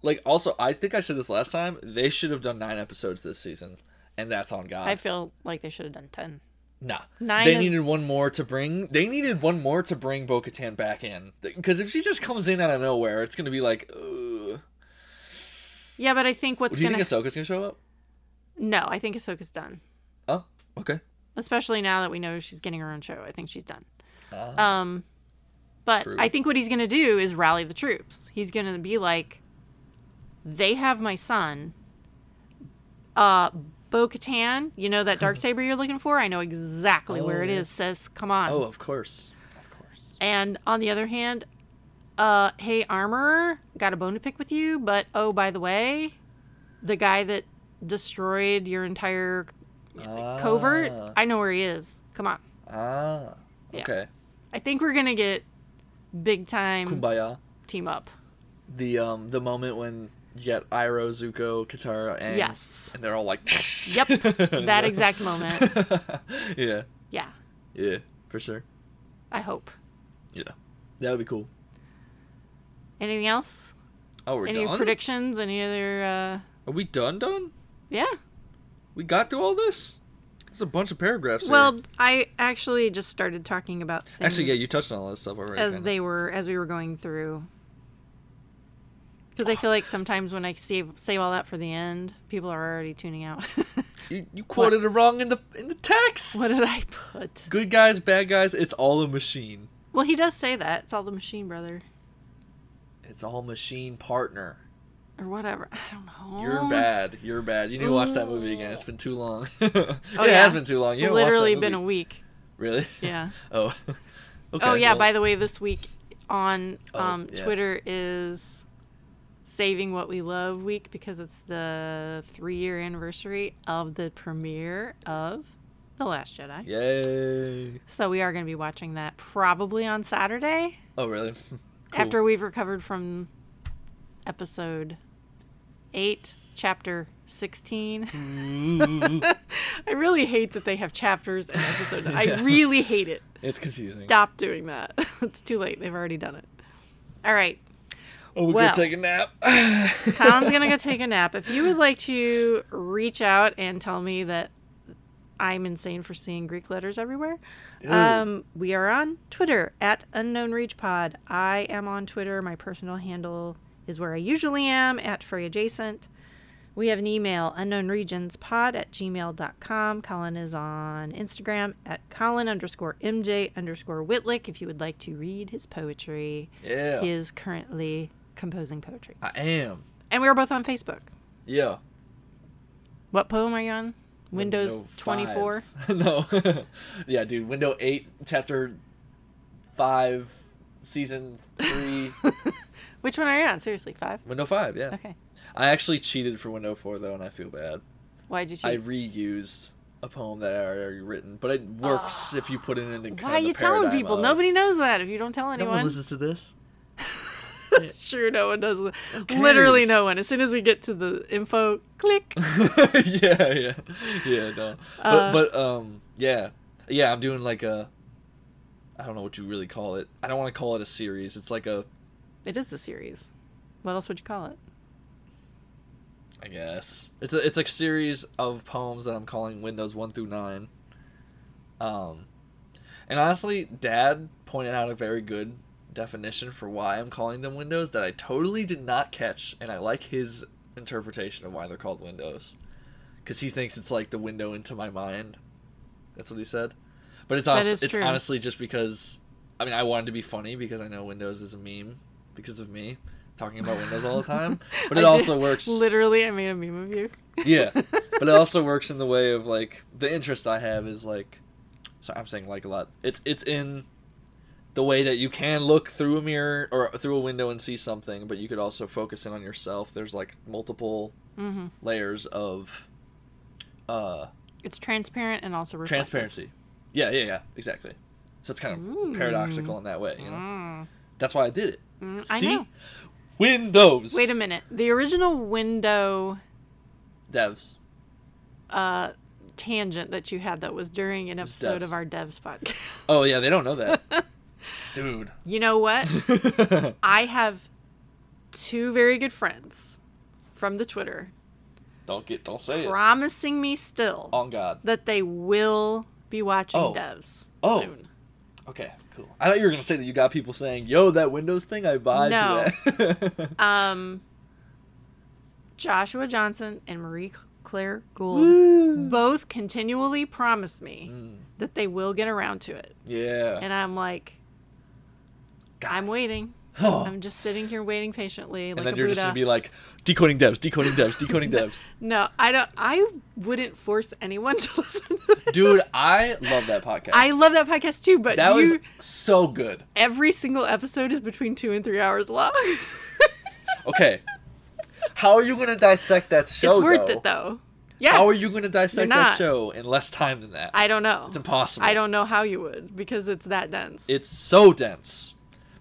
Like, also, I think I said this last time. They should have done nine episodes this season, and that's on God. I feel like they should have done ten. Nah, Nine they is- needed one more to bring. They needed one more to bring Bo-Katan back in. Because if she just comes in out of nowhere, it's gonna be like, Ugh. Yeah, but I think what's do you gonna think Ahsoka's gonna show up? no, I think Ahsoka's done. Oh, okay. especially now that we know she's getting her own show. I think she's done. Ah. Um, but True. I think what he's gonna do is rally the troops. He's gonna be like, "They have my son, uh, Bo Katan. You know that dark saber you're looking for? I know exactly where it Oh. is. Sis, come on." Oh, of course, of course. And on the other hand, uh, hey armorer, got a bone to pick with you. But oh, by the way, the guy that destroyed your entire covert, Ah. I know where he is. Come on. Ah. Yeah. Okay. I think we're gonna get big time Kumbaya. team up. The um the moment when you get Iroh, Zuko, Katara, and Yes. and they're all like, Yep, that exact moment. yeah, Yeah, yeah, for sure. I hope. Yeah, that would be cool. Anything else? Oh, we're Any done. Any predictions? Any other? uh Are we done? Done? Yeah. We got through all this? There's a bunch of paragraphs. Well, here. I actually just started talking about things actually, yeah, you touched on all this stuff already. as kinda. they were as we were going through. Because I feel like sometimes when I save save all that for the end, people are already tuning out. you, you quoted it wrong in the in the text. what did I put? Good guys, bad guys. It's all a machine. Well, he does say that. It's all the machine, brother. It's all machine partner. or whatever. I don't know. You're bad. You're bad. You need to watch that movie again. It's been too long. Oh, it Oh, has yeah. been too long. It's You haven't watched that literally been a week. Really? Yeah. Oh. okay. oh yeah. well, By the way, this week on Oh, um, yeah. Twitter is Saving What We Love Week because it's the three-year anniversary of the premiere of The Last Jedi. Yay. So we are going to be watching that probably on Saturday Oh really? Cool. after we've recovered from episode eight, chapter sixteen. I really hate that they have chapters and episodes. I really hate it. It's confusing. Stop doing that. it's too late. They've already done it. All right. Oh, we're Well. gonna take a nap. Colin's gonna go take a nap. If you would like to reach out and tell me that I'm insane for seeing Greek letters everywhere, um, we are on Twitter at Unknown Reach Pod. I am on Twitter. My personal handle is where I usually am at Frey Adjacent. We have an email, unknownregionspod at gmail.com. Colin is on Instagram at Colin underscore MJ underscore Whitlick if you would like to read his poetry. yeah. He is currently composing poetry. I am. And we are both on Facebook. Yeah. What poem are you on? Windows 24? no. yeah, dude. Window eight, chapter five, season three. Which one are you on? Seriously, five? Window five. Yeah. Okay. I actually cheated for Window four though, and I feel bad. Why'd you cheat? I reused a poem that I already written, but it works if you put it Ah. Why are you telling people? of- Nobody knows that if you don't tell anyone. No one listens to this. It's true, no one does. Literally no one. As soon as we get to the info, click. yeah, yeah, yeah. No, but Uh, but um, yeah, yeah. I'm doing like a. I don't know what you really call it. I don't want to call it a series. It's like a. It is a series. What else would you call it? I guess it's a it's a series of poems that I'm calling Windows one through nine. Um, and honestly, Dad pointed out a very good definition for why I'm calling them Windows that I totally did not catch, and I like his interpretation of why they're called Windows, because he thinks it's like the window into my mind. That's what he said, but it's also it's true. honestly just because I mean I wanted to be funny because I know Windows is a meme because of me talking about Windows all the time, but it did- also works. Literally, I made a meme of you. Yeah, but it also works in the way of like the interest I have is like, so I'm saying like a lot. It's it's in the way that you can look through a mirror or through a window and see something, but you could also focus in on yourself. There's like multiple hmm layers of uh It's transparent and also reflective. transparency. Yeah, yeah, yeah, exactly. So it's kind of paradoxical in that way, you know. Mm. That's why I did it. Mm, I know. Windows. Wait a minute. The original window Devs. uh, tangent that you had that was during an was episode devs. of our devs podcast. Oh yeah, they don't know that, dude. You know what? I have two very good friends from the Twitter don't get, don't say it. promising me still On God. that they will be watching Oh. devs Oh. soon. Okay, cool. I thought you were gonna say that you got people saying, "Yo, that Windows thing, I buy No. Um, Joshua Johnson and Marie Claire Gould Woo. both continually promise me Mm, that they will get around to it. yeah. And I'm like, I'm waiting. I'm just sitting here waiting patiently, like and then you're Buddha. just gonna be like, decoding devs, decoding devs, decoding devs. no, I don't. I wouldn't force anyone to listen. to. Dude, I love that podcast. I love that podcast too, but that you, was so good. every single episode is between two and three hours long. Okay, how are you gonna dissect that show? it's worth though? it though. Yeah, How are you gonna dissect that show in less time than that? I don't know. it's impossible. I don't know how you would because it's that dense. It's so dense.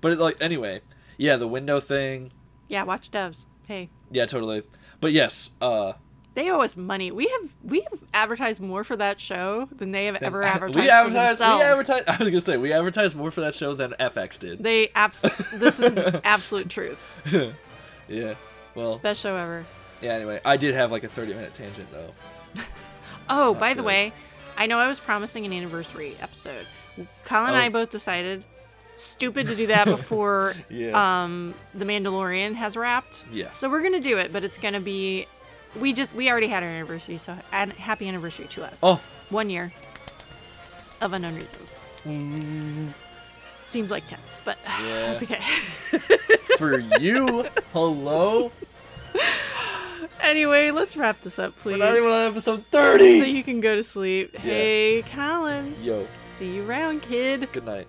But it, like anyway, yeah, the window thing. yeah, watch devs. Hey, Yeah, totally. But yes, uh, they owe us money. We have we have advertised more for that show than they have ever advertised, we for advertised. themselves. We advertised. I was gonna say we advertised more for that show than FX did. They abs- This is absolute truth. yeah. Well. Best show ever. Yeah. Anyway, I did have like a thirty-minute tangent though. Oh, by the way, I know I was promising an anniversary episode. Colin and Oh. I both decided stupid to do that before Yeah. um the Mandalorian has wrapped. Yeah. So we're gonna do it, but it's gonna be we just we already had our anniversary, so happy anniversary to us. Oh. One year of unknown regions. Seems like ten, but Yeah. it's okay. For you, hello. anyway, let's wrap this up, please. We're not even on episode 30. so you can go to sleep. Hey, Colin. Yo, See you around, kid. good night.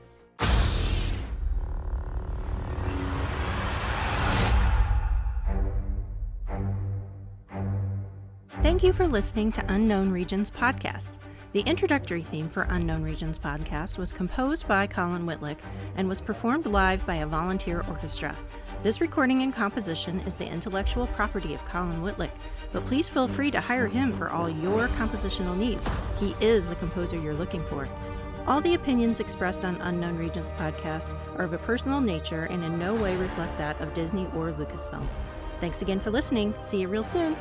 Thank you for listening to Unknown Regions Podcast. The introductory theme for Unknown Regions Podcast was composed by Colin Whitlick and was performed live by a volunteer orchestra. This recording and composition is the intellectual property of Colin Whitlick, but please feel free to hire him for all your compositional needs. He is the composer you're looking for. All the opinions expressed on Unknown Regions podcast are of a personal nature and in no way reflect that of Disney or Lucasfilm. Thanks again for listening. See you real soon.